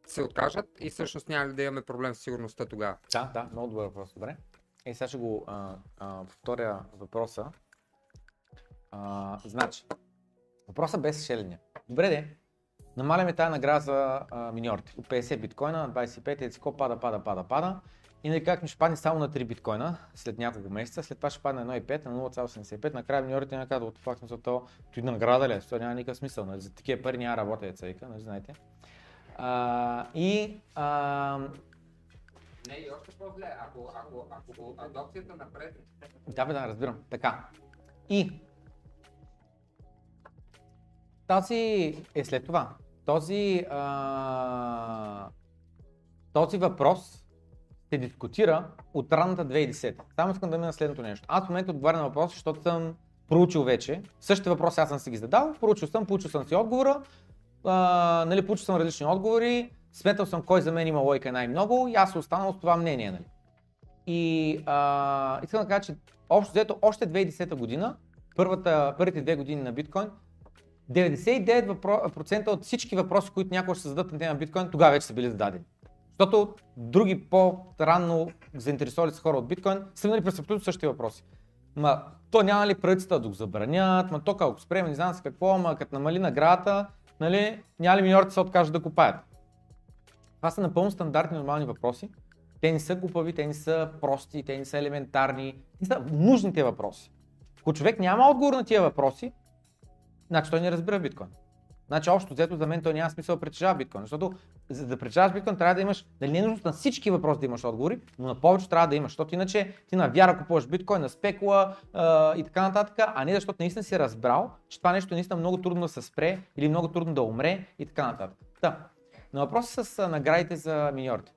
се откажат и всъщност няма ли да имаме проблем с сигурността тогава? Да, да, много добър въпрос, добре. Е, сега ще го а, а, повторя въпроса. А, значи, въпросът без шеления. Добре де, намаляме тази награда за а, миньорите. От 50 биткоина на 25 и тако пада, пада, пада, пада. И нали как ми ще падне само на 3 биткоина след няколко месеца, след това ще падне на 1,5 на 0,85, накрая миньорите не казват, факт смисъл, то, той награда ли е, това няма никакъв смисъл, нали? за такива пари няма работа, деца вика, нали знаете. А, и а, Не, и още по-зле, ако, ако, ако адопцията напред Да, бе, да, разбирам. Така. И тази е след това. Този, а, този въпрос се дискутира от ранната 2010. Само искам да мина следното нещо. Аз в момента отговарям на въпроса, защото съм проучил вече. Същите въпроси аз съм си ги задал, проучил съм, получил съм си отговора, а, нали, получил съм различни отговори, сметал съм кой за мен има лойка най-много и аз съм останал с това мнение. Нали. И а, искам да кажа, че общо взето още 2010 година, първата, първите две години на биткоин, 99% от всички въпроси, които някога ще зададат на тема биткоин, тогава вече са били зададени. Защото други по-ранно заинтересовали се хора от биткоин са минали през абсолютно същите въпроси. Ма, то няма ли правителствата да го забранят, ма то ако спреме, не знам с какво, ма като намали наградата, нали, няма ли миньорите се откажат да купаят. Това са напълно стандартни нормални въпроси. Те не са глупави, те не са прости, те не са елементарни. Те са нужните въпроси. Ако човек няма отговор на тия въпроси, значи той не разбира биткоин. Значи общо взето за мен той няма смисъл да притежава биткоин, защото за да притежаваш биткоин трябва да имаш, дали не е нужно на всички въпроси да имаш отговори, но на повече трябва да имаш, защото иначе ти на вяра купуваш биткоин, на спекула а, и така нататък, а не защото наистина си разбрал, че това нещо наистина много трудно да се спре или много трудно да умре и така нататък. Да. На въпроса с наградите за миньорите.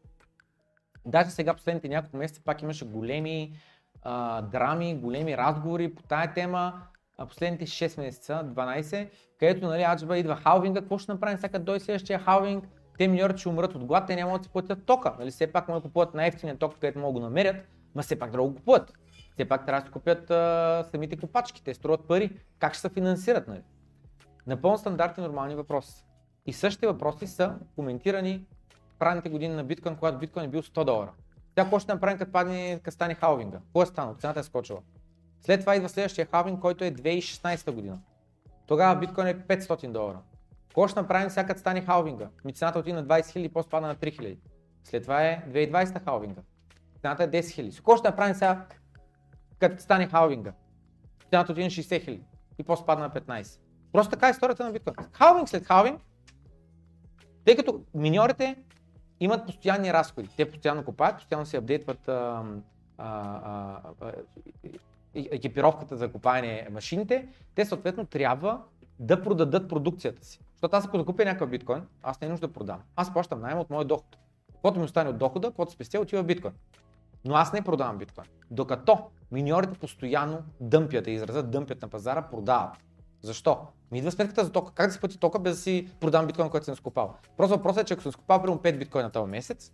Даже сега последните няколко месеца пак имаше големи а, драми, големи разговори по тая тема. А последните 6 месеца, 12, където нали, аджба идва халвинга, какво ще направим сега като дойде следващия халвинг, те миньорите ще умрат от глад, те няма да си платят тока. Нали, все пак могат да купуват най-ефтиния ток, където могат да намерят, но все пак да го купуват. Все пак трябва да си купят а, самите копачки, те струват пари. Как ще се финансират? Нали? Напълно стандартни нормални въпроси. И същите въпроси са коментирани в ранните години на биткоин, когато биткоин е бил 100 долара. Тя какво ще направим като, падне, като стане халвинга? Какво е станало? Цената е скочила. След това идва следващия халвинг, който е 2016 година. Тогава биткоин е 500 долара. Какво ще направим сега като стане халвинга? Ми цената отиде на 20 000 и после пада на 3 000. След това е 2020 халвинга. Цената е 10 000. Какво ще направим сега като стане халвинга? Цената отиде на 60 000 и после пада на 15. Просто така е историята на биткоин. Халвинг след халвинг, тъй като миньорите имат постоянни разходи. Те постоянно купаят, постоянно се апдейтват а, а, а, екипировката за купаене машините, те съответно трябва да продадат продукцията си. Защото аз ако да купя някакъв биткоин, аз не е нужда да продам. Аз плащам найем от моя доход. Каквото ми остане от дохода, каквото спестя, отива в биткоин. Но аз не продавам биткоин. Докато миньорите постоянно дъмпят, изразят дъмпят на пазара, продават. Защо? Ми идва сметката за тока. Как да си плати тока без да си продам биткоин, който съм скупал? Просто въпросът е, че ако съм скупал примерно 5 биткоина този месец,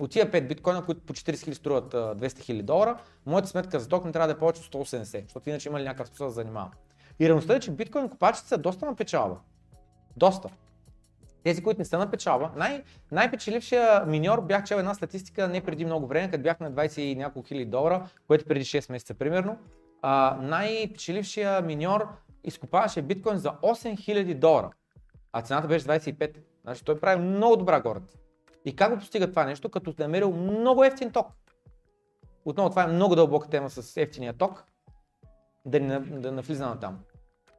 от тия 5 биткоина, които по 40 000 струват 200 000 долара, моята сметка за ток не трябва да е повече от 180, защото иначе има ли някакъв смисъл да занимавам. И реалността е, че биткоин купачите са доста на печалба. Доста. Тези, които не са на печалба, най- най-печелившия миньор бях чел една статистика не преди много време, като бях на 20 и няколко хиляди долара, което преди 6 месеца примерно. А, най-печелившия миньор изкупаваше биткоин за 8000 долара, а цената беше 25. Значи той прави много добра гората. И как го постига това нещо? Като е намерил много ефтин ток. Отново това е много дълбока тема с ефтиния ток, да не да навлиза на там.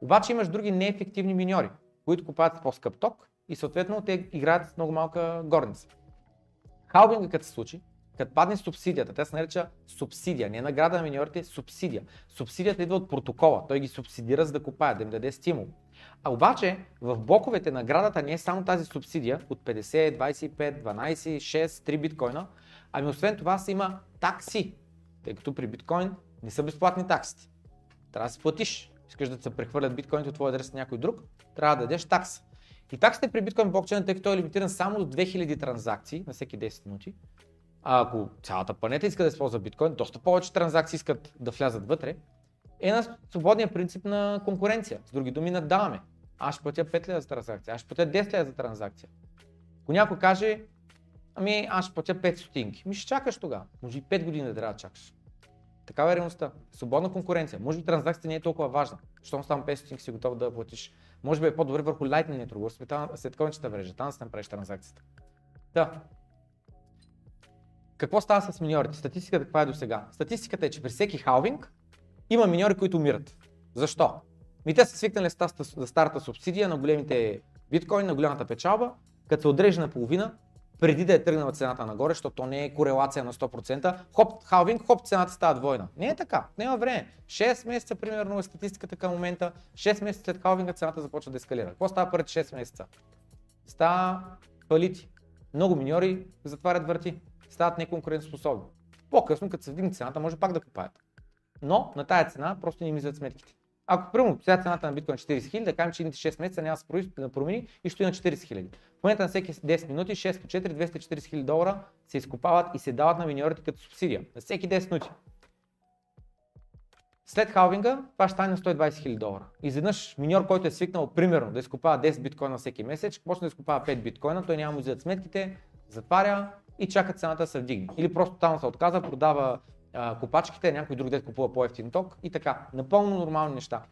Обаче имаш други неефективни миньори, които купуват по-скъп ток и съответно те играят с много малка горница. Халбинга като се случи, като падне субсидията, тя се нарича субсидия, не награда на миньорите, субсидия. Субсидията идва от протокола, той ги субсидира за да купаят, да им даде стимул. А обаче в блоковете наградата не е само тази субсидия от 50, 25, 12, 6, 3 биткоина, ами освен това се има такси, тъй като при биткоин не са безплатни таксите. Трябва да си платиш. искаш да се прехвърлят биткоините от твоя адрес на някой друг, трябва да дадеш такса. И таксата при биткоин блокчейн, тъй като той е лимитиран само до 2000 транзакции на всеки 10 минути, а ако цялата планета иска да използва биткоин, доста повече транзакции искат да влязат вътре, е на свободния принцип на конкуренция. С други думи, надаваме. Аз ще платя 5 лева за транзакция, аз ще платя 10 лева за транзакция. Ако някой каже, ами аз ще платя 5 стотинки, ми ще чакаш тогава. Може и 5 години да трябва да чакаш. Такава е реалността. Свободна конкуренция. Може би транзакцията не е толкова важна. Щом само 5 стотинки си готов да платиш. Може би е по-добре върху Lightning Network, след кончета мрежа, там се направиш транзакцията. Да. Какво става с миньорите? Статистиката каква е до сега? Статистиката е, че при всеки халвинг има миньори, които умират. Защо? Ми те са свикнали за старата субсидия на големите биткоини, на голямата печалба, като се отреже на половина, преди да е тръгнала цената нагоре, защото то не е корелация на 100%, хоп, халвинг, хоп, цената става двойна. Не е така, няма време. 6 месеца, примерно, е статистиката към момента, 6 месеца след халвинга цената започва да ескалира. Какво става първите 6 месеца? Става палити. Много миньори затварят врати, стават неконкурентоспособни. По-късно, като се вдигне цената, може пак да купаят. Но на тая цена просто не мислят сметките. Ако примерно сега цената на биткоин е 40 000, да кажем, че едните 6 месеца няма да промени и ще на 40 000. В момента на всеки 10 минути 6 по 4, 240 000 долара се изкупават и се дават на миньорите като субсидия. На всеки 10 минути. След халвинга това ще стане на 120 000 долара. Изведнъж миньор, който е свикнал примерно да изкупава 10 биткоина всеки месец, почне да изкупава 5 биткоина, той няма му сметките, затваря и чака цената да се вдигне. Или просто там се отказа, продава а, копачките, някой друг дет купува по-ефтин ток и така. Напълно нормални неща.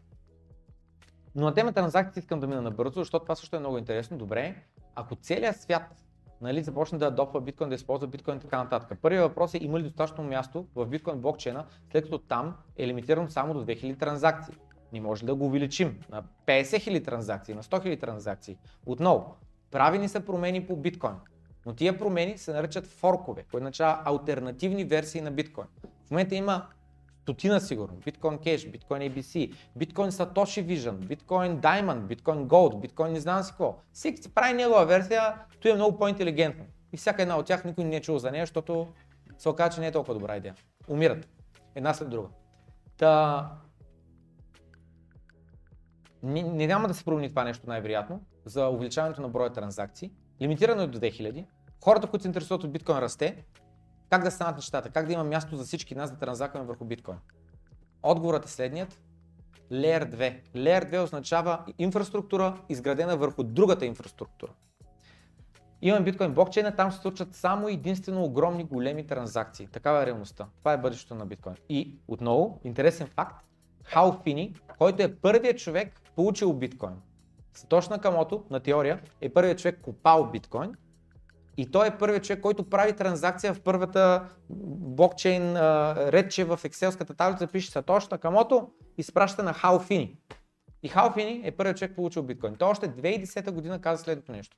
Но на темата транзакции искам да мина набързо, защото това също е много интересно. Добре, ако целият свят нали, започне да адопва биткоин, да използва биткоин и така нататък. Първият въпрос е има ли достатъчно място в биткоин блокчейна, след като там е лимитирано само до 2000 транзакции. Не може да го увеличим на 50 000 транзакции, на 100 000 транзакции. Отново, правени са промени по биткоин. Но тия промени се наричат форкове, което означава альтернативни версии на биткоин. В момента има стотина сигурно. Bitcoin Cash, Bitcoin ABC, Bitcoin Satoshi Vision, Bitcoin Diamond, Bitcoin Gold, Bitcoin не знам си какво. Всеки си прави негова версия, той е много по-интелигентно. И всяка една от тях никой не е чул за нея, защото се оказа, че не е толкова добра идея. Умират. Една след друга. Та... Не, не няма да се промени това нещо най-вероятно за увеличаването на броя транзакции. Лимитирано е до 2000. Хората, които се интересуват от биткоин расте, как да станат нещата? Как да има място за всички нас да транзакваме върху биткоин? Отговорът е следният. Layer 2. Layer 2 означава инфраструктура, изградена върху другата инфраструктура. Имаме биткоин блокчейна, там се случват само единствено огромни големи транзакции. Такава е реалността. Това е бъдещето на биткоин. И отново, интересен факт, Хау Фини, който е първият човек получил биткоин. Сатош Накамото, на теория, е първият човек купал биткоин и той е първият човек, който прави транзакция в първата блокчейн редче в екселската таблица, пише Сатош Накамото и спраща на Халфини. И Халфини е първият човек, получил биткоин. Той още 2010 година каза следното нещо.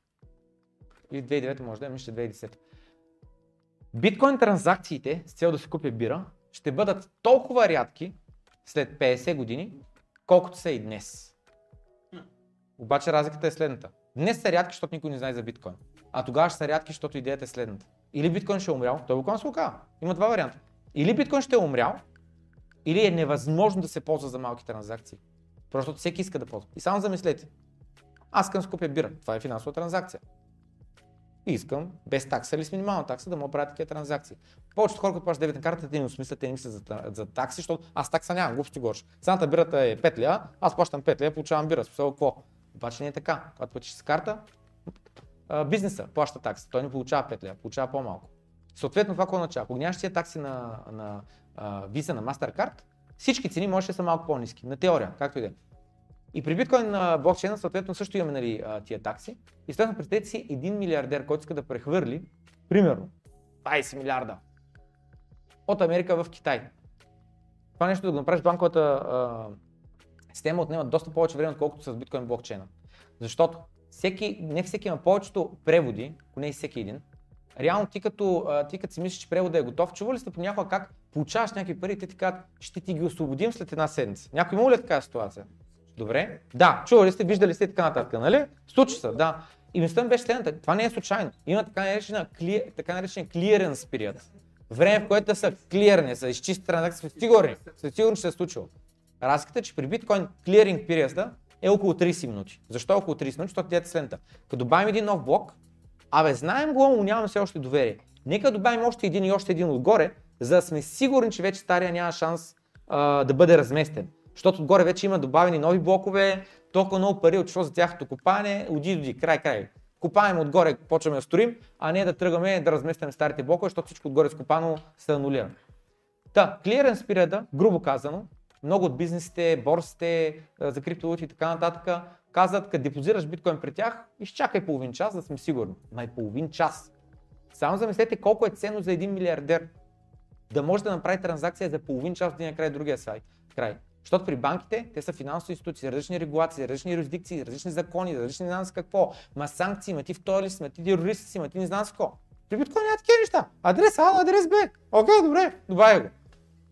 Или 2009 може да е, мисля 2010. Биткоин транзакциите с цел да се купи бира ще бъдат толкова рядки след 50 години, колкото са и днес. Обаче разликата е следната. Днес са рядки, защото никой не знае за биткоин. А тогава ще са рядки, защото идеята е следната. Или биткоин ще е умрял, той буквално се оказва. Има два варианта. Или биткоин ще е умрял, или е невъзможно да се ползва за малки транзакции. Просто всеки иска да ползва. И само замислете. Аз искам да скупя бира. Това е финансова транзакция. И искам без такса или с минимална такса да му правя такива транзакции. Повечето хора, които плащат дебетна карта, те не осмислят, те не мислят за, за такси, защото аз такса нямам, глупости горш. Цената бирата е 5 лева, аз плащам 5 лева, получавам бира. Смисъл какво? Обаче не е така. Когато платиш с карта, бизнеса плаща такси. Той не получава 5 лева, получава по-малко. Съответно, това какво означава? Ако нямаш тия такси на, на uh, Visa, на MasterCard, всички цени може да са малко по-низки. На теория, както и да е. И при биткоин на блокчейна, съответно, също имаме нали, тия такси. И следно представете си един милиардер, който иска да прехвърли, примерно, 20 милиарда от Америка в Китай. Това нещо да го направиш банковата а, система отнема доста повече време, отколкото с биткоин блокчейна. Защото всеки, не всеки има повечето преводи, ако не и всеки един, реално ти като, ти като си мислиш, че преводът е готов, чували ли сте понякога как получаваш някакви пари и те ти казват, ще ти ги освободим след една седмица. Някой има ли е такава ситуация? Добре. Да, чували сте, виждали сте и така нататък, нали? Случва се, да. И мисля беше следната. Това не е случайно. Има така наречена, кли... така наречен clearance period. Време, в което са клирни, са изчисти транзакции, сме сигурни, сме сигурни, че се е случило. Разликата е, че при биткоин клиринг периода е около 30 минути. Защо е около 30 минути? Защото дете следната. Като добавим един нов блок, абе знаем го, но нямаме все още доверие. Нека добавим още един и още един отгоре, за да сме сигурни, че вече стария няма шанс а, да бъде разместен. Защото отгоре вече има добавени нови блокове, толкова много пари отшло за тяхното копане, оди, оди, край, край. Копаем отгоре, почваме да строим, а не да тръгваме да разместим старите блокове, защото всичко отгоре скопано се анулира. Та, клиренс периода, грубо казано, много от бизнесите, борсите за криптовалути и така нататък казват, като депозираш биткоин при тях, изчакай половин час, да сме сигурни. Май половин час. Само замислете колко е ценно за един милиардер да може да направи транзакция за половин час от един край другия сайт. Край. Защото при банките те са финансови институции, различни регулации, различни юрисдикции, различни закони, различни не знам с какво. Ма санкции, ма ти втори ма ти терорист си, ма ти не знам с какво. При биткоин няма такива неща. Адрес А, адрес Б. Окей, добре, добавя го.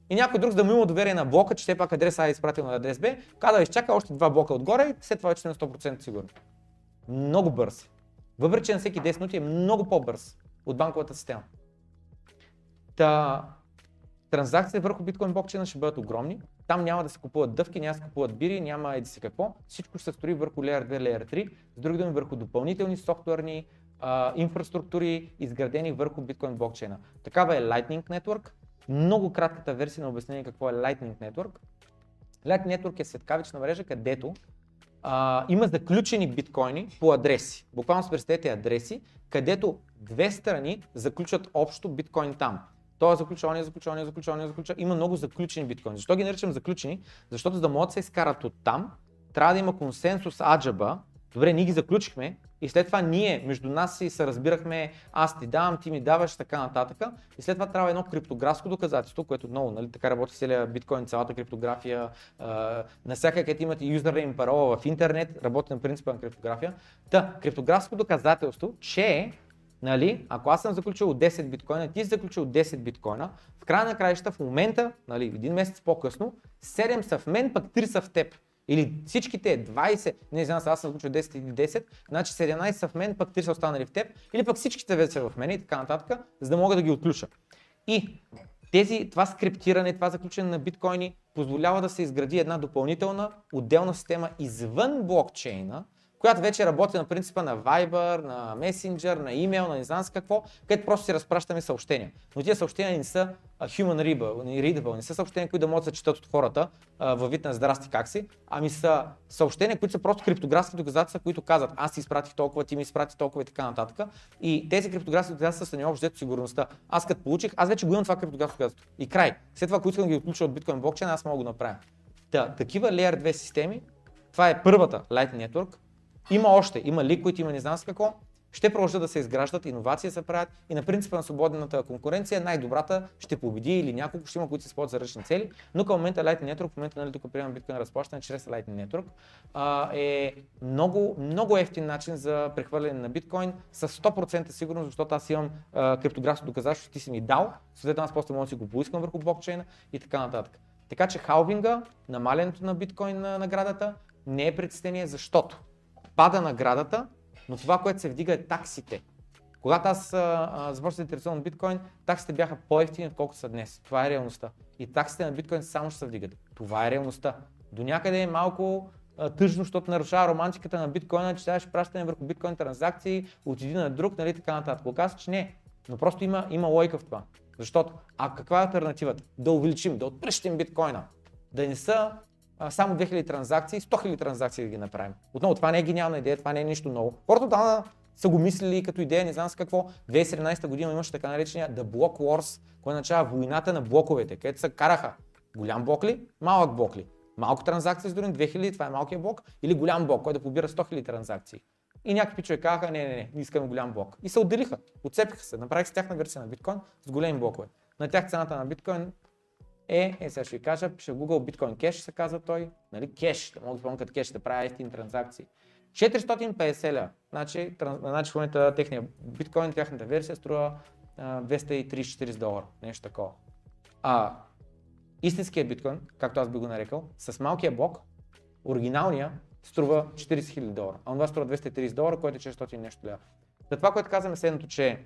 И някой друг, да му има доверие на блока, че все пак адрес А е изпратил на адрес Б, каза да изчака още два блока отгоре и след това вече на 100% сигурни. Много бърз. Въпреки, че на всеки 10 минути е много по-бърз от банковата система. Та, транзакциите върху биткоин блокчейна ще бъдат огромни. Там няма да се купуват дъвки, няма да се купуват бири, няма еди си какво. Всичко ще се строи върху Layer 2, Layer 3, с други думи върху допълнителни софтуерни а, инфраструктури, изградени върху биткоин блокчейна. Такава е Lightning Network. Много кратката версия на обяснение какво е Lightning Network. Lightning Network е светкавична мрежа, където а, има заключени биткоини по адреси. Буквално си представете адреси, където две страни заключат общо биткоин там. Той е заключен, он е заключен, е е заключен. Има много заключени биткоини. Защо ги наричам заключени? Защото за да могат да се изкарат от там, трябва да има консенсус аджаба. Добре, ние ги заключихме и след това ние между нас си се разбирахме, аз ти давам, ти ми даваш, така нататък. И след това трябва едно криптографско доказателство, което много, нали, така работи целият биткоин, цялата криптография. А, всяка където имате юзернейм парола в интернет, работи на принципа на криптография. Та, криптографско доказателство, че Нали, ако аз съм заключил 10 биткоина, ти си заключил 10 биткоина, в края на краища в момента, нали, един месец по-късно, 7 са в мен, пък 3 са в теб. Или всичките 20, не знам, аз съм заключил 10 или 10, значи 17 са в мен, пък 3 са останали в теб, или пък всичките вече са в мен и така нататък, за да мога да ги отключа. И тези, това скриптиране, това заключение на биткоини позволява да се изгради една допълнителна отделна система извън блокчейна, която вече работи на принципа на Viber, на Messenger, на email, на не знам с какво, където просто си разпращаме съобщения. Но тези съобщения не са human readable, не са съобщения, които да могат да се четат от хората във вид на здрасти как си, ами са съобщения, които са просто криптографски доказателства, които казват аз ти изпратих толкова, ти ми изпрати толкова и така нататък. И тези криптографски доказателства са необщо сигурността. Аз като получих, аз вече го имам това криптографско доказателство. И край. След това, които искам да ги отключа от биткоин блокчейн, аз мога да го направя. Та, такива Layer 2 системи, това е първата Lightning Network, има още, има Liquid, има не знам с какво. Ще продължат да се изграждат, иновации се правят и на принципа на свободната конкуренция най-добрата ще победи или няколко ще има, които се използват за ръчни цели, но към момента Lightning Network, в момента нали, тук приемам биткоин разплащане чрез Lightning Network, е много, много ефтин начин за прехвърляне на биткоин с 100% сигурност, защото аз имам а, криптографско доказателство, ти си ми дал, съответно аз после мога да си го поискам върху блокчейна и така нататък. Така че халвинга, намалянето на биткоин на наградата не е притеснение, защото пада наградата, но това, което се вдига е таксите. Когато аз започнах да интересувам биткоин, таксите бяха по-ефтини, отколкото са днес. Това е реалността. И таксите на биткоин само ще се вдигат. Това е реалността. До някъде е малко а, тъжно, защото нарушава романтиката на биткоина, че сега ще пращане върху биткоин транзакции от един на друг, нали така нататък. Оказва, че не. Но просто има, има лойка в това. Защото, а каква е альтернативата? Да увеличим, да отпръщим биткоина. Да не са само 2000 транзакции, 100 000 транзакции да ги направим. Отново, това не е гениална идея, това не е нищо ново. Хората да са го мислили като идея, не знам с какво. 2017 година имаше така наречения The Block Wars, който означава войната на блоковете, където се караха голям блок ли, малък блок ли. Малко транзакции с дори 2000, това е малкият блок, или голям блок, който да побира 100 000 транзакции. И някакви пичове казаха, не, не, не, не искаме голям блок. И се отделиха, отцепиха се, направиха с тяхна версия на биткоин с големи блокове. На тях цената на биткоин е, е сега ще ви кажа, ще Google Bitcoin Cash се казва той, нали, кеш, да мога да спомня като кеш, да правя ефтини транзакции. 450 ля, значи, транс, значи в момента техния биткоин, тяхната версия струва 230-40 долара, нещо такова. А истинският биткоин, както аз би го нарекал, с малкия блок, оригиналния, струва 40 000 долара, а това струва 230 долара, което е 600 нещо ля. За това, което казваме следното, че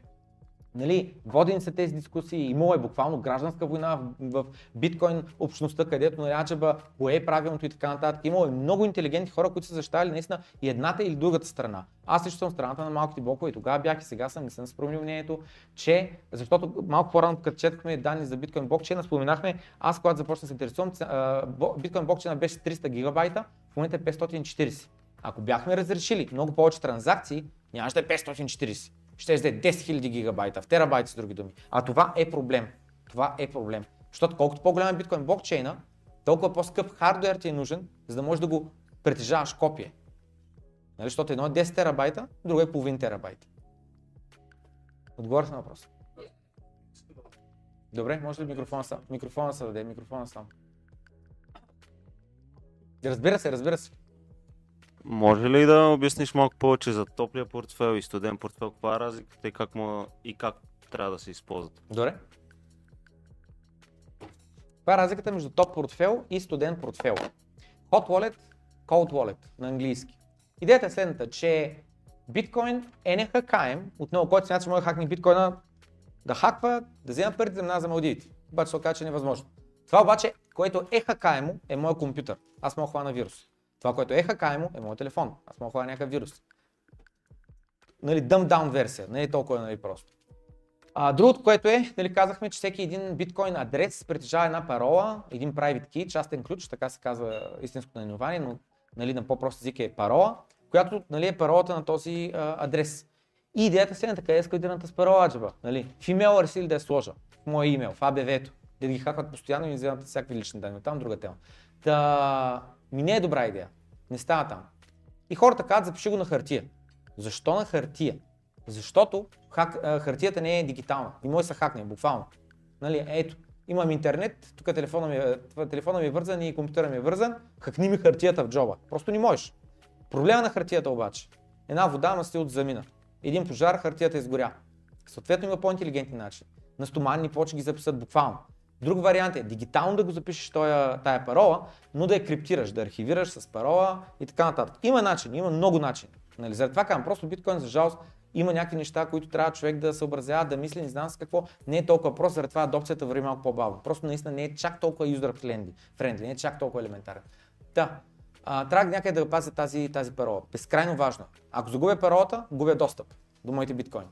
Нали, водени са тези дискусии, имало е буквално гражданска война в, в биткоин общността, където нали, аджаба, кое е правилното и така нататък. Имало е много интелигентни хора, които са защитавали наистина и едната или другата страна. Аз също съм страната на малките блокове и тогава бях и сега съм, не съм се променил мнението, че, защото малко по-рано, като четахме данни за биткоин блокчейна, споменахме, аз когато започнах да се интересувам, биткоин блокчейна беше 300 гигабайта, в момента е 540. Ако бяхме разрешили много повече транзакции, нямаше да е 540 ще е 10 000 гигабайта, в терабайт с други думи. А това е проблем. Това е проблем. Защото колкото по-голям е биткоин блокчейна, толкова по-скъп хардуер ти е нужен, за да можеш да го притежаваш копие. Нали? Защото едно е 10 терабайта, друго е половин терабайт. Отговорих на въпроса. Добре, може ли микрофона сам? Микрофона се даде, микрофона сам. Разбира се, разбира се. Може ли да обясниш малко повече за топлия портфел и студен портфел? Каква е разликата и как, му, и как трябва да се използват? Добре. Това е разликата между топ портфел и студен портфел. Hot Wallet, Cold Wallet на английски. Идеята е следната, че биткоин е нехакаем, отново който смята, че може да хакне биткоина, да хаква, да взема парите за за Малдивите. Обаче се оказа, че е невъзможно. Това обаче, което е хакаемо, е моят компютър. Аз мога хвана вирус. Това, което е хакаемо, е моят телефон. Аз мога да някакъв вирус. Нали, dumb down версия, не е толкова нали, просто. А, другото, което е, нали, казахме, че всеки един биткоин адрес притежава една парола, един private key, частен ключ, така се казва истинското наименование, но нали, на по-прост език е парола, която нали, е паролата на този а, адрес. И идеята си е така е складираната с парола аджаба. Нали? В имейл ли да я сложа, в моя имейл, в ABV-то, да ги хакват постоянно и вземат всякакви лични данни. Там друга тема. Та, ми не е добра идея. Не става там. И хората казват, запиши го на хартия. Защо на хартия? Защото хак, хартията не е дигитална. И може да се хакне, буквално. Нали, ето, имам интернет, тук телефона ми, е, телефона ми е вързан и компютъра ми е вързан, хакни ми хартията в джоба. Просто не можеш. Проблема на хартията обаче. Една вода ма от замина. Един пожар, хартията изгоря. Съответно има по-интелигентни начини. На стоманни почи ги записат буквално. Друг вариант е дигитално да го запишеш тоя, тая парола, но да я криптираш, да архивираш с парола и така нататък. Има начин, има много начини. Нали? Заради това казвам, просто биткоин за жалост има някакви неща, които трябва човек да съобразява, да мисли, не знам с какво. Не е толкова просто, заради това адопцията върви малко по-бавно. Просто наистина не е чак толкова user friendly, не е чак толкова елементарен. Да, а, трябва някъде да пазя тази, тази парола. Безкрайно важно. Ако загубя паролата, губя достъп до моите биткоини.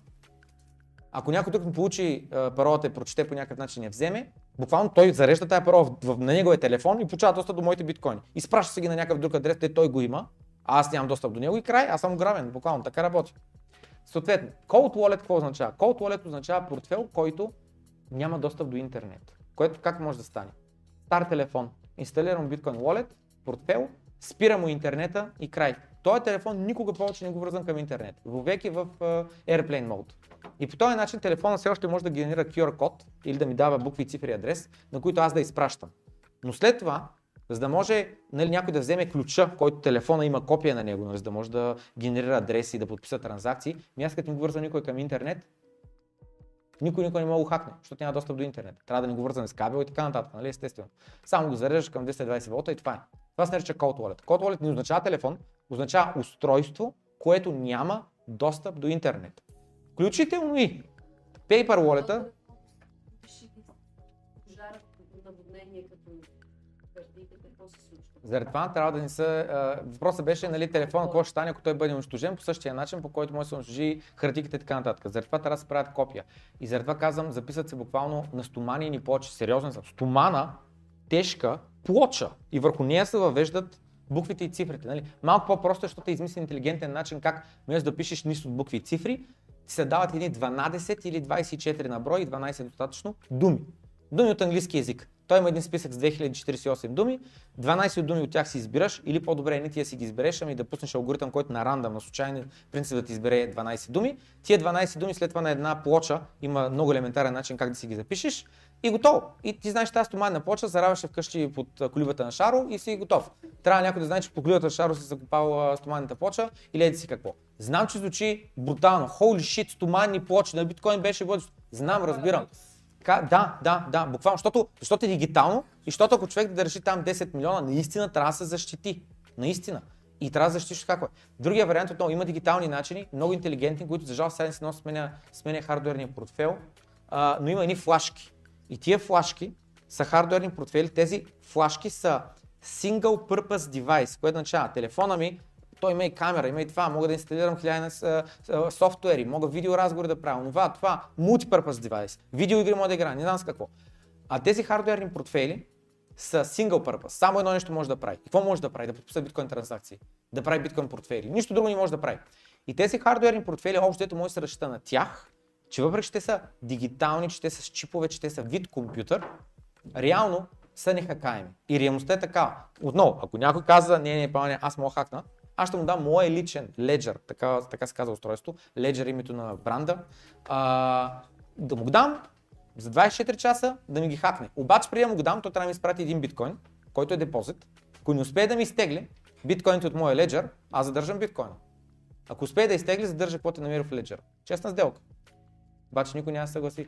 Ако някой тук ми получи а, паролата и прочете по някакъв начин я вземе, буквално той зарежда тази парола в, на неговия телефон и получава достъп до моите биткоини. Изпраща се ги на някакъв друг адрес, те той го има, а аз нямам достъп до него и край, аз съм гравен, буквално така работи. Съответно, Cold Wallet какво означава? Cold Wallet означава портфел, който няма достъп до интернет. Което как може да стане? Стар телефон, инсталирам Bitcoin Wallet, портфел, спира му интернета и край. Този телефон никога повече не го вързан към интернет. Вовеки в uh, Airplane Mode. И по този начин телефона все още може да генерира QR код или да ми дава букви, цифри, адрес, на които аз да изпращам. Но след това, за да може нали, някой да вземе ключа, който телефона има копия на него, нали, за да може да генерира адреси и да подписа транзакции, ми аз като не го върза никой към интернет, никой никой не може да хакне, защото няма достъп до интернет. Трябва да не го вързваме с кабел и така нататък, нали, естествено. Само го зареждаш към 220 волта и това е. Това се нарича Cold Wallet. Cold Wallet не означава телефон, означава устройство, което няма достъп до интернет. Включително и Paper Wallet-а. Заради това трябва да не са... Въпросът беше, нали, телефон, какво ще стане, ако той бъде унищожен по същия начин, по който може да се унищожи хартиките и така нататък. Заради това трябва да се правят копия. И заради това казвам, записат се буквално на стомани ни плочи. Сериозно са. Стомана, тежка, плоча. И върху нея се въвеждат буквите и цифрите. Нали? Малко по-просто, защото е измислен интелигентен начин как вместо да пишеш нищо от букви и цифри, се дават едни 12 или 24 на брой и 12 достатъчно думи. Думи от английски язик. Той има един списък с 2048 думи, 12 думи от тях си избираш или по-добре не ти да си ги избереш, ами да пуснеш алгоритъм, който на рандъм, на случайен принцип да ти избере 12 думи. Тия 12 думи след това на една плоча има много елементарен начин как да си ги запишеш и готово. И ти знаеш тази стоманна плоча, заравяш вкъщи под колибата на Шаро и си готов. Трябва някой да знае, че по колибата на Шаро си закопал стоманната плоча или еди си какво. Знам, че звучи брутално. Holy shit, стоманни плочи на биткоин беше водещо. Знам, разбирам. Ка, да, да, да, буквално, защото, защото е дигитално и защото ако човек да реши там 10 милиона, наистина трябва да се защити. Наистина. И трябва да защитиш хакове. Другия вариант отново има дигитални начини, много интелигентни, които за жалост сега не сменя, сменя хардуерния портфел, а, но има едни флашки. И тия флашки са хардуерни портфели. Тези флашки са single purpose device, което означава телефона ми, той има и камера, има и това, мога да инсталирам хиляди софтуери, мога видеоразговори да правя, това, това, multipurpose device, видеоигри мога да играя, не знам с какво. А тези хардуерни портфели са single purpose. Само едно нещо може да прави. Какво може да прави? Да подписва биткоин транзакции, да прави биткоин портфели. Нищо друго не може да прави. И тези хардуерни портфели, общо дето може да се разчита на тях, че въпреки, че те са дигитални, че те са с чипове, че те са вид компютър, реално са нехакаеми. И реалността е така. Отново, ако някой каза, не, не, не, аз мога хакна, аз ще му дам моя личен Ledger, така, така се казва устройство, Ledger името на бранда, а, да му го дам за 24 часа да ми ги хакне. Обаче преди да му го дам, той трябва да ми изпрати един биткоин, който е депозит. Ако не успее да ми изтегли биткоините от моя Ledger, аз задържам биткоина. Ако успее да изтегли, задържа каквото е намира в Ledger. Честна сделка. Обаче никой няма да съгласи.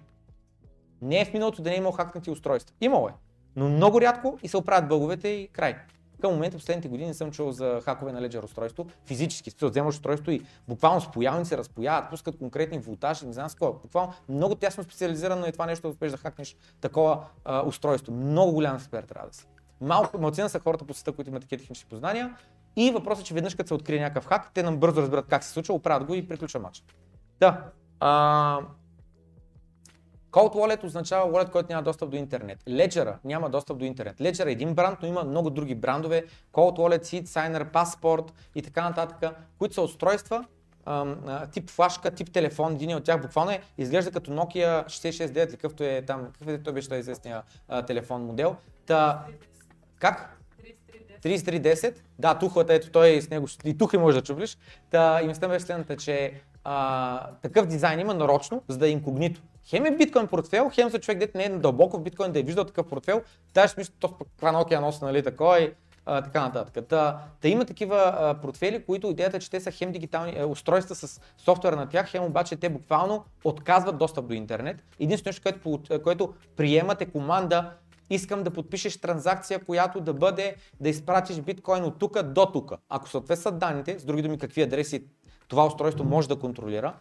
Не е в миналото да не е имал хакнати устройства. Имало е. Но много рядко и се оправят бъговете и край. Към момента, последните години не съм чул за хакове на Ledger устройство, физически, се вземаш устройство и буквално споявани се разпояват, пускат конкретни волтажи, не знам с какво. Буквално много тясно специализирано е това нещо да успеш да хакнеш такова а, устройство. Много голям експерт трябва да си. Малко, малцина са хората по света, които имат такива технически познания. И въпросът е, че веднъж като се открие някакъв хак, те нам бързо разберат как се случва, оправят го и приключва матч. Да. А, Cold Wallet означава wallet, който няма достъп до интернет. Ledger няма достъп до интернет. Ledger е един бранд, но има много други брандове. Cold Wallet, Seed Signer, Passport и така нататък, които са устройства, тип флашка, тип телефон, един от тях буквално е, изглежда като Nokia 669, какъвто е там, какъв е той беше този известния а, телефон модел. Та, как? 3310. Да, тухлата, ето той е с него, и тук може да чувлиш. Та, и мисля беше следната, че а, такъв дизайн има нарочно, за да е инкогнито. Хем е биткоин портфел, хем за човек, дете не е дълбоко в биткоин да е виждал такъв портфел, даже мисля, то каква Nokia носи, нали, такой, а, така нататък. Та, та има такива а, портфели, които идеята е, че те са хем дигитални а, устройства с софтуера на тях, хем обаче те буквално отказват достъп до интернет. Единственото нещо, което, което приемате команда искам да подпишеш транзакция, която да бъде да изпратиш биткоин от тук до тук. Ако съответстват данните, с други думи какви адреси това устройство може да контролира,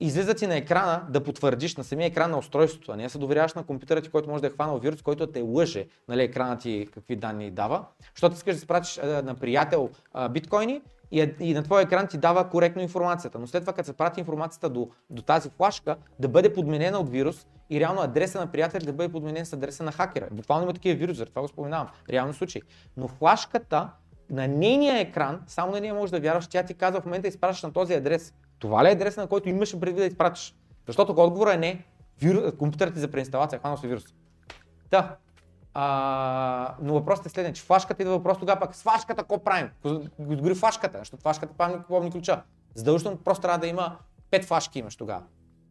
излиза ти на екрана да потвърдиш на самия екран на устройството, а не се доверяваш на компютъра ти, който може да е хванал вирус, който те лъже, нали, екрана ти какви данни дава, защото искаш да спратиш на приятел а, биткоини и, и на твоя екран ти дава коректно информацията. Но след това, като се прати информацията до, до тази флашка, да бъде подменена от вирус и реално адреса на приятел да бъде подменен с адреса на хакера. Буквално има такива вируси, това го споменавам. Реално случай. Но флашката на нейния екран, само на нея можеш да вярваш, тя ти казва в момента изпращаш на този адрес. Това ли е адреса, на който имаше преди да изпратиш? Защото отговорът е не. Вирус, компютърът ти за преинсталация, хванал се вирус. Да. А, но въпросът е следен, че флашката идва въпрос тогава пък с флашката какво правим? Дори флашката, защото флашката правим помни ключа. Задължително просто трябва да има пет флашки имаш тогава.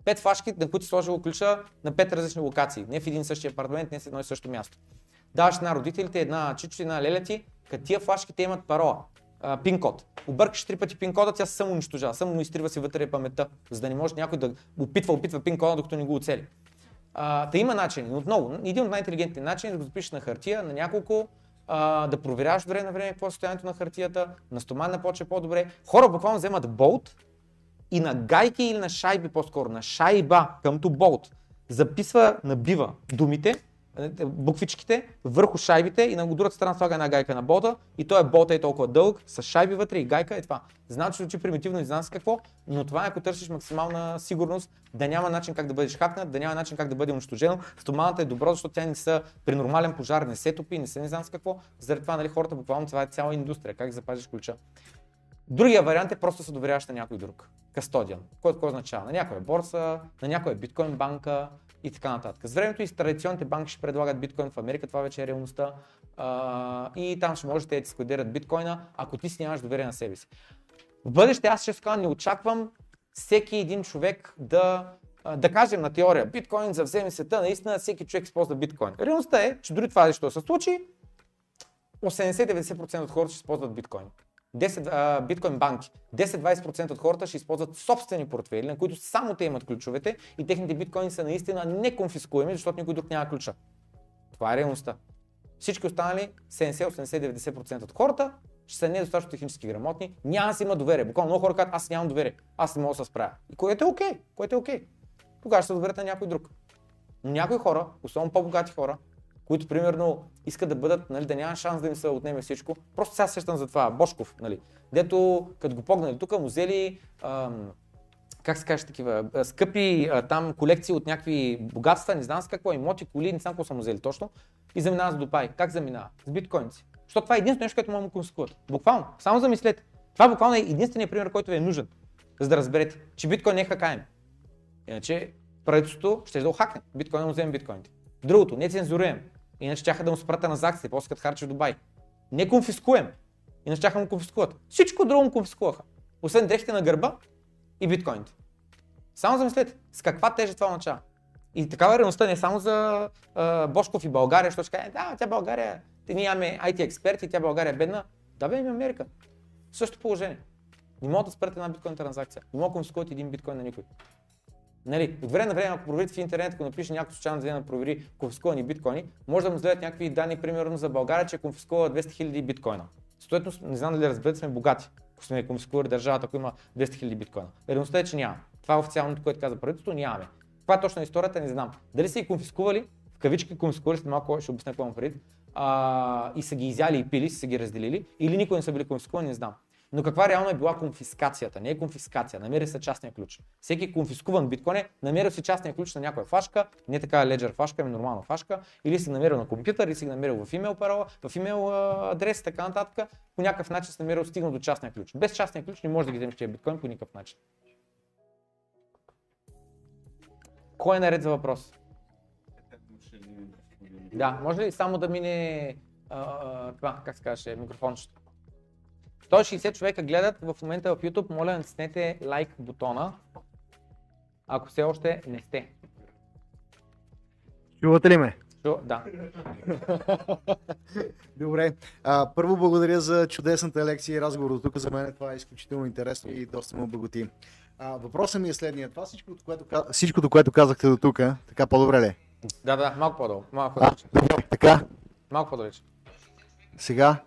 Пет флашки, на които си сложил ключа на пет различни локации. Не в един същия апартамент, не в едно и също място. Даваш на родителите една чичо, една леля ти, като тия флашките имат парола, пин код. Объркаш три пъти пин кода, тя се само унищожава, само изтрива си вътре паметта, за да не може някой да опитва, опитва пин кода, докато не го оцели. А, да има начин. Отново, един от най-интелигентните начини е да го запишеш на хартия, на няколко, а, да проверяваш време на време какво е състоянието на хартията, на стоманна почва по-добре. Хора буквално вземат болт и на гайки или на шайби по-скоро, на шайба, къмто болт, записва, набива думите буквичките върху шайбите и на другата страна слага една гайка на болта и той е болта е толкова дълъг, с шайби вътре и гайка е това. Знам, че примитивно и знам с какво, но това е ако търсиш максимална сигурност, да няма начин как да бъдеш хакнат, да няма начин как да бъде унищожено. Стоманата е добро, защото тя не са при нормален пожар, не се топи, не се не знам с какво. Заради това нали, хората буквално това е цяла индустрия, как запазиш ключа. Другия вариант е просто се доверяваш на някой друг. Кастодиан. Който какво означава? На някоя борса, на някоя биткоин банка, и така нататък. С времето и с традиционните банки ще предлагат биткоин в Америка, това вече е реалността. А, и там ще можете да ти складират биткоина, ако ти си нямаш доверие на себе си. В бъдеще аз ще кажа, не очаквам всеки един човек да, да кажем на теория, биткоин за вземе света, наистина всеки човек използва биткоин. Реалността е, че дори това нещо се случи, 80-90% от хората ще използват биткоин. 10 а, биткоин банки, 10-20% от хората ще използват собствени портфели, на които само те имат ключовете и техните биткоини са наистина неконфискуеми, защото никой друг няма ключа. Това е реалността. Всички останали 70, 80, 90% от хората ще са недостатъчно технически грамотни, няма да си има доверие. Буквално много хора казват, аз нямам доверие, аз не мога да се справя. И което е окей, което е окей. Тогава ще се доверят на някой друг. Но някои хора, особено по-богати хора, които примерно искат да бъдат, нали, да няма шанс да им се отнеме всичко, просто сега се сещам за това, Бошков, нали, дето като го погнали тук му взели ам, как се каже такива, скъпи а, там колекции от някакви богатства, не знам с какво, имоти, коли, не знам какво са му взели точно и заминава с Дубай. Как заминава? С биткоинци. Защото това е единственото нещо, което да му конфискуват. Буквално. Само замислете. Това буквално е единственият пример, който ви е нужен, за да разберете, че биткоин не е хакаем. Иначе правителството ще да го хакне. Биткоин му вземе биткоините. Другото, не цензуруем. Иначе тяха да му спрата на акции, после като харчи в Дубай. Не конфискуем. Иначе тяха му конфискуват. Всичко друго му конфискуваха. Освен дрехите на гърба и биткоините. Само замислете, с каква тежест това означава. И такава е реалността не само за а, Бошков и България, защото ще каже, да, тя България, те ние имаме IT експерти, тя България е бедна. Да, бе, има Америка. Също положение. Не могат да спрете една биткоин транзакция. Не могат да конфискуват един биткоин на никой. Нали, от време на време, ако проверите в интернет, ако напише някой случайно да провери конфискувани биткоини, може да му зададат някакви данни, примерно за България, че е конфискува 200 000 биткоина. Съответно, не знам дали разберете, сме богати, ако сме конфискували държавата, ако има 200 000 биткоина. Реалността е, че няма. Това е официалното, което каза правителството, нямаме. Каква е точно историята, не знам. Дали са ги конфискували, в кавички конфискували, след малко ще обясня какво имам предвид, и са ги изяли и пили, са ги разделили, или никой не са били конфискувани, не знам. Но каква реално е била конфискацията? Не е конфискация, намери се частния ключ. Всеки конфискуван биткоин е намерил си частния ключ на някоя фашка, не така леджер фашка, ами нормална фашка, или си намерил на компютър, или си намерил в имейл парола, в имейл адрес така нататък. По някакъв начин си намерил стигнал до частния ключ. Без частния ключ не можеш да ги вземеш тия биткоин по никакъв начин. Кой е наред за въпрос? Да, може ли само да мине а, това, как се казваше, микрофончето? 160 човека гледат в момента в YouTube. Моля, натиснете лайк бутона, ако все още не сте. Чувате ли ме? Чу- Да. Добре. А, първо благодаря за чудесната лекция и разговор до тук. За мен това е изключително интересно и доста ме обогати. А, въпросът ми е следния. Това всичко, което, всичкото, което казахте до тук, така по-добре ли? е? Да, да, малко по-долу. Малко добре, така. Малко по-далеч. Сега.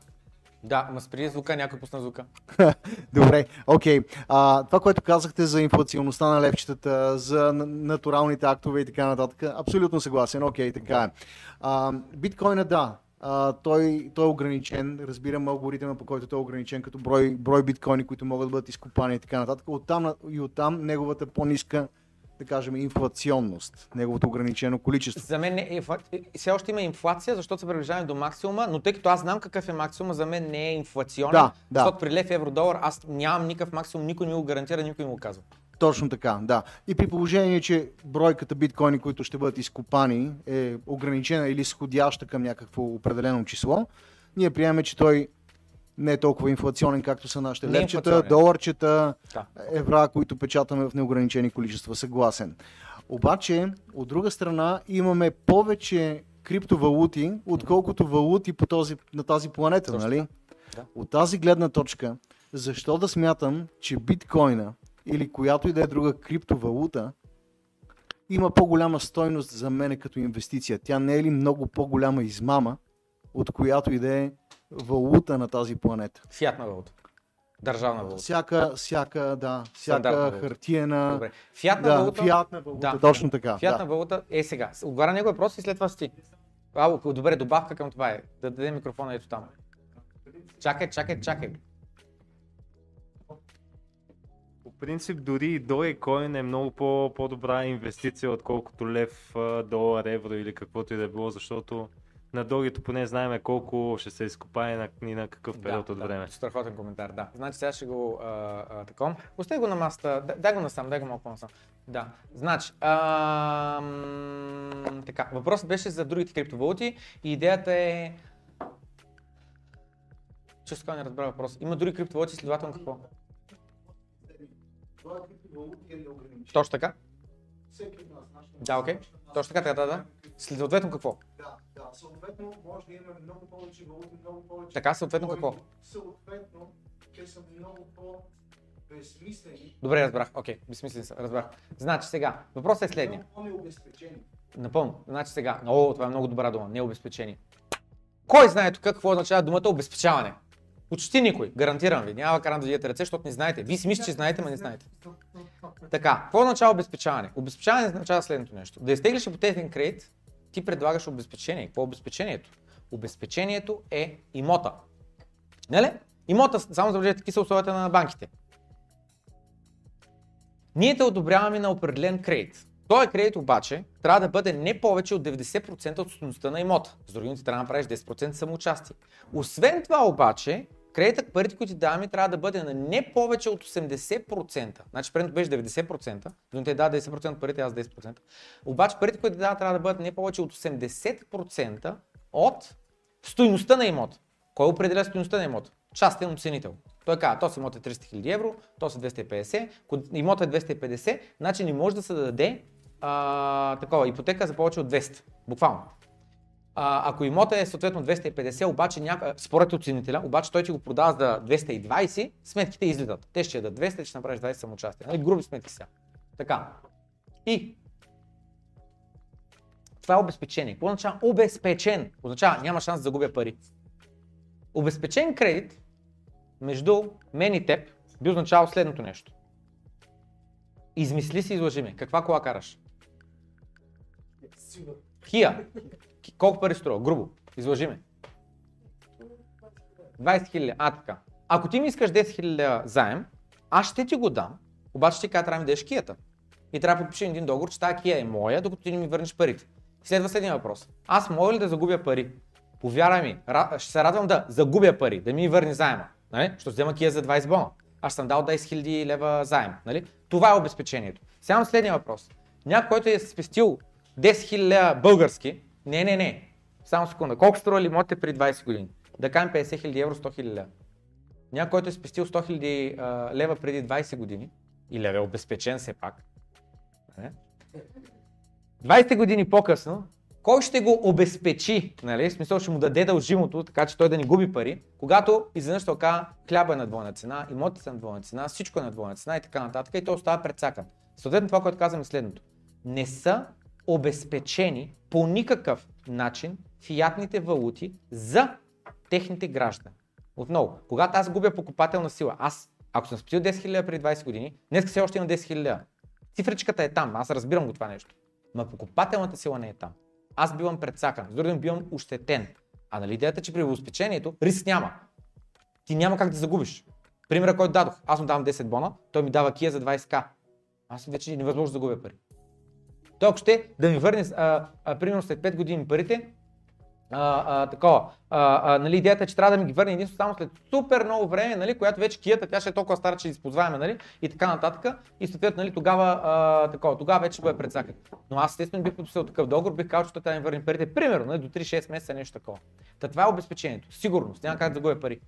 Да, ма спри звука, някой пусна звука. Добре, окей. А, това, което казахте за инфлационността на левчетата, за натуралните актове и така нататък, абсолютно съгласен, окей, така е. А, биткоина, да, а, той, той е ограничен, разбирам алгоритъма, по който той е ограничен като брой, брой биткоини, които могат да бъдат изкопани и така нататък. Оттам, и оттам неговата по-ниска, да кажем, инфлационност, неговото ограничено количество. За мен не е, все още има инфлация, защото се приближаваме до максимума, но тъй като аз знам какъв е максимума, за мен не е инфлационен, Да, да. защото при лев евро долар аз нямам никакъв максимум, никой не го гарантира, никой не го казва. Точно така, да. И при положение, че бройката биткоини, които ще бъдат изкопани, е ограничена или сходяща към някакво определено число, ние приемаме, че той не е толкова инфлационен, както са нашите Не е левчета, доларчета, Да. евра, които печатаме в неограничени количества. Съгласен. Обаче, от друга страна, имаме повече криптовалути, отколкото валути по този, на тази планета, Точно нали? Да. От тази гледна точка, защо да смятам, че биткоина или която и да е друга криптовалута има по-голяма стойност за мене като инвестиция? Тя не е ли много по-голяма измама, от която и да е валута на тази планета? Фиатна валута. Държавна валута. Всяка, всяка, да, всяка валута. хартиена, Добре. Фиатна да, валута. фиатна валута, Да. точно така. Фиатна да. валута е сега. Отговаря някой въпрос и след това си. Ало, добре, добавка към това е. Да даде микрофона ето там. Чакай, чакай, чакай. По принцип, дори и Dogecoin е много по- по-добра инвестиция, отколкото лев, долар, евро или каквото и да е било, защото на Догито поне знаем колко ще се изкопае на, и на какъв период от време. Страхотен коментар, да. Значи сега ще го а, а, таком. Остави го на масата. Дай, дай го насам, дай го малко насам. Да. Значи, а, м, така, въпросът беше за другите криптовалути и идеята е... Често казвам, не разбра въпрос. Има други криптовалути, следователно какво? Точно така? Да, окей. Точно така, така, да, да. Следователно какво? Да, да, съответно може да имаме много повече валути, много повече. Така, съответно какво? Съответно, те са много по-безсмислени, Добре, разбрах. Окей, безсмислен са, разбрах. Значи сега, въпросът е следния. много по-необезпечени. Напълно. Значи сега, о, това е много добра дума, необезпечение. Кой знае тук какво означава думата обезпечаване? Почти никой, гарантирам ви. Няма карам да дадете ръце, защото не знаете. Вие си мислите, че знаете, но не знаете. Така, какво означава обезпечаване? Обезпечаване означава следното нещо. Да изтеглиш ипотечен кредит, ти предлагаш обезпечение. Какво е обезпечението? Обезпечението е имота. Нали? Имота, само забележете, какви са условията на банките. Ние те одобряваме на определен кредит. Този кредит обаче трябва да бъде не повече от 90% от стоеността на имота. С други думи, ти трябва да направиш 10% самоучастие. Освен това обаче, кредитът, парите, които даваме, трябва да бъде на не повече от 80%. Значи предното беше 90%, но те дава 10% от парите, аз 10%. Обаче парите, които ти дава, трябва да бъдат не повече от 80% от стоеността на имота. Кой определя стоеността на имота? Частен оценител. Той казва, този имот е 300 000 евро, то са 250, ако имот е 250, значи не може да се даде а, такова, ипотека за повече от 200, буквално. А, ако имот е съответно 250, обаче няка... според оценителя, обаче той ти го продава за 220, сметките излитат. Те ще дадат 200, ще направиш 20 самоучастие. Нали? Груби сметки сега. Така. И това е обезпечение. Какво означава обезпечен? Означава няма шанс да загубя пари. Обезпечен кредит между мен и теб би означавал следното нещо. Измисли си, излъжи ме. Каква кола караш? Хия. Колко пари струва? Грубо. Излъжи ме. 20 хиляди. А, така. Ако ти ми искаш 10 хиляди заем, аз ще ти го дам, обаче ти кажа, трябва ми кията. И трябва да подпишем един договор, че тази кия е моя, докато ти не ми върнеш парите. Следва следния въпрос. Аз мога ли да загубя пари? Повярвай ми, ще се радвам да загубя пари, да ми върне заема. Нали? Ще взема кия за 20 бона. Аз съм дал 10 000 лева заем. Нали? Това е обезпечението. Сега следния въпрос. Някой, който е спестил 10 000 лева български, не, не, не. Само секунда. Колко струва имотите преди 20 години? Да кажем 50 000 евро, 100 000 лева. Някой, който е спестил 100 000 а, лева преди 20 години, и лева е обезпечен все пак, нали? 20 години по-късно, кой ще го обезпечи, нали? В смисъл ще му даде дължимото, така че той да не губи пари, когато изведнъж ще окаже хляба е на двойна цена, имотите са на двойна цена, всичко е на двойна цена и така нататък и той остава предсакан. Съответно това, което казвам е следното. Не са обезпечени по никакъв начин фиатните валути за техните граждани. Отново, когато аз губя покупателна сила, аз, ако съм спестил 10 000 преди 20 години, днес все още имам 10 000 Цифричката е там, аз разбирам го това нещо. Но покупателната сила не е там. Аз бивам предсакан, с други думи, бивам ощетен. А нали идеята, е, че при обезпечението риск няма. Ти няма как да загубиш. Примера, който дадох. Аз му давам 10 бона, той ми дава кия за 20к. Аз вече невъзможно да загубя пари. Той ще да ми върне, а, а, примерно след 5 години парите, а, а, такова. А, а, нали, идеята е, че трябва да ми ги върне единствено само след супер много време, нали, която вече кията, тя ще е толкова стара, че използваеме, нали, и така нататък. И съответно, нали, тогава, а, такова, тогава вече го е предсакан. Но аз естествено бих подписал такъв договор, бих казал, че да ми върне парите, примерно, нали, до 3-6 месеца, нещо такова. Та това е обезпечението. Сигурност, няма как да загубя пари.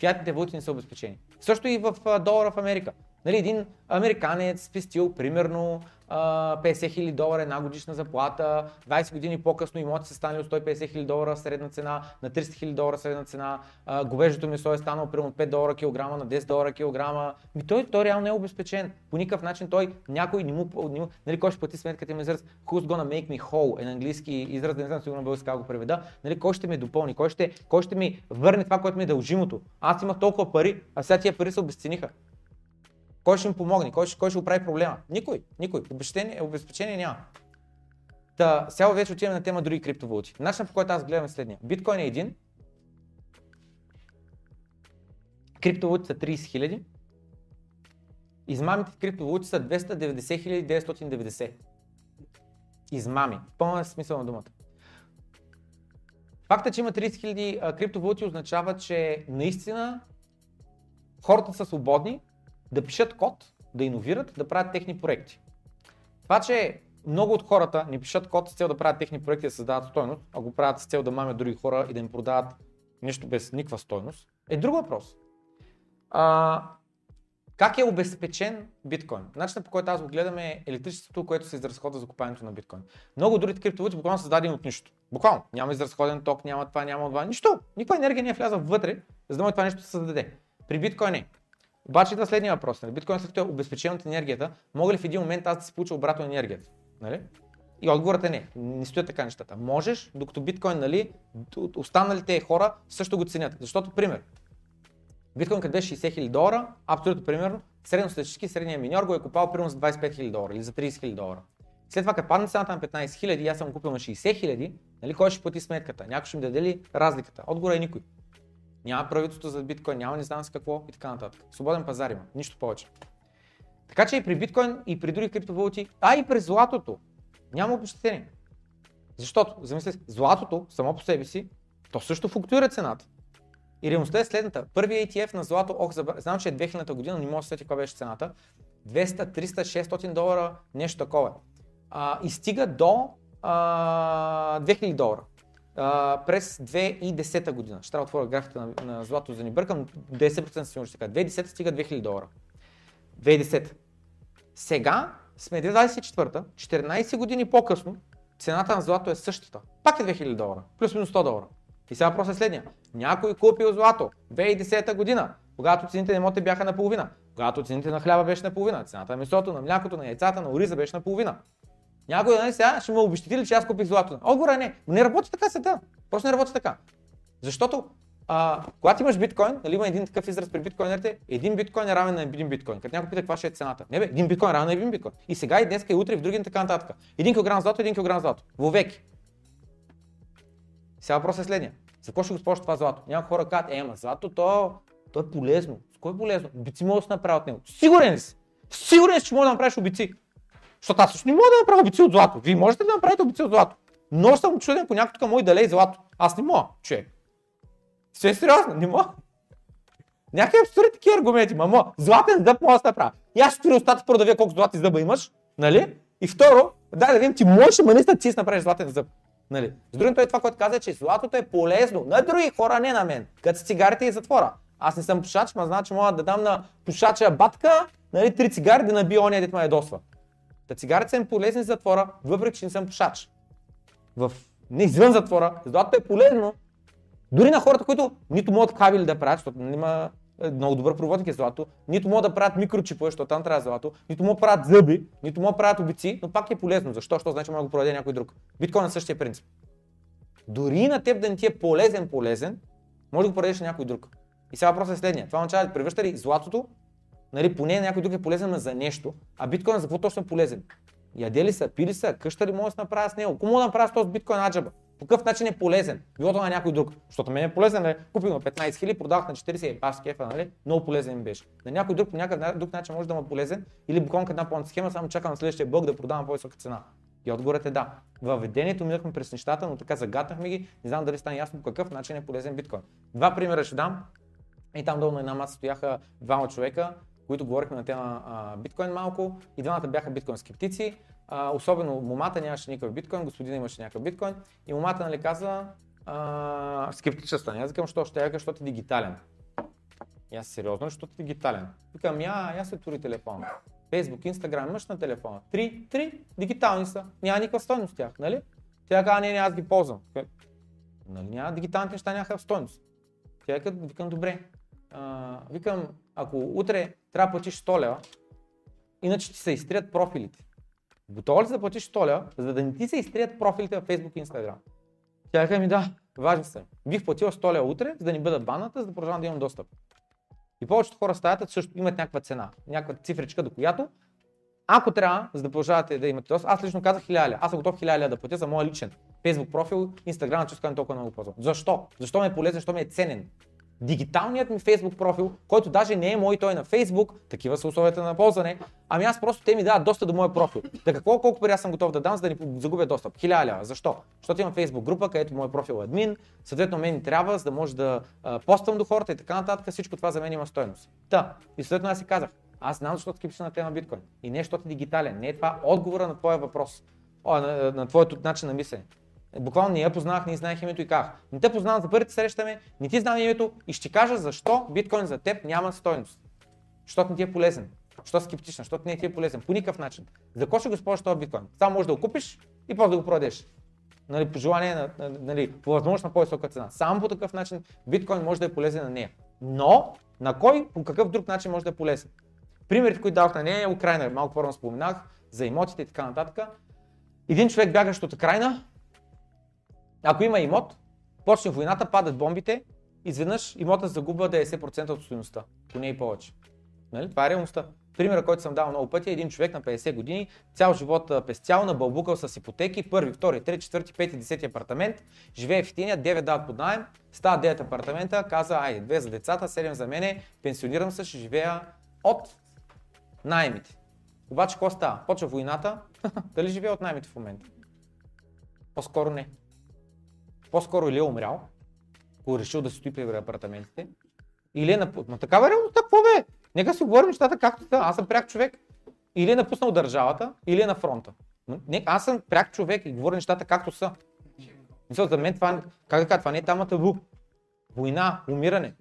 Фиатните валути не са обезпечени. Също и в долара в Америка. Нали, един американец спестил примерно а, 50 хиляди долара една годишна заплата, 20 години по-късно имоти са станали от 150 хиляди долара средна цена на 300 хиляди долара средна цена, говеждото месо е станало примерно от 5 долара килограма на 10 долара килограма. Ми той, той реално не е обезпечен. По никакъв начин той някой не му, не му нали, кой ще плати сметката им израз Who's gonna make me whole е на английски израз, не знам сигурно български как го преведа. Нали, кой ще ме допълни, кой ще, кой ще ми върне това, което ми е дължимото. Аз имах толкова пари, а сега тия пари се обесцениха. Кой ще им помогне? Кой ще, кой ще оправи проблема? Никой. Никой. Обезпечение, обезпечение няма. Та, сега вече отиваме на тема други криптовалути. Начинът по който аз гледам е следния. Биткоин е един. Криптовалути са 30 хиляди. Измамите в криптовалути са 290 990. Измами. Пълна смисъл на думата. Факта, че има 30 хиляди криптовалути означава, че наистина хората са свободни да пишат код, да иновират, да правят техни проекти. Това, че много от хората не пишат код с цел да правят техни проекти да създават стойност, а го правят с цел да мамят други хора и да им продават нещо без никаква стойност, е друг въпрос. А, как е обезпечен биткоин? Начинът по който аз го гледам е електричеството, което се изразходва за купането на биткоин. Много другите криптовалути буквално са създадени от нищо. Буквално. Няма изразходен ток, няма това, няма това. Нищо. Никаква енергия не е влязла вътре, за да може това нещо да се създаде. При биткоин е. Обаче идва следния въпрос. Нали? Биткоин след като е обезпечен от енергията, мога ли в един момент аз да си получа обратно енергията? Нали? И отговорът е не. Не стоят така нещата. Можеш, докато биткоин, нали, останалите хора също го ценят. Защото, пример, Биткоин като беше 60 000 долара, абсолютно примерно, средностатистически средният миньор го е купал примерно за 25 000 долара или за 30 000 долара. След това, като падне цената на 15 000 и аз съм купил на 60 000, нали, кой ще плати сметката? Някой ще ми даде ли разликата? Отговор е никой. Няма правителство за биткоин, няма не знам с какво и така нататък. Свободен пазар има, нищо повече. Така че и при биткоин, и при други криптовалути, а и при златото, няма обещетение. Защото, замисли, си, златото само по себе си, то също флуктуира цената. И реалността е следната. Първият ETF на злато, ох, забра... знам, че е 2000 година, не мога да се сетя каква беше цената. 200, 300, 600 долара, нещо такова. А, и стига до а, 2000 долара. През 2010 година. Ще трябва да отворя графиката на, на злато, за да ни бъркам. 10% сигурно ще така. 2010 стига 2000 долара. 2010. Сега сме 2024, 14 години по-късно, цената на злато е същата. Пак е 2000 долара, плюс-минус 100 долара. И сега въпросът е следния. Някой купил злато 2010 година, когато цените на имоти бяха наполовина, когато цените на хляба беше наполовина, цената на месото, на млякото, на яйцата, на ориза беше наполовина. Някой нали, сега ще ме обещати ли, че аз купих злато? Отговора е не. Не работи така света. Просто не работи така. Защото а, когато имаш биткоин, нали, има един такъв израз при биткоинерите, един биткоин е равен на един биткоин. Като някой пита каква ще е цената. Не бе, един биткоин е равен на един биткоин. И сега и днес, и утре, и в други така нататък. Един килограм злато, един килограм злато. Вовеки. Сега въпросът е следния. За какво ще го използваш това злато? Някои хора казват, е, ама злато, то, то е полезно. С кое е полезно? Обици мога да се направя от него. Сигурен си? Сигурен си, че мога да направиш обици. Защото аз също не мога да направя обици от злато. Вие можете да направите обици от злато. Но съм чуден по някой тук мой да лей злато. Аз не мога, човек. Все е сериозно, не мога. Някакви абсурдни такива аргументи, мамо, златен зъб мога да направя. И аз ще устата продавя колко златни зъба имаш, нали? И второ, дай да видим, ти можеш, ама наистина ти си направиш златен зъб. Нали? С другото е това, което каза, че златото е полезно на други хора, не на мен. Като с цигарите и затвора. Аз не съм пушач, ма значи мога да дам на пушача батка, нали, три цигари да набия ония, дет ме ядосва. Та цигарите са им полезни за затвора, въпреки че не съм пушач. В... Не извън затвора, златото е полезно. Дори на хората, които нито могат кабели да правят, защото има много добър проводник е злато, нито могат да правят микрочипове, защото там трябва злато, нито могат да правят зъби, нито могат да правят обици, но пак е полезно. Защо? Защото значи може да го продаде някой друг. Биткоин е същия принцип. Дори на теб да не ти е полезен, полезен, може да го продадеш на някой друг. И сега въпросът е следния. Това означава да превръща ли златото, нали, поне някой друг е полезен за нещо, а биткоин за какво точно е полезен? Яде ли са, пили са, къща ли може да се направя с него? Кому мога да направя с този биткоин аджаба? По какъв начин е полезен? Било то на някой друг. Защото мен е полезен, нали? купих на 15 000, продах на 40 и пас кефа, нали? Много полезен ми беше. На някой друг по някакъв друг начин може да му е полезен или буквално една по схема, само чакам на следващия бълг да продавам по-висока цена. И отговорът е да. Във ведението минахме през нещата, но така загатнахме ги, не знам дали стане ясно по какъв начин е полезен биткоин. Два примера ще дам. И там долу на една маса стояха двама човека, които говорихме на тема биткоин малко и двамата бяха биткоин скептици. А, особено момата нямаше никакъв биткоин, господин имаше някакъв биткоин и момата нали каза а, скептична. Аз викам, що ще я защото е дигитален. И аз сериозно, защото е дигитален. Викам, я, я се тури телефона. Facebook, Instagram имаш на телефона. Три, три, дигитални са. Няма никаква стойност тях, нали? Тя каза, не, не, аз ги ползвам. Нали, няма, дигиталните неща нямаха стойност. Тя каза, викам, добре. А, викам, ако утре трябва да платиш 100 лева, иначе ти се изтрият профилите. Готова ли си да платиш 100 лева, за да не ти се изтрият профилите в Facebook и Instagram? Тя каза ми да, важни са. Бих платил 100 лева утре, за да ни бъдат баната, за да продължавам да имам достъп. И повечето хора в стаята също имат някаква цена, някаква цифричка, до която ако трябва, за да продължавате да имате достъп, аз лично казах 1000 лева. Аз съм готов 1000 лева да платя за моя личен Facebook профил, Instagram, че толкова много ползвам. Защо? Защо ми е полезен, защо ми е ценен? Дигиталният ми Facebook профил, който даже не е мой, той е на Facebook, такива са условията на ползване, ами аз просто те ми дават доста до моя профил. Да какво, колко пари аз съм готов да дам, за да ни загубя достъп? Хиляда лева. Защо? Защото имам Facebook група, където мой профил е админ, съответно мен трябва, за да може да а, поствам до хората и така нататък, всичко това за мен има стойност. Та, и съответно аз си казах, аз знам защо скептичен на тема биткоин. И не защото е дигитален. Не е това отговора на твоя въпрос. О, на, на, на твоето начин на мислене. Буквално не я познах, не знаех името и казах. Не те познавам за първите срещаме, не ти знам името и ще кажа защо биткоин за теб няма стойност. Защото не ти е полезен. Си скептична? Защото не ти е полезен. По никакъв начин. За какво ще го използваш този биткоин? Само можеш да го купиш и после да го продадеш. Нали, по желание, на, нали, по възможност на по-висока цена. Само по такъв начин биткоин може да е полезен на нея. Но на кой, по какъв друг начин може да е полезен? Примерите, които дадох на нея е Украина, малко по-рано споменах, за имотите и така нататък. Един човек бягащ от Украина, ако има имот, почне войната, падат бомбите изведнъж имотът загубва 90% от стоеността, поне и повече. Нали? Това е реалността. Примера, който съм дал много пъти, е един човек на 50 години, цял живот пестял, набълбукал с ипотеки, първи, втори, трети, четвърти, пети, десети апартамент, живее в Итиния, 9 дават под найем, става 9 апартамента, каза, айде, две за децата, 7 за мене, пенсионирам се, ще живея от найемите. Обаче какво става? Почва войната, дали живее от найемите в момента? По-скоро не. По-скоро или е умрял, ако е решил да си стои при апартаментите, или е напуснал. Ма такава реалността, какво бе? Нека си говорим нещата както са. Аз съм пряк човек. Или е напуснал държавата, или е на фронта. Не, аз съм пряк човек и говоря нещата както са. Мисля, за мен това, как да кажа, това не е тама табу. Война, умиране.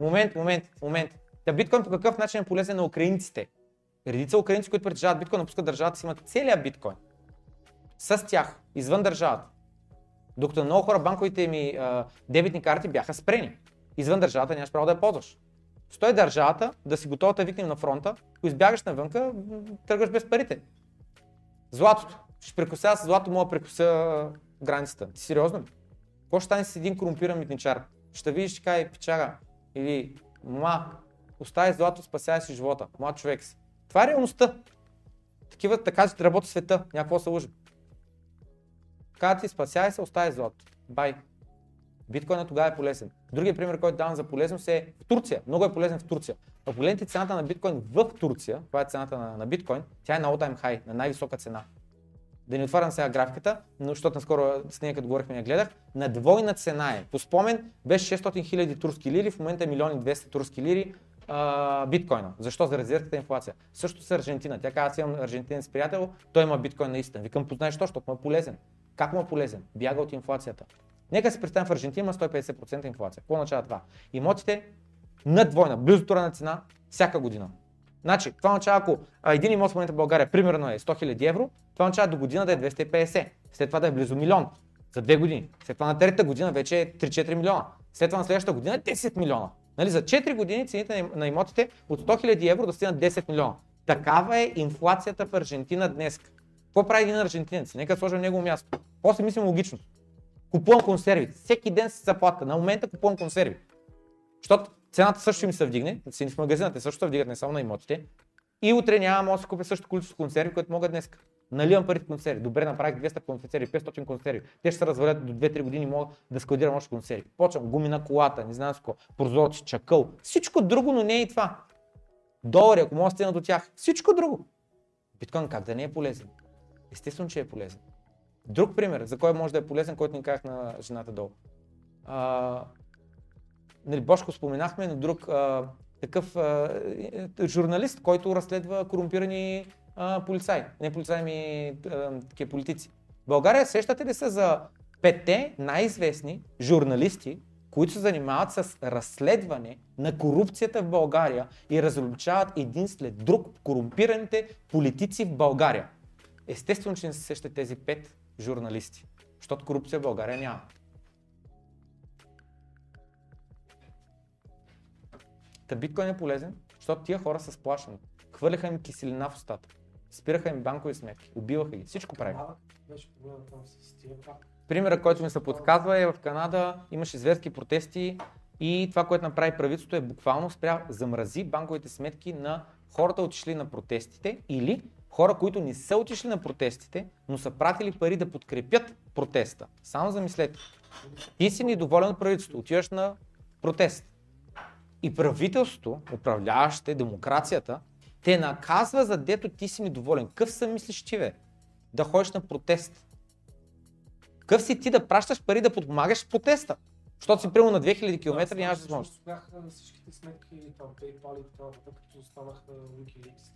Момент, момент, момент. Та биткоин по какъв начин е полезен на украинците? Редица украинци, които притежават биткоин, напускат държавата си, имат целият биткоин. С тях, извън държавата. Докато много хора банковите ми а, дебитни карти бяха спрени. Извън държавата нямаш право да я ползваш. Стой държавата, да си готова да викнем на фронта, ако избягаш навънка, тръгваш без парите. Златото. Ще прекуся с злато, мога да прекуся границата. Ти сериозно ли? Какво ще стане с един корумпиран митничар? Ще видиш, ще каже, печага. Или, ма, остави злато, спасяй си живота. Млад човек си. Това е реалността. Такива, така работи света. Някакво се лъжи. Каза ти, спасяй се, остави злато. Бай. Биткоинът тогава е полезен. Другия пример, който давам за полезност е в Турция. Много е полезен в Турция. Ако погледнете цената на биткоин в Турция, това е цената на, на биткоин, тя е на all-time high, на най-висока цена. Да не отварям сега графиката, но защото наскоро с нея като говорихме я гледах, на двойна цена е. По спомен беше 600 000 турски лири, в момента е 1 200 турски лири а, биткоина. Защо? За резервната инфлация. Също с Аржентина. Тя каза, аз имам аржентинец приятел, той има биткоин наистина. Викам, познаеш то, защото му е полезен. Как му е полезен? Бяга от инфлацията. Нека си представим в Аржентина има 150% инфлация. Какво означава това? Имотите над двойна, близо до на цена, всяка година. Значи, това означава, ако един имот в момента в България примерно е 100 000 евро, това означава до година да е 250, след това да е близо милион за две години. След това на третата година вече е 3-4 милиона. След това на следващата година е 10 милиона. Нали, за 4 години цените на имотите от 100 000 евро да стигнат 10 милиона. Такава е инфлацията в Аржентина днес. Какво прави един аржентинец? Нека сложим негово място. После мислим логично. Купувам консерви. Всеки ден с заплата. На момента купувам консерви. Защото цената също ми се вдигне. Цени в магазина те също се вдигат, не само на имотите. И утре няма да си купя същото количество консерви, което мога днес. Наливам парите консерви. Добре, направих 200 консерви, 500 консерви. Те ще се развалят до 2-3 години, мога да складирам още консерви. Почвам гуми на колата, не знам с какво, прозорци, чакъл. Всичко друго, но не е и това. Долари, ако мога да стигна до тях. Всичко друго. Биткоин как да не е полезен? Естествено, че е полезен. Друг пример, за кой може да е полезен, който ни казах на жената долу. А, нали, Бошко споменахме, но друг а, такъв а, е, журналист, който разследва корумпирани а, полицаи. Не полицаи, ми а, такива политици. България сещате ли се за петте най-известни журналисти, които се занимават с разследване на корупцията в България и разобличават един след друг корумпираните политици в България? Естествено, че не се сещат тези пет журналисти, защото корупция в България няма. Та биткоин е полезен, защото тия хора са сплашени. Хвърляха им киселина в устата. Спираха им банкови сметки. Убиваха ги. Всичко правиха. Пак. Примерът, който ми се подсказва е в Канада имаше зверски протести и това, което направи правителството е буквално спря, замрази банковите сметки на хората отишли на протестите или хора, които не са отишли на протестите, но са пратили пари да подкрепят протеста. Само замислете. Ти си недоволен от правителството, отиваш на протест. И правителството, управляващите, демокрацията, те наказва за дето ти си недоволен. Къв съм мислиш ти, бе? Да ходиш на протест. Какъв си ти да пращаш пари да подпомагаш протеста? Защото си примерно на 2000 км нямаш да можеш. Бяха всичките сметки, там PayPal и така като останаха Wikileaks.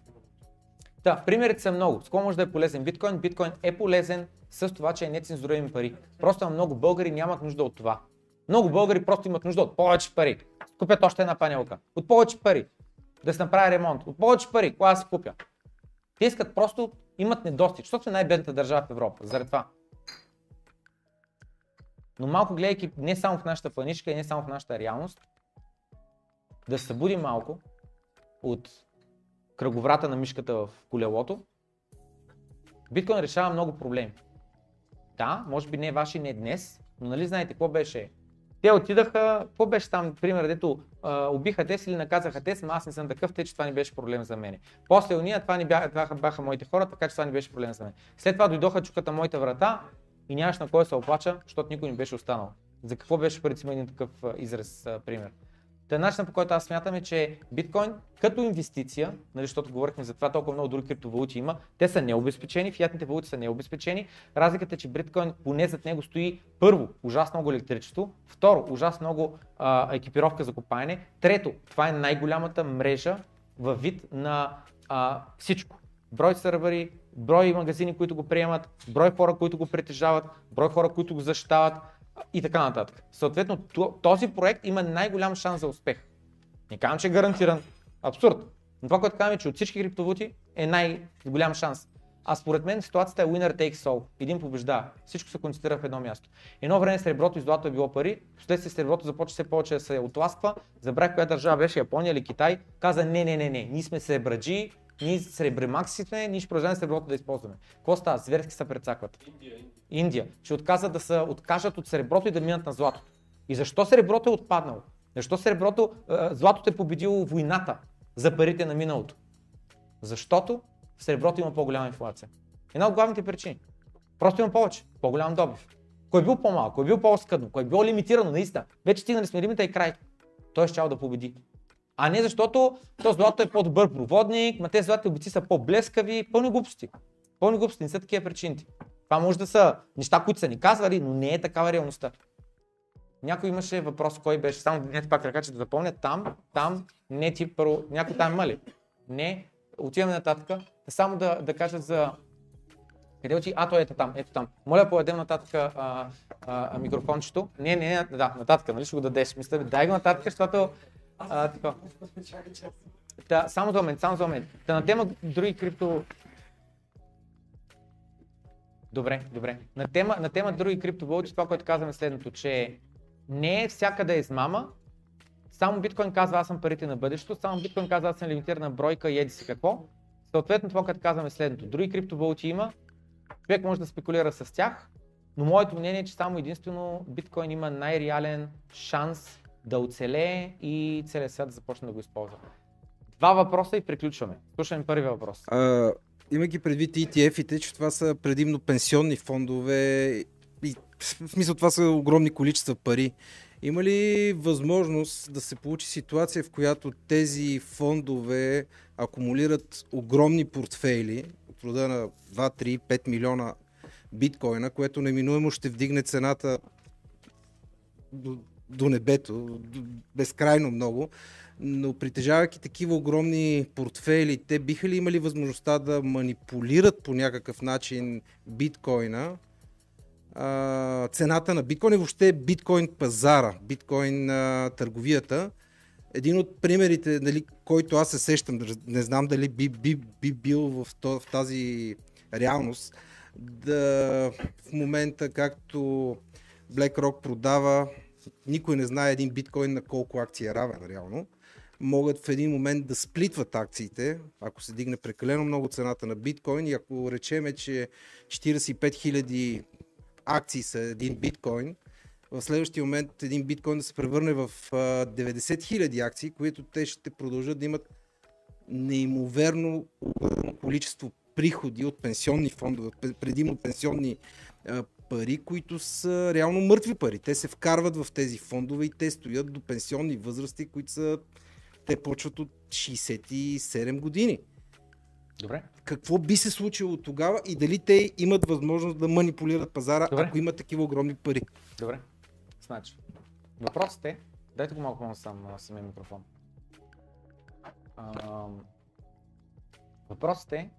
Да, примерите са много. С какво може да е полезен биткоин? Биткоин е полезен с това, че е нецензуруеми пари. Просто много българи нямат нужда от това. Много българи просто имат нужда от повече пари. Купят още една панелка. От повече пари. Да се направи ремонт. От повече пари. Кога се купя? Те искат просто, имат недостиг, защото е най-бедната държава в Европа. Заради това. Но малко гледайки не само в нашата планичка и не само в нашата реалност, да се събуди малко от кръговрата на мишката в колелото, биткоин решава много проблеми. Да, може би не ваши, не днес, Но нали знаете, какво беше? Те отидаха, какво беше там, пример, дето а, убиха те или наказаха те, но аз не съм такъв, те, че това не беше проблем за мен. После уния, това не бяха, бяха, бяха моите хора, така че това не беше проблем за мен. След това дойдоха, чуката моята врата и нямаш на кой се оплача, защото никой не беше останал. За какво беше преди един такъв израз, пример? Та начинът по който аз смятам е, че биткоин като инвестиция, нали, защото говорихме за това, толкова много други криптовалути има, те са необезпечени, фиатните валути са необезпечени. Разликата е, че биткоин поне зад него стои първо, ужасно много електричество, второ, ужасно много а, екипировка за копаене, трето, това е най-голямата мрежа във вид на а, всичко. Брой сървъри, брой магазини, които го приемат, брой хора, които го притежават, брой хора, които го защитават, и така нататък. Съответно, този проект има най-голям шанс за успех. Не казвам, че е гарантиран. Абсурд. Но това, което казвам е, че от всички криптовалути е най-голям шанс. А според мен ситуацията е winner takes all. Един побеждава. Всичко се концентрира в едно място. Едно време среброто и злато е било пари, последствие среброто започва все повече да се отласква. Забрах коя държава беше, Япония или Китай. Каза не, не, не, не, ние сме сребраджи, ние сребремакси сме, ние ще продължаваме среброто да използваме. Какво става? Зверски се прецакват. Индия, Индия. Индия. Ще отказат да се откажат от среброто и да минат на златото. И защо среброто е отпаднало? Защо среброто, златото е победило войната за парите на миналото? Защото в среброто има по-голяма инфлация. Една от главните причини. Просто има повече, по-голям добив. Кой е бил по-малко, кой е бил по-скъдно, кой е било лимитирано, наистина. Вече стигнали сме лимита и край. Той ще да победи. А не защото то злато е по-добър проводник, ма те златите обици са по-блескави, пълни глупости. Пълни глупости, не са такива причините. Това може да са неща, които са ни казвали, но не е такава реалността. Някой имаше въпрос, кой беше, само не пак ръка, че да запомня, там, там, не ти първо, някой там има ли? Не, отиваме нататък. Само да, да кажа за къде оти? А, той ето там, ето там. Моля, поведем нататък а, а, микрофончето. Не, не, да, нататък, нали ще го дадеш. Мисля, дай го нататък, защото... А, така. Да, само за момент, само за момент. Да на тема други крипто Добре, добре. На тема, на тема други криптовалути, това, което казваме следното, че не е всяка да е измама, само биткоин казва аз съм парите на бъдещето, само биткоин казва аз съм лимитирана бройка и еди си какво. Съответно това, което казваме следното, други криптовалути има, човек може да спекулира с тях, но моето мнение е, че само единствено биткоин има най-реален шанс да оцелее и целият свят да започне да го използва. Два въпроса и приключваме. Слушаме първия въпрос. А, имайки предвид ETF-ите, че това са предимно пенсионни фондове и в смисъл това са огромни количества пари. Има ли възможност да се получи ситуация, в която тези фондове акумулират огромни портфейли от рода на 2, 3, 5 милиона биткоина, което неминуемо ще вдигне цената до, до небето, безкрайно много, но притежавайки такива огромни портфели, те биха ли имали възможността да манипулират по някакъв начин биткоина, цената на биткоин и въобще биткоин пазара, биткоин търговията. Един от примерите, нали, който аз се сещам, не знам дали би, би, би бил в, в тази реалност, да в момента както BlackRock продава, никой не знае един биткоин на колко акции е равен реално. Могат в един момент да сплитват акциите, ако се дигне прекалено много цената на биткоин и ако речеме, че 45 000 акции са един биткоин, в следващия момент един биткоин да се превърне в 90 000 акции, които те ще продължат да имат неимоверно количество приходи от пенсионни фондове, предимно пенсионни пари, които са реално мъртви пари. Те се вкарват в тези фондове и те стоят до пенсионни възрасти, които са те почват от 67 години. Добре. Какво би се случило тогава и дали те имат възможност да манипулират пазара, Добре. ако имат такива огромни пари? Добре. Значи, въпросът е, дайте го малко сам на самия микрофон. А, въпросът е,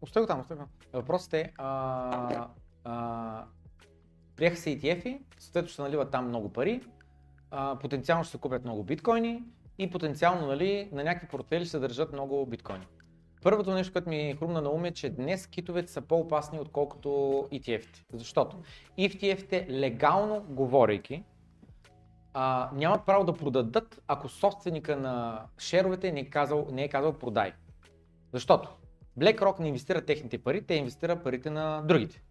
Остай го там, остай го. Въпросът е, а, а, приеха се ETF-и, съответно ще наливат там много пари, а, потенциално ще се купят много биткоини, и потенциално нали, на някакви портфели ще държат много биткоини. Първото нещо, което ми хрумна на ум е, че днес китовете са по-опасни, отколкото ETF-те. Защото ETF-те, легално говорейки, а, нямат право да продадат, ако собственика на шеровете не е казал, не е казал продай. Защото BlackRock не инвестира техните пари, те инвестира парите на другите.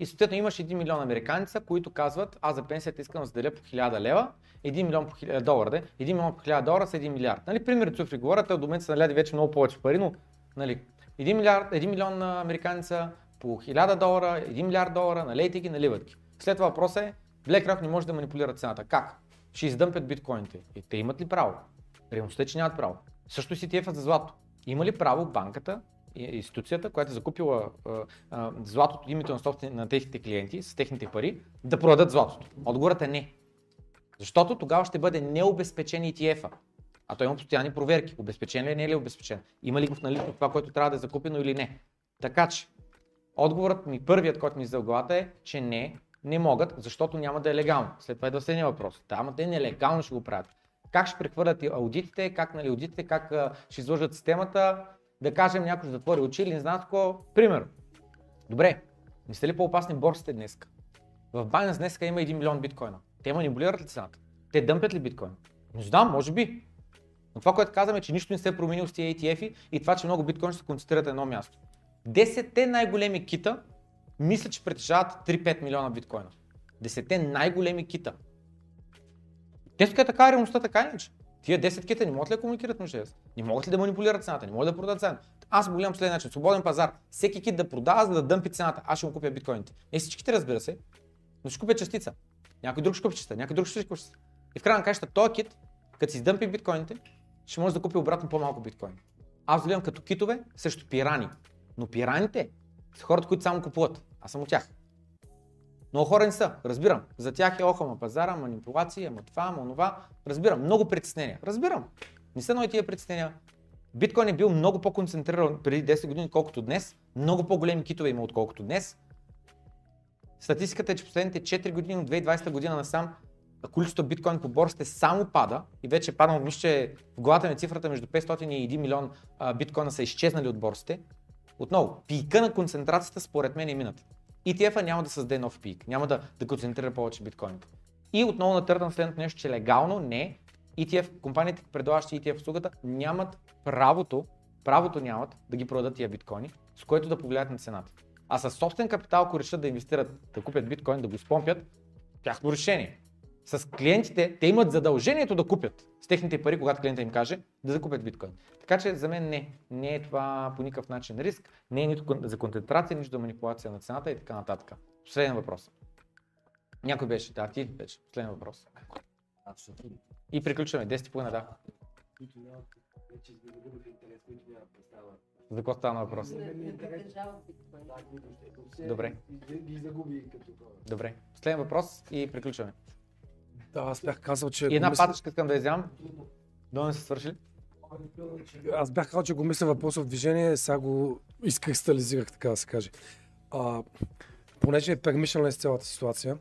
И съответно имаш 1 милион американца, които казват, аз за пенсията искам да заделя по 1000 лева, 1 милион по 1000 долара, де. 1 милион по 1000 долара са 1 милиард. Нали, пример цифри говорят, до момента са наляди вече много повече пари, но нали, 1, милиард, 1 милион американца по 1000 долара, 1 милиард долара, налейте ги, наливат ги. След това въпросът е, BlackRock не може да манипулира цената. Как? Ще издъмпят биткоините. И те имат ли право? Реалността е, че нямат право. Също си тефа за злато. Има ли право банката, институцията, която е закупила а, а, златото, името на, собствен, на техните клиенти с техните пари, да продадат златото? Отговорът е не. Защото тогава ще бъде необезпечен ETF-а. А той има постоянни проверки. Обезпечен ли е, не е ли обезпечен? Има ли го в налично това, което трябва да е закупено или не? Така че, отговорът ми, първият, който ми за главата е, че не, не могат, защото няма да е легално. След това е да следния въпрос. Да, ама те нелегално ще го правят. Как ще прехвърлят аудитите, как нали, аудитите, как ще изложат системата, да кажем някой ще затвори очи или не знам какво. Пример. Добре, не сте ли по-опасни борсите днес? В Binance днес има 1 милион биткоина. Те манипулират ли цената? Те дъмпят ли биткоин? Не знам, може би. Но това, което казваме, е, че нищо не се е променило с тези ETF-и и това, че много биткоин ще се концентрират на едно място. Десетте най-големи кита мисля, че притежават 3-5 милиона биткоина. Десетте най-големи кита. Днес е така, реалността така иначе. Тия 10 кита не могат ли да комуникират между себе? Не могат ли да манипулират цената? Не могат да продадат цената? Аз го гледам последния начин. Свободен пазар. Всеки кит да продава, за да дъмпи цената. Аз ще му купя биткоините. Не всичките, разбира се, но ще купя частица. Някой друг ще купи частица, някой друг ще купи частица. И в крайна на краща, този кит, като си издъмпи биткоините, ще може да купи обратно по-малко биткоин. Аз гледам като китове срещу пирани. Но пираните са хората, които само купуват. Аз съм от тях. Много хора не са, разбирам. За тях е оха, ма пазара, манипулации, ама това, ама онова. Разбирам, много притеснения. Разбирам. Не са нови тия притеснения. Биткоин е бил много по-концентриран преди 10 години, колкото днес. Много по-големи китове има, отколкото днес. Статистиката е, че последните 4 години от 2020 година насам количеството биткоин по борсите само пада и вече е паднало, мисля, в главата ми цифрата между 500 и 1 милион биткоина са изчезнали от борсите. Отново, пика на концентрацията според мен е минат. ETF-а няма да създаде нов пик, няма да, да концентрира повече биткоините. И отново натъртам следното нещо, че легално не, ETF, компаниите, предлагащи ETF услугата, нямат правото, правото нямат да ги продадат тия биткоини, с което да повлияят на цената. А със собствен капитал, ако решат да инвестират, да купят биткоин, да го спомпят, тяхно решение. С клиентите, те имат задължението да купят с техните пари, когато клиента им каже, да закупят биткоин. Така че за мен не, не е това по никакъв начин риск, не е нито за концентрация, нито за манипулация на цената и така нататък. Последен въпрос. Някой беше, да, ти беше. Последен въпрос. И приключваме, 10 по да. За какво стана въпрос? Добре. Добре. Последен въпрос и приключваме. Да, аз бях казал, че... И една мисля- патичка искам да изям. До не са свършили. Аз бях казал, че го мисля въпроса в движение, сега го изкристализирах, така да се каже. А, понеже е пермишленс цялата ситуация,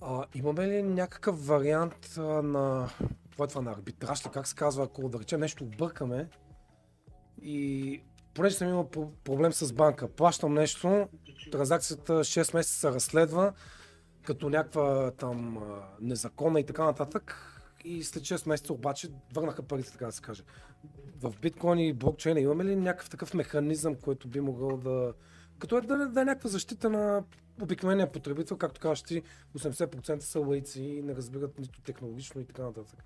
а, имаме ли някакъв вариант а, на, какво е това, на арбитраж ли, как се казва, ако да речем нещо объркаме и понеже съм имал про- проблем с банка, плащам нещо, транзакцията 6 месеца се разследва, като някаква там незаконна и така нататък. И след 6 месеца обаче върнаха парите, така да се каже. В биткоин и блокчейна имаме ли някакъв такъв механизъм, който би могъл да... Като е да, да е някаква защита на обикновения потребител, както казваш ти, 80% са лайци и не разбират нито технологично и така нататък.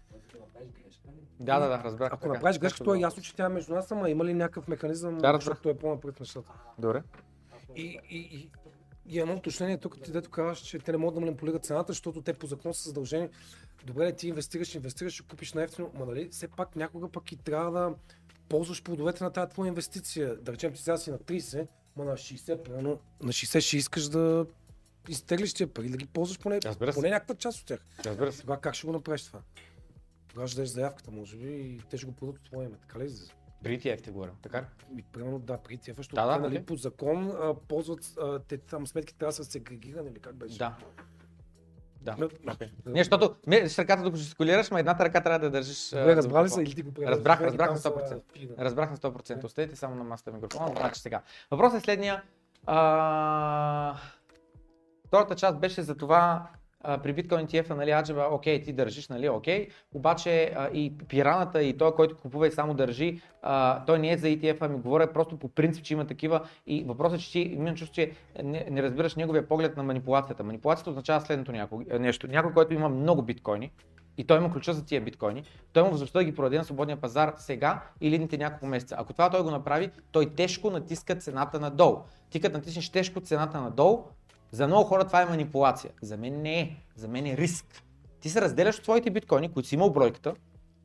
Да, да, да, разбрах. Ако така. направиш грешка, то е ясно, че тя е между нас, ама има ли някакъв механизъм, Да, защото е по-напред нещата. Добре. И, и, и, и едно уточнение тук, ти дето казваш, че те не могат да манипулират цената, защото те по закон са задължени. Добре, ти инвестираш, инвестираш, ще купиш на ефтино, ма нали, все пак някога пък и трябва да ползваш плодовете на тази твоя инвестиция. Да речем, ти сега си на 30, ма на 60, примерно, на 60 ще искаш да изтеглиш тия пари, да ги ползваш поне, поне някаква част от тях. Разбира се. Тогава как ще го направиш това? Тогава ще дадеш заявката, може би, и те ще го подадат от твое име, така ли? излиза? При ETF ти говоря, така ли? Ми, примерно, да, при тях, защото Да, да, нали, по закон а, ползват, а, те там сметките трябва да са сегрегирани или как беше? Да. Да. Но- Okay. Не, защото ме, с ръката докато жестикулираш, ма едната ръка трябва да държиш. Добре, разбрали са или ти го? Разбрах, разбрах на са 100%. пина. Разбрах на 100%. Оставете само на масата микрофона, значи сега. Въпросът е следния. А... Втората част беше за това при биткоин ETF, нали, аджеба, окей, ти държиш, нали, окей, обаче а, и пираната и той, който купува и само държи, а, той не е за ETF, ами говоря просто по принцип, че има такива и въпросът е, че ти имам чувство, че не, не разбираш неговия поглед на манипулацията. Манипулацията означава следното някой, нещо. Някой, който има много биткоини, и той има ключа за тия биткоини, той има възможността да ги продаде на свободния пазар сега или едните няколко месеца. Ако това той го направи, той тежко натиска цената надолу. Ти като натиснеш тежко цената надолу, за много хора това е манипулация. За мен не е. За мен е риск. Ти се разделяш от твоите биткоини, които си имал бройката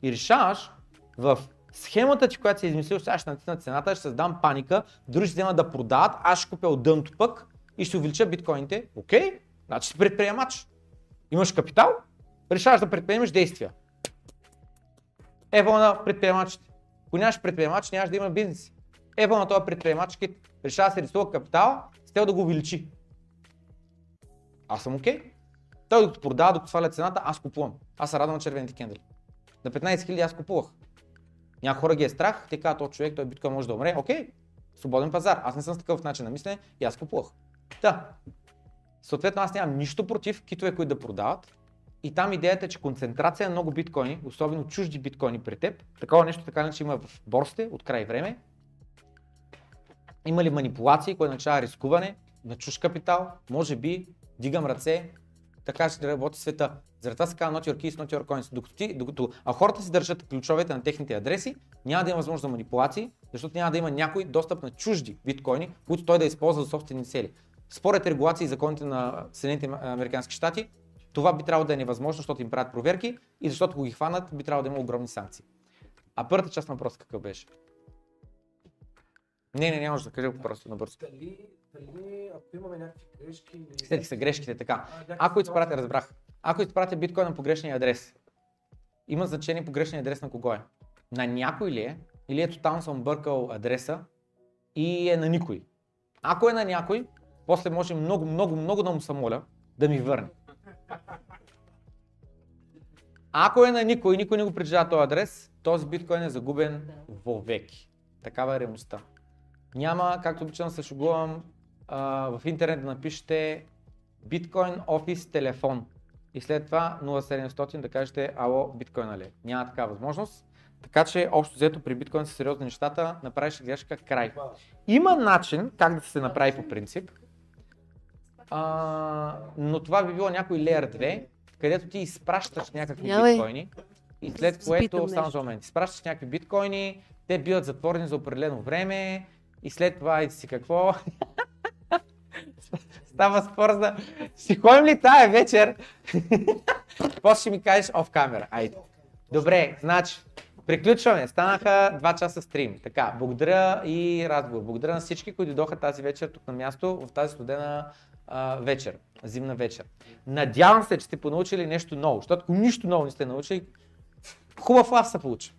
и решаваш в схемата ти, която си измислил, сега ще натисна цената, ще създам паника, други ще вземат да продават, аз ще купя от дъното пък и ще увелича биткоините. Окей, значи си предприемач. Имаш капитал, решаваш да предприемеш действия. Ево на предприемачите. Ако нямаш предприемач, нямаш да има бизнес. Ево на този предприемач, решава да се рисува капитал, с да го увеличи. Аз съм окей. Okay. Той докато продава, докато сваля цената, аз купувам. Аз се радвам на червените кендали. На 15 000 аз купувах. Някои хора ги е страх, те казват, този човек, той биткоин може да умре. Окей, okay. свободен пазар. Аз не съм с такъв начин на мислене и аз купувах. Да. Съответно, аз нямам нищо против китове, които да продават. И там идеята е, че концентрация на много биткоини, особено чужди биткоини при теб, такова нещо така че има в борсите от край време. Има ли манипулации, което означава рискуване на чуж капитал, може би дигам ръце, така ще работи света. Заради това се казва not your keys, not your coins. Докато, ти, докато а хората си държат ключовете на техните адреси, няма да има възможност за манипулации, защото няма да има някой достъп на чужди биткоини, които той да използва за собствени цели. Според регулации и законите на Съединените Американски щати, това би трябвало да е невъзможно, защото им правят проверки и защото го ги хванат, би трябвало да има огромни санкции. А първата част на въпроса какъв беше? Не, не, можеш да кажа просто набързо. Дали, дали, ако имаме някакви грешки или... Следи са грешките, така. Ако изпратя, разбрах. Ако изпратя биткоин на погрешния адрес, има значение погрешния адрес на кого е? На някой ли е? Или е тотално съм бъркал адреса и е на никой? Ако е на някой, после може много, много, много да му се моля да ми върне. Ако е на никой никой не го притежава този адрес, този биткоин е загубен вовеки. Такава е реалността. Няма, както обичам се шугувам, в интернет да напишете биткоин офис телефон и след това 0700 да кажете ало биткоин нали. Няма такава възможност. Така че общо взето при биткоин са сериозни нещата, направиш грешка край. Има начин как да се направи по принцип, а, но това би било някой Layer 2, където ти изпращаш някакви биткоини и след което, само за момент, изпращаш някакви биткоини, те биват затворени за определено време и след това и си какво. Става спор за... Си ходим ли тая вечер? После ще ми кажеш оф камера. Айде. Добре, значи, приключваме. Станаха 2 часа стрим. Така, благодаря и разговор. Благодаря на всички, които дойдоха тази вечер тук на място в тази студена а, вечер, зимна вечер. Надявам се, че сте понаучили нещо ново, защото ако нищо ново не сте научили, хубав лав се получи.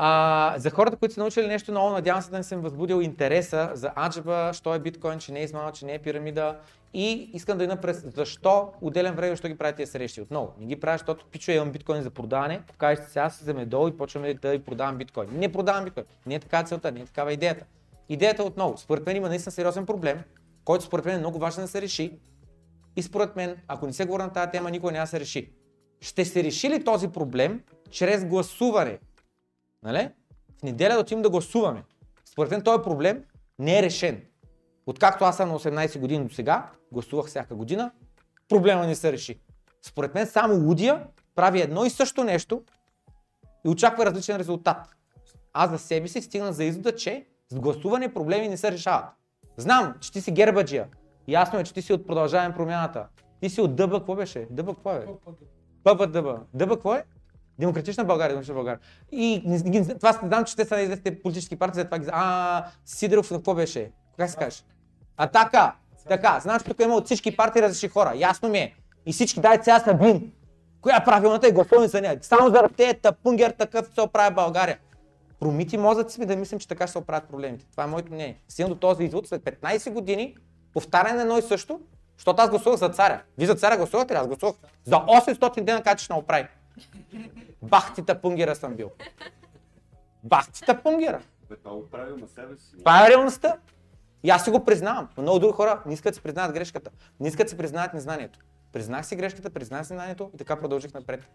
А, за хората, които са научили нещо ново, надявам се да не съм възбудил интереса за аджаба, що е биткоин, че не е измама, че не е пирамида. И искам да видя през защо отделен време, защо ги правите тези срещи отново. Не ги правя, защото пичо имам биткоин за продаване, покажете се, аз вземе долу и почваме да ви продавам биткоин. Не продавам биткоин. Не е така целта, не е такава идеята. Идеята отново, според мен има наистина сериозен проблем, който според мен е много важен да се реши. И според мен, ако не се говори на тази тема, никой няма да се реши. Ще се реши ли този проблем чрез гласуване? Нали? В неделя да отидем да гласуваме. Според мен този проблем не е решен. Откакто аз съм на 18 години до сега, гласувах всяка година, проблема не се реши. Според мен само лудия прави едно и също нещо и очаква различен резултат. Аз за себе си стигна за извода, че с гласуване проблеми не се решават. Знам, че ти си гербаджия. Ясно е, че ти си от продължаване промяната. Ти си от дъба, какво беше? Дъба, какво е? Пъпа дъба. Дъба, какво е? Демократична България, Демократична България. И не, не, това знам, че те са известните политически партии, за това ги А, Сидоров, какво беше? Как се каже? А така, така, знаеш, тук има от всички партии различни хора. Ясно ми е. И всички дай сега Сабин. Коя е правилната и гласуваме за нея. Само заради тези тъпунгер такъв се оправя България. Промити мозъци ми да мислим, че така ще се оправят проблемите. Това е моето мнение. Стигна до този извод след 15 години, повтаряне на едно и също, защото аз гласувах за царя. Вие за царя гласувате ли? Аз гласувах за 800 дена как ще Бахтита пунгера съм бил. Бахтита пунгера. Това го прави на себе си. Това е реалността. И аз си го признавам. Но много други хора не искат да си признаят грешката. Не искат да си признаят незнанието. Признах си грешката, признах си знанието и така продължих напред.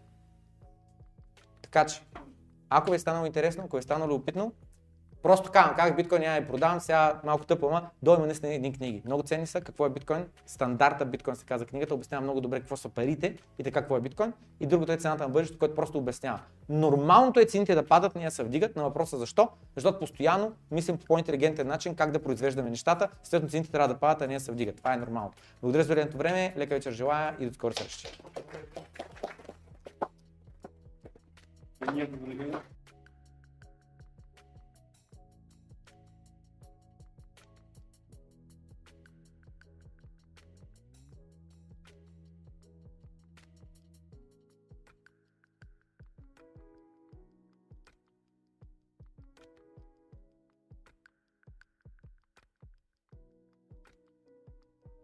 Така че, ако ви е станало интересно, ако ви е станало любопитно, просто казвам как биткоин я я продавам, сега малко тъпо, ама дойма наистина едни книги. Много ценни са, какво е биткоин, стандарта биткоин се казва книгата, обяснява много добре какво са парите и така какво е биткоин. И другото е цената на бъдещето, което просто обяснява. Нормалното е цените да падат, ние се вдигат на въпроса защо, защото постоянно мислим по по-интелигентен начин как да произвеждаме нещата, следно цените трябва да падат, а ние се вдигат. Това е нормалното. Благодаря за времето време, лека вечер желая и до скоро срещи.